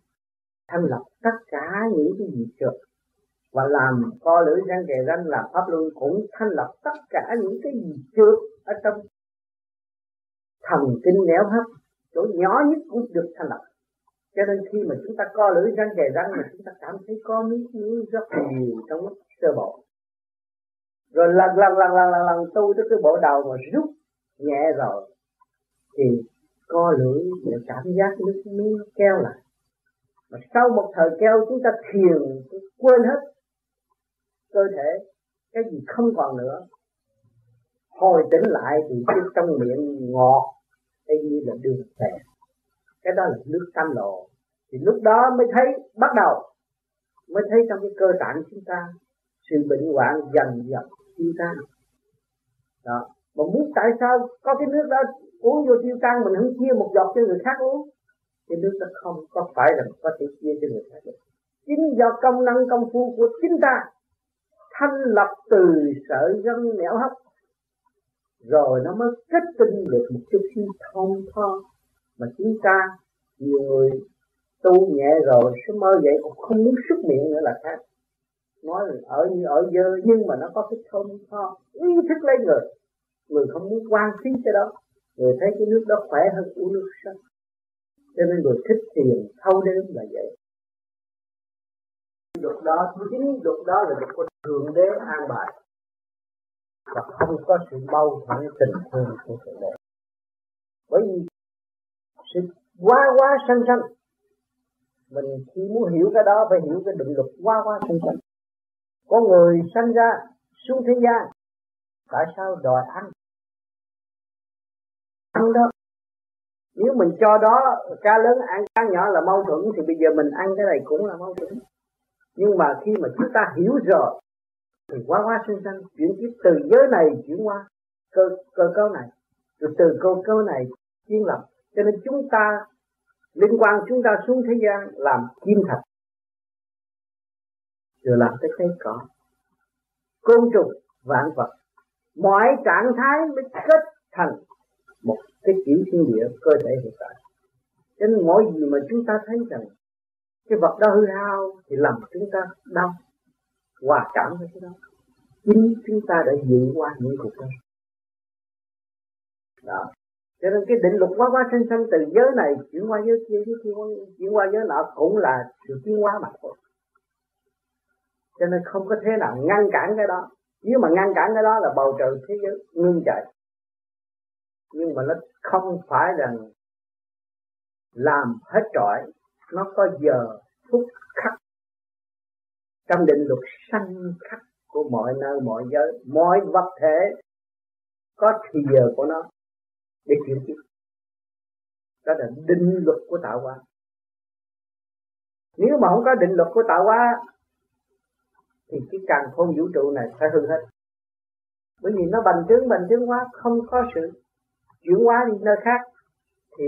thanh lập tất cả những cái gì trượt và làm co lưỡi răng kề răng làm pháp luân cũng thanh lập tất cả những cái gì trượt ở trong thần kinh néo hấp chỗ nhỏ nhất cũng được thanh lập. Cho nên khi mà chúng ta co lưỡi răng kề răng mà chúng ta cảm thấy có miếng miếng rất nhiều trong lúc sơ bộ. Rồi lần lần lần lần lần lần tu tới cái bộ đầu mà rút nhẹ rồi thì co lưỡi để cảm giác nước miếng keo lại mà sau một thời keo chúng ta thiền quên hết cơ thể, cái gì không còn nữa. Hồi tỉnh lại thì cái trong miệng ngọt y như là đường phèn cái đó là nước tam lộ. Thì lúc đó mới thấy, bắt đầu mới thấy trong cái cơ tạng chúng ta, sự bệnh hoạn dần dần tiêu tan. Đó. Mà muốn tại sao có cái nước đó uống vô tiêu tan, mình không chia một giọt cho người khác uống? Cái nước nó không có phải là có thể chia cho người khác được. Chính do công năng công phu của chính ta thanh lập từ sợi gân nẻo hấp rồi nó mới kết tinh được một chút xíu thông tho mà chúng ta nhiều người tu nhẹ rồi sẽ mơ vậy cũng không muốn xuất miệng nữa là khác. Nói là ở như ở dơ, nhưng mà nó có cái thông tho ý thức lấy người. Người không muốn quan phí cái đó. Người thấy cái nước đó khỏe hơn uống nước sạch cho nên người thích tiền thâu đêm là vậy. Luật đó chính luật đó là luật của thượng đế an bài. Và không có sự mâu thuẫn tình thương của thượng đế. Bởi vì sự quá quá sanh sanh. Mình khi muốn hiểu cái đó, phải hiểu cái định luật quá quá sanh sanh. Có người sanh ra xuống thế gian, tại sao đòi ăn? Ăn đó nếu mình cho đó, cá lớn ăn, cá nhỏ là mâu thuẫn, thì bây giờ mình ăn cái này cũng là mâu thuẫn. Nhưng mà khi mà chúng ta hiểu rồi, thì quá quá sinh sanh chuyển tiếp từ giới này chuyển qua cơ cơ cấu này. Rồi từ cơ cấu này chuyên lập. Cho nên chúng ta, liên quan chúng ta xuống thế gian làm kim thạch. Rồi làm tới cây cỏ. Côn trùng, vạn vật. Mọi trạng thái mới kết thành cái kiểu thiên địa cơ thể hiện tại. Cho nên mỗi gì mà chúng ta thấy rằng cái vật đó hư hao thì làm chúng ta đau, hòa cảm với cái đó. Chính chúng ta đã vượt qua những cuộc đời. Đó. Cho nên cái định luật quá quá sinh sinh từ giới này chuyển qua giới kia giới kia chuyển qua giới nọ cũng là sự tiến hóa mà thôi. Cho nên không có thế nào ngăn cản cái đó. Nếu mà ngăn cản cái đó là bầu trời thế giới ngưng chạy nhưng mà nó không phải là làm hết trọi nó có giờ phút khắc. Trong định luật sanh khắc của mọi nơi mọi giới mọi vật thể có thì giờ của nó để chịu tiếp. Đó là định luật của tạo hóa. Nếu mà không có định luật của tạo hóa thì cái càng khôn vũ trụ này sẽ hư hết. Bởi vì nó bành trướng bành trướng quá, không có sự chuyển hóa đi nơi khác, thì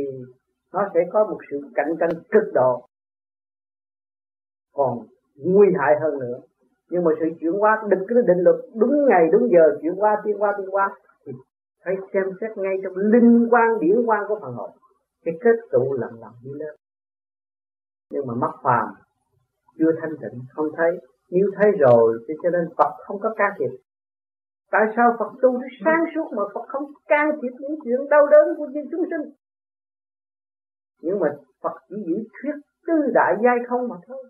nó sẽ có một sự cạnh tranh cực độ. Còn nguy hại hơn nữa. Nhưng mà sự chuyển hóa định, cái định luật đúng ngày, đúng giờ, chuyển hóa, tiến hóa tiến hóa, thì phải xem xét ngay trong linh quan, điển quan của phần hồn. Cái kết tụ lần lần đi lên nhưng mà mắt phàm chưa thanh tịnh, không thấy. Nếu thấy rồi, thì cho nên Phật không có can thiệp tại sao Phật tu nó sáng suốt mà Phật không can thiệp những chuyện đau đớn của những chúng sinh? Nhưng mà Phật chỉ giữ thuyết tư đại giai không mà thôi.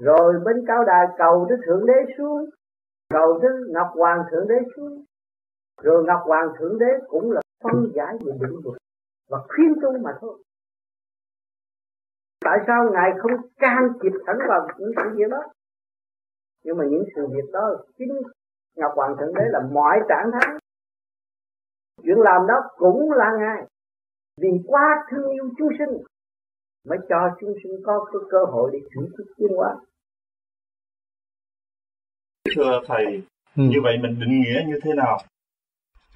Rồi bên cao đài cầu tới thượng đế xuống cầu tới ngọc hoàng thượng đế xuống. Rồi ngọc hoàng thượng đế cũng là phân giải về định luật và khuyên tu mà thôi. Tại sao ngài không can thiệp thẳng vào những sự việc đó? Nhưng mà những sự việc đó chính ngọc hoàng thượng đế là mọi trạng thái chuyện làm đó cũng là ngài vì quá thương yêu chúng sinh mới cho chúng sinh có cái cơ hội để chuyển tiếp tiến hóa thưa thầy ừ. như vậy mình định nghĩa như thế nào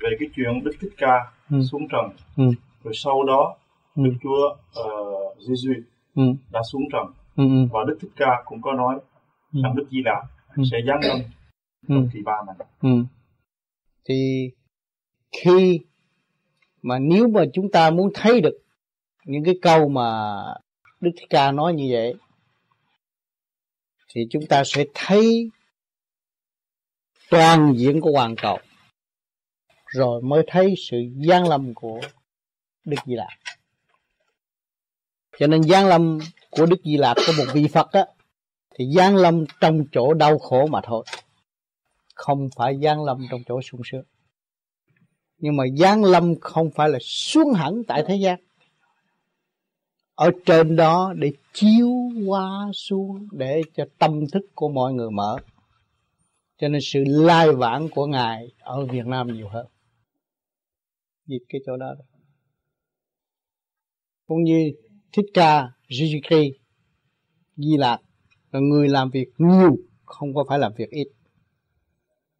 về cái chuyện đức thích ca ừ. xuống trần ừ. rồi sau đó ừ. đức chúa uh, giêsu ừ. đã xuống trần ừ. ừ. và đức thích ca cũng có nói ừ. rằng đức di lặc ừ. sẽ giáng lâm ừ. kỳ ba này ừ. thì khi mà nếu mà chúng ta muốn thấy được những cái câu mà Đức Thích Ca nói như vậy thì chúng ta sẽ thấy toàn diện của hoàn cầu rồi mới thấy sự gian lâm của Đức Di Lặc. Cho nên gian lâm của Đức Di Lặc có một vị Phật á thì gian lâm trong chỗ đau khổ mà thôi. Không phải gian lâm trong chỗ sung sướng. Nhưng mà gian lâm không phải là xuống hẳn tại thế gian. Ở trên đó để chiếu qua xuống để cho tâm thức của mọi người mở cho nên sự lai vãng của ngài ở Việt Nam nhiều hơn dịch cái chỗ đó cũng như thích ca, Jesus Christ, Di Lạc là người làm việc nhiều, không có phải làm việc ít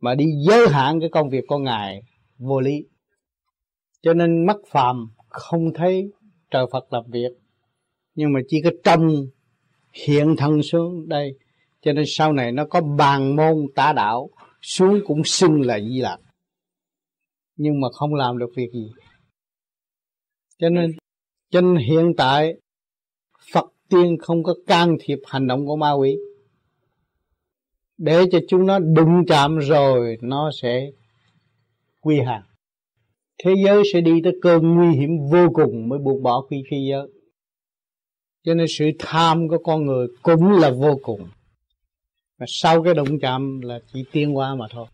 mà đi giới hạn cái công việc của ngài vô lý. Cho nên mắt phàm không thấy trời Phật làm việc, nhưng mà chỉ có trong hiện thân xuống đây. Cho nên sau này nó có bàn môn tả đạo, xuống cũng xưng là di lạc nhưng mà không làm được việc gì. Cho nên cho nên hiện tại, Phật tiên không có can thiệp hành động của ma quỷ để cho chúng nó đụng chạm rồi nó sẽ quy hàng. Thế giới sẽ đi tới cơn nguy hiểm vô cùng mới buộc bỏ quy phi giới. Cho nên sự tham của con người cũng là vô cùng. Mà sau cái đụng chạm là chỉ tiến qua mà thôi.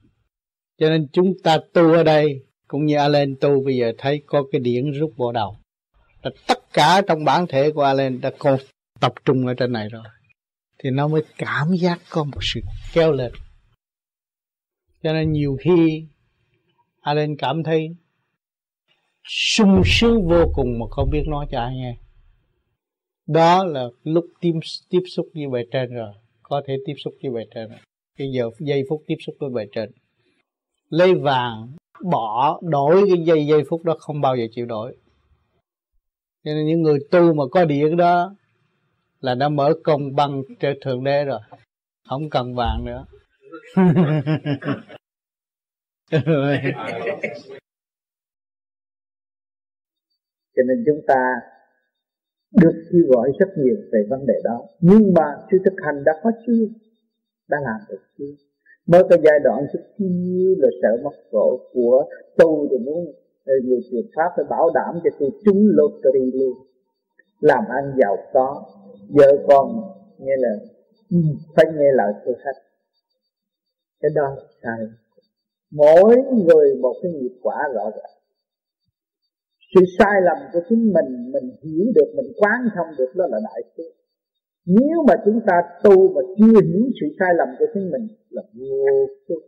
Cho nên chúng ta tu ở đây cũng như Alan tu, bây giờ thấy có cái điển rút bộ đầu. Là tất cả trong bản thể của Alan đã còn tập trung ở trên này rồi thì nó mới cảm giác có một sự kéo lên. Cho nên nhiều khi, Alan cảm thấy sung sướng vô cùng mà không biết nói cho ai nghe. Đó là lúc tiếp tiếp xúc với bề trên rồi, có thể tiếp xúc với bề trên rồi. cái giờ, giây phút tiếp xúc với bề trên. Lấy vàng, bỏ, đổi cái giây giây phút đó không bao giờ chịu đổi. Cho nên những người tu mà có điện đó là đã mở công băng trên thượng đế rồi. Không cần vàng nữa. Cho nên chúng ta được kêu gọi rất nhiều về vấn đề đó. Nhưng mà sự thực hành đã có chưa? Đã làm được chưa? Mới cái giai đoạn rất như là sợ mất cổ của tu thì muốn ờ, người truyền pháp phải bảo đảm cho tôi trúng lottery luôn. Làm ăn giàu có vợ con nghe là ừ, phải nghe lời của hết cái đó là sai. Mỗi người một cái nghiệp quả rõ ràng. Sự sai lầm của chính mình mình hiểu được, mình quán thông được, đó là đại phước nếu mà chúng ta tu mà chưa hiểu sự sai lầm của chính mình, là vô phước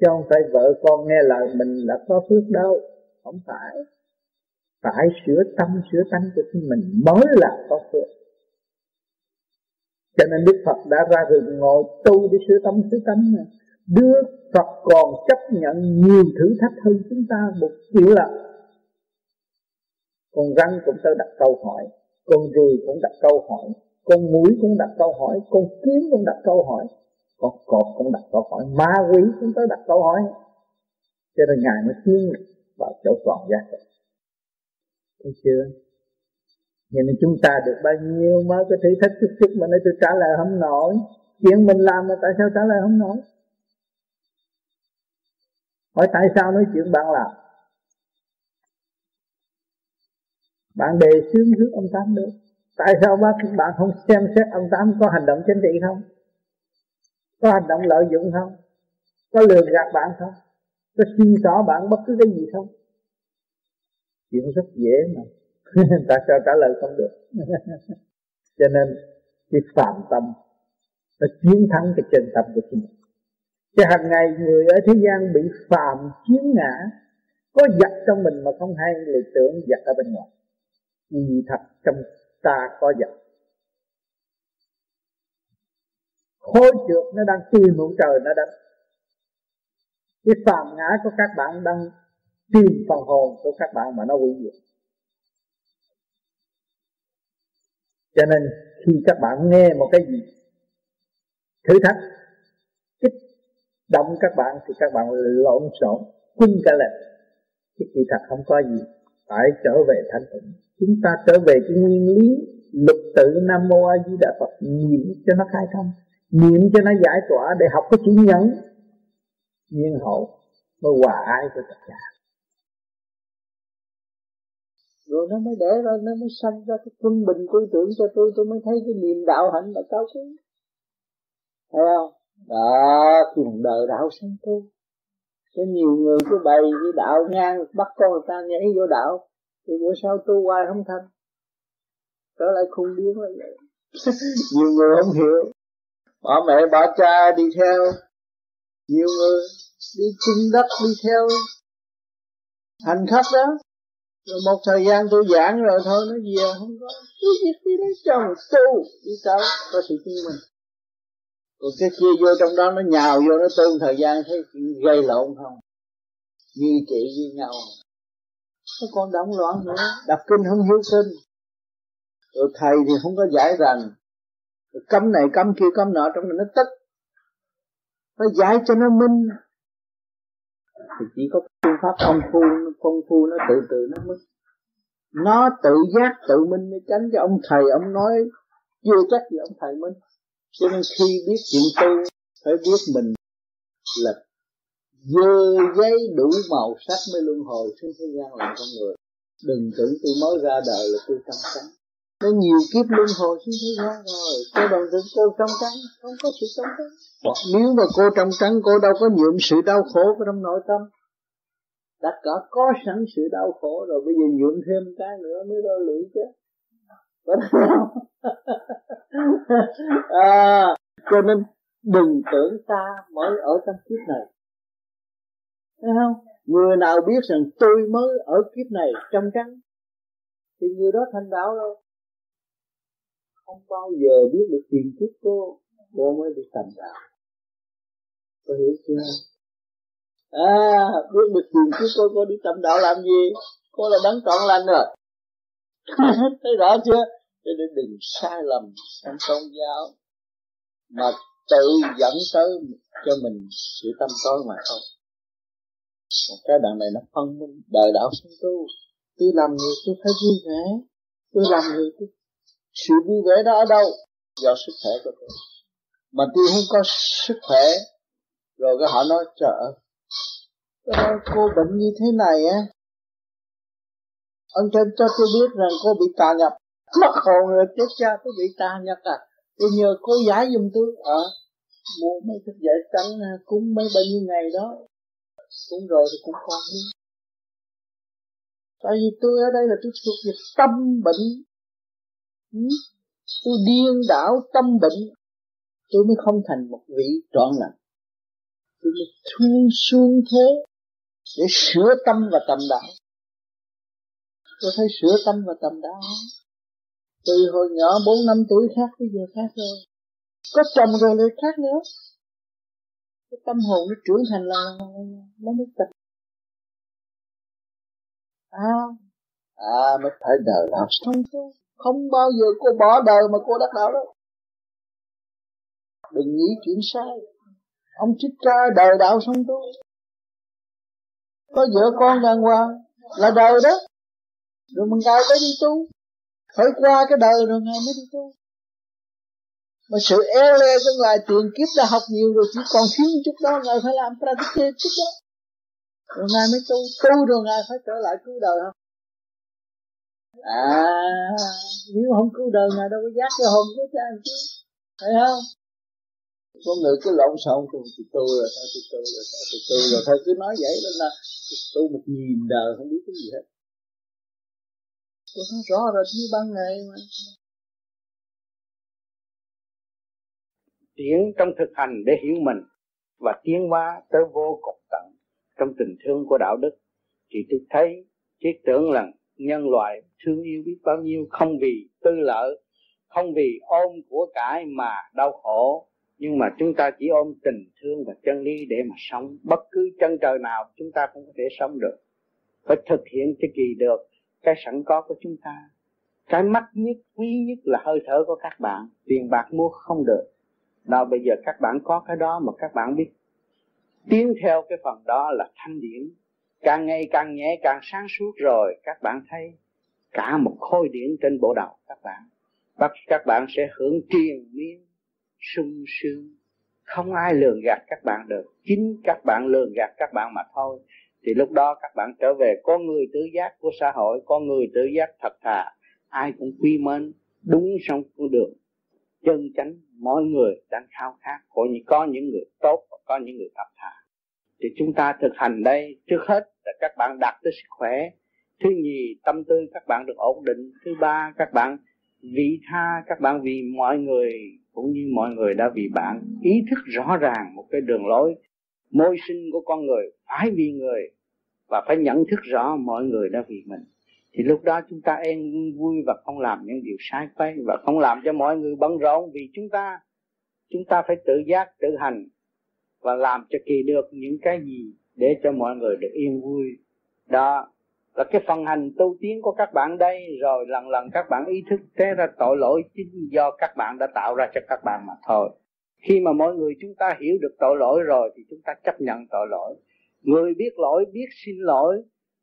chứ không phải vợ con nghe lời mình là có phước đâu. Không phải. Phải sửa tâm, sửa tánh của chính mình mới là có phước cho nên Đức Phật đã ra rừng ngồi tu để sửa tâm sửa tánh này. Đức Phật còn chấp nhận nhiều thử thách hơn chúng ta một triệu là con răng cũng tới đặt câu hỏi, con ruồi cũng đặt câu hỏi, con mũi cũng đặt câu hỏi, con kiến cũng đặt câu hỏi, con cọp cũng đặt câu hỏi, ma quỷ cũng tới đặt câu hỏi. Cho nên ngài mới tiến vào chỗ toàn giác. Thấy chưa? Vậy nên chúng ta được bao nhiêu mới có thử thách chút chút mà nói tôi trả lời không nổi. Chuyện mình làm mà tại sao trả lời không nổi? Hỏi tại sao nói chuyện bạn làm? Bạn đề xướng trước ông tám được. Tại sao bác bạn không xem xét ông tám có hành động chính trị không? Có hành động lợi dụng không? Có lừa gạt bạn không? Có suy xỏ bạn bất cứ cái gì không? Chuyện rất dễ mà. tại sao trả lời không được. Cho nên, cái phạm tâm, nó chiến thắng cái chân tâm của chúng Chứ hàng ngày người ở thế gian bị phạm chiến ngã, Có giặc trong mình mà không hay Lại tưởng giặc ở bên ngoài. Vì thật trong ta có giặc. Khối trượt nó đang tìm một trời nó đánh. Cái phạm ngã của các bạn đang tìm phần hồn của các bạn mà nó hủy diệt. Cho nên khi các bạn nghe một cái gì, thử thách, kích động các bạn thì các bạn lộn xộn quân cả lên. Chứ kỳ thật không có gì phải trở về thanh tịnh. Chúng ta trở về cái nguyên lý lục tự nam mô a di đà phật. Niệm cho nó khai thông, niệm cho nó giải tỏa để học cái chữ nhẫn. Nhiên hậu mới hòa ai cho tất cả rồi nó mới để ra nó mới sanh ra cái quân bình tư tưởng cho tôi. Tôi mới thấy cái niềm đạo hạnh là cao quý. Thấy không? Đó cuộc đời đạo sanh tu. Có nhiều người cứ bày cái đạo ngang, bắt con người ta nhảy vô đạo. Thì bữa sau tu hoài không thành. Trở lại khung điên là vậy. Nhiều người không hiểu. Bỏ mẹ bỏ cha đi theo. Nhiều người đi chinh đất đi theo. Hành khách đó rồi một thời gian tôi giảng rồi thôi nó về à, không có. Cứ việc đi lấy chồng tu, đi tới, có sự chứng minh. Còn cái kia vô trong đó, nó nhào vô, nó tu thời gian, thấy gây lộn không? Nghi chị với nhau. Nó còn động loạn nữa. Đọc kinh không hiểu kinh rồi thầy thì không có giải rằng rồi cấm này cấm kia, cấm nọ, trong này nó tức. Phải giải cho nó minh thì chỉ có phương pháp công phu công phu nó tự tự nó mới nó tự giác, tự minh mới tránh cho ông thầy, ông nói chưa chắc gì ông thầy minh. Cho nên khi biết chuyện tu phải biết mình là dơ giấy đủ màu sắc mới luân hồi xuống thế gian làm con người. Đừng tưởng tôi mới ra đời là tôi trong trắng nó nhiều kiếp luân hồi xuống thế gian rồi. Cô đồng tưởng cô trong trắng không có sự trong trắng nếu mà cô trong trắng cô đâu có nhuộm sự đau khổ của trong nội tâm. Đã cả có sẵn sự đau khổ rồi bây giờ nhuộm thêm cái nữa mới đo lụy chứ. À, cho nên đừng tưởng ta mới ở trong kiếp này. Thấy không? Người nào biết rằng tôi mới ở kiếp này trong trắng thì người đó thành đạo rồi không bao giờ biết được tiền kiếp cô cô mới bị tầm đạo có hiểu chưa? À biết được tiền kiếp cô cô đi tầm đạo làm gì? Cô là đấng trọn lành rồi. Thấy rõ chưa? Cho nên đừng sai lầm trong tôn giáo mà tự dẫn tới cho mình sự tâm tối mà thôi một cái đằng này nó phân minh, đời đạo sinh tu. Tôi làm người tôi phải vui vẻ. Tôi làm người tôi sự vui vẻ đó ở đâu? Do sức khỏe của tôi. Mà tôi không có sức khỏe. Rồi cái họ nói trời ơi cô bệnh như thế này á. Ông thêm cho tôi biết rằng cô bị tà nhập. Mất hồn rồi chết cha tôi bị tà nhập à. Tôi nhờ cô giải giùm tôi. Ở à, mua mấy thức giải trắng à, cúng mấy bao nhiêu ngày đó. Cúng rồi thì cũng còn đi. Tại vì tôi ở đây là tôi thuộc về tâm bệnh? Tôi điên đảo tâm bệnh. Tôi mới không thành một vị trọn lành. Tôi mới thương xuống thế để sửa tâm và tầm đạo. Tôi thấy sửa tâm và tầm đạo từ hồi nhỏ bốn năm tuổi khác bây giờ khác rồi có chồng rồi lại khác nữa. Cái tâm hồn nó trưởng thành là nó mới tịch à à mới phải đời làm sống tu không bao giờ cô bỏ đời mà cô đắc đạo đâu. Đừng nghĩ chuyện sai. Ông thích ca đời đạo xong tu có vợ con đàng hoàng là đời đó. Rồi mình ngài mới đi tu. Phải qua cái đời rồi ngài mới đi tu. Mà sự e le trong lai tiền kiếp đã học nhiều rồi, chỉ còn thiếu chút đó, ngài phải làm practice chút đó. Rồi ngài mới tu. Tu rồi ngài phải trở lại cứu đời không? À nếu không cứu đời ngài đâu có giác cái hồn của cha chứ thấy không? Có người cứ lộn xộn tôi tôi tu rồi sao tôi tu rồi sao tôi tu rồi thôi cứ nói vậy đó là tu một nghìn đời không biết cái gì hết. Tôi nói rõ rồi như ban ngày mà. Tiến trong thực hành để hiểu mình và tiến hóa tới vô cùng tận trong tình thương của đạo đức. Thì tôi thấy thiết tưởng là nhân loại thương yêu biết bao nhiêu, không vì tư lợi, không vì ôm của cải mà đau khổ. Nhưng mà chúng ta chỉ ôm tình thương và chân lý để mà sống. Bất cứ chân trời nào chúng ta cũng có thể sống được. Phải thực hiện cho kỳ được, cái sẵn có của chúng ta. Cái mắc nhất, quý nhất là hơi thở của các bạn. Tiền bạc mua không được. Nào bây giờ các bạn có cái đó mà các bạn biết. Tiến theo cái phần đó là thanh điển càng ngày càng nhẹ, càng sáng suốt rồi, các bạn thấy cả một khối điển trên bộ đầu các bạn. Bắt các bạn sẽ hưởng triền miên, sung sướng. Không ai lường gạt các bạn được. Chính các bạn lường gạt các bạn mà thôi. Thì lúc đó các bạn trở về con người tự giác của xã hội con người tự giác thật thà. Ai cũng quy mến, đúng trong con đường. Chân chánh mỗi người đang khao khát. Có những có những người tốt và có những người thật thà thì chúng ta thực hành đây trước hết là các bạn đạt tới sức khỏe. Thứ nhì, tâm tư các bạn được ổn định. Thứ ba, các bạn vị tha, các bạn vì mọi người cũng như mọi người đã vì bạn. Ý thức rõ ràng một cái đường lối. Môi sinh của con người phải vì người và phải nhận thức rõ mọi người đã vì mình. Thì lúc đó chúng ta em vui và không làm những điều sai quay và không làm cho mọi người bận rộn vì chúng ta. Chúng ta phải tự giác, tự hành và làm cho kỳ được những cái gì để cho mọi người được yên vui. Đó là cái phần hành tu tiến của các bạn đây. Rồi lần lần các bạn ý thức thế ra tội lỗi chính do các bạn đã tạo ra cho các bạn mà thôi. Khi mà mọi người chúng ta hiểu được tội lỗi rồi thì chúng ta chấp nhận tội lỗi. Người biết lỗi biết xin lỗi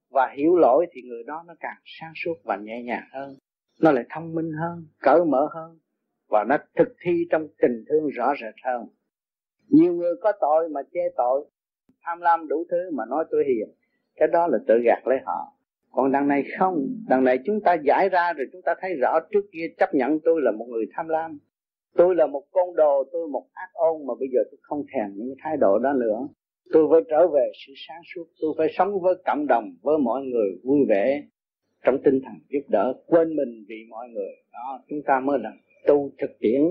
và hiểu lỗi thì người đó nó càng sáng suốt và nhẹ nhàng hơn. Nó lại thông minh hơn, cởi mở hơn và nó thực thi trong tình thương rõ rệt hơn nhiều người có tội mà che tội, tham lam đủ thứ mà nói tôi hiền. Cái đó là tự gạt lấy họ. Còn đằng này không. Đằng này chúng ta giải ra rồi chúng ta thấy rõ trước kia chấp nhận tôi là một người tham lam. Tôi là một con đồ, tôi một ác ôn mà bây giờ tôi không thèm những thái độ đó nữa. Tôi phải trở về sự sáng suốt. Tôi phải sống với cộng đồng, với mọi người vui vẻ trong tinh thần giúp đỡ, quên mình vì mọi người. Đó, chúng ta mới là tu thực tiễn.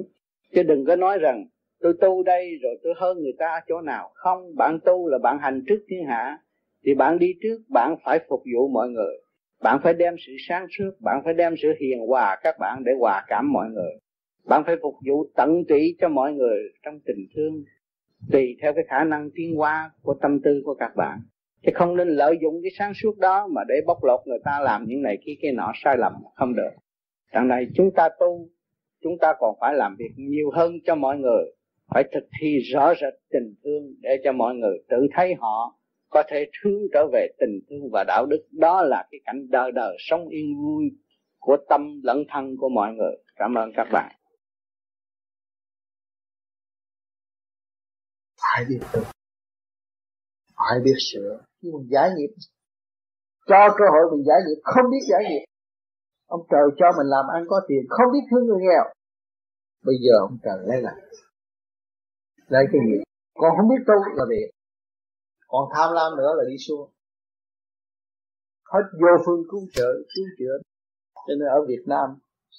Chứ đừng có nói rằng tôi tu đây rồi tôi hơn người ta chỗ nào? Không, bạn tu là bạn hành trước thiên hạ. Thì bạn đi trước, bạn phải phục vụ mọi người. Bạn phải đem sự sáng suốt, bạn phải đem sự hiền hòa các bạn để hòa cảm mọi người. Bạn phải phục vụ tận tụy cho mọi người trong tình thương, tùy theo cái khả năng tiến hóa của tâm tư của các bạn. Chứ không nên lợi dụng cái sáng suốt đó mà để bóc lột người ta làm những này kia kia nọ, sai lầm, không được. Đằng này chúng ta tu, chúng ta còn phải làm việc nhiều hơn cho mọi người phải thực thi rõ rệt tình thương để cho mọi người tự thấy họ có thể hướng trở về tình thương và đạo đức. Đó là cái cảnh đời đời sống yên vui của tâm lẫn thân của mọi người. Cảm ơn các bạn. Phải biết tự, phải biết sửa. Nhưng giải nghiệp, cho cơ hội mình giải nghiệp, không biết giải nghiệp. Ông trời cho mình làm ăn có tiền, không biết thương người nghèo. Bây giờ ông trời lấy lại lấy cái gì? Còn không biết tu là việc còn tham lam nữa là đi xuống. Hết vô phương cứu trợ cứu chữa. Cho nên ở Việt Nam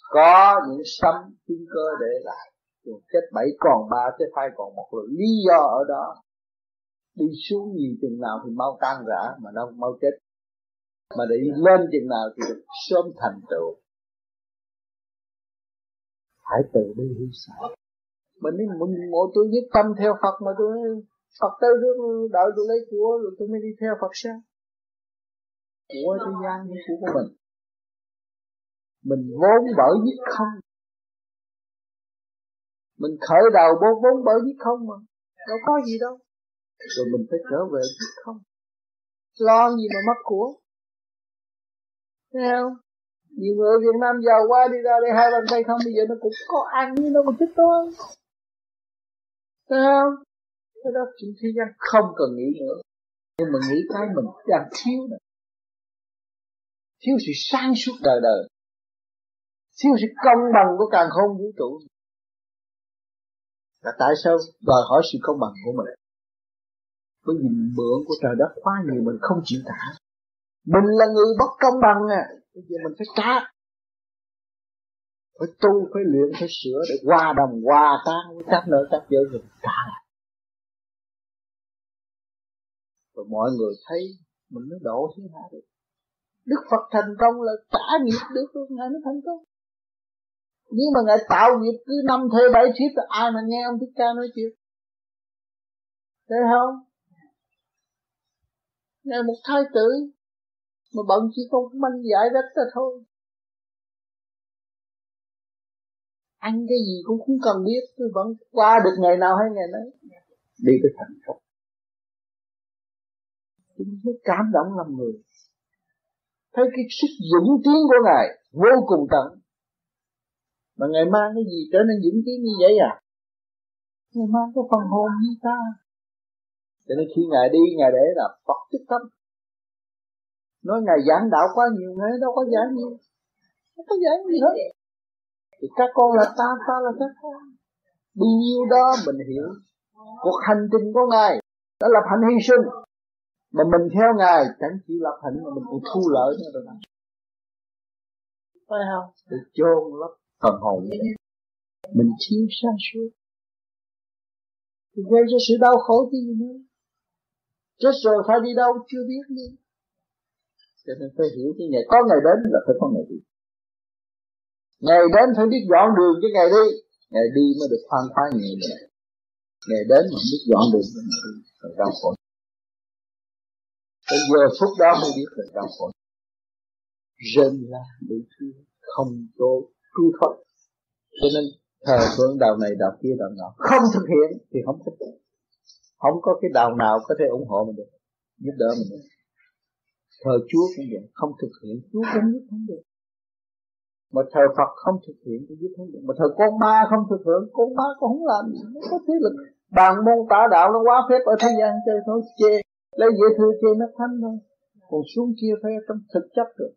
có những sấm thiên cơ để lại. Rồi chết bảy còn ba chết hai còn một. Rồi lý do ở đó đi xuống nhiều chừng nào thì mau tan rã mà đâu mau chết. Mà đi lên chừng nào thì được sớm thành tựu. Phải từ bi hy sinh mình đi, mình mỗi tôi nhất tâm theo Phật mà tôi Phật tới trước đợi tôi lấy của rồi tôi mới đi theo Phật sao của thế gian như của của mình. Mình vốn bởi nhất không. Mình khởi đầu vốn vốn bởi nhất không mà. Đâu có gì đâu. Rồi mình phải trở về nhất không. Lo gì mà mất của? Theo không? Nhiều người ở Việt Nam giàu quá, đi ra đây hai bàn tay không, bây giờ nó cũng có ăn nhưng nó còn thích thôi thấy không cái đó chuyện thế gian không cần nghĩ nữa. Nhưng mà nghĩ cái mình đang thiếu này. Thiếu sự sáng suốt đời đời. Thiếu sự công bằng của càng không vũ trụ. Là tại sao đòi hỏi sự công bằng của mình? Bởi vì mượn của trời đất quá nhiều mình không chịu trả. Mình là người bất công bằng à. Bây giờ mình phải trả phải tu, phải luyện, phải sửa để hòa đồng hòa tan với các nơi, các giới rồi trả lại. Rồi mọi người thấy mình mới độ thiên hạ được. Đức Phật thành công là trả nghiệp được luôn, Ngài mới thành công. Nhưng mà ngài tạo nghiệp cứ năm thế bảy thuyết là ai mà nghe ông thích ca nói chuyện? Thấy không? Ngài một thái tử mà bận chỉ có manh giải đất ra thôi. Ăn cái gì cũng không cần biết tôi vẫn qua được ngày nào hay ngày nấy. Đi tới thành công chúng mới cảm động lòng người. Thấy cái sức dũng tiến của ngài vô cùng tận. Mà ngài mang cái gì trở nên dũng tiến như vậy à? Ngài mang cái phần hồn như ta. Cho nên khi ngài đi ngài để là phật tức tâm nói ngài giảng đạo quá nhiều ngài đâu có giảng nhiều không có giảng gì hết thì các con là ta ta là các con. Bao nhiêu đó mình hiểu. Cuộc hành trình của ngài đã lập hạnh hy sinh. Mà mình theo ngài chẳng chỉ lập hạnh mà mình còn thu lợi nữa rồi phải không? Để chôn lấp phần hồn. Mình thiếu sáng suốt thì gây cho sự đau khổ gì nữa. Chết rồi phải đi đâu chưa biết nữa. Cho nên phải hiểu cái ngày có ngày đến là phải có ngày đi ngày đến phải biết dọn đường cho ngày đi. Ngày đi mới được khoan khoái nhẹ nhàng ngày đến mà biết dọn đường cho ngày đi phải đau khổ. Tới giờ phút đó mới biết là đau khổ. Rên la đủ thứ không có cứu thoát. Cho nên, thờ phượng đạo này, đạo kia, đạo nào không thực hiện thì không thích. Không có cái đạo nào có thể ủng hộ mình được, giúp đỡ mình được. Thờ Chúa cũng vậy, không thực hiện, Chúa cũng giúp không được mà thờ Phật không thực hiện cũng giúp không được mà thờ con ma không thực hiện con ma cũng không làm gì. Nó có thế lực. Bàn môn tả đạo nó quá phép ở thế gian chơi thôi chê. Lấy dễ thư chê nó thánh thôi. Còn xuống kia phải trong thực chất được.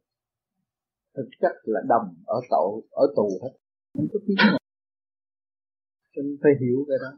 Thực chất là đầm ở tội, ở tù hết. Không có tiếng nào. Nên phải hiểu cái đó.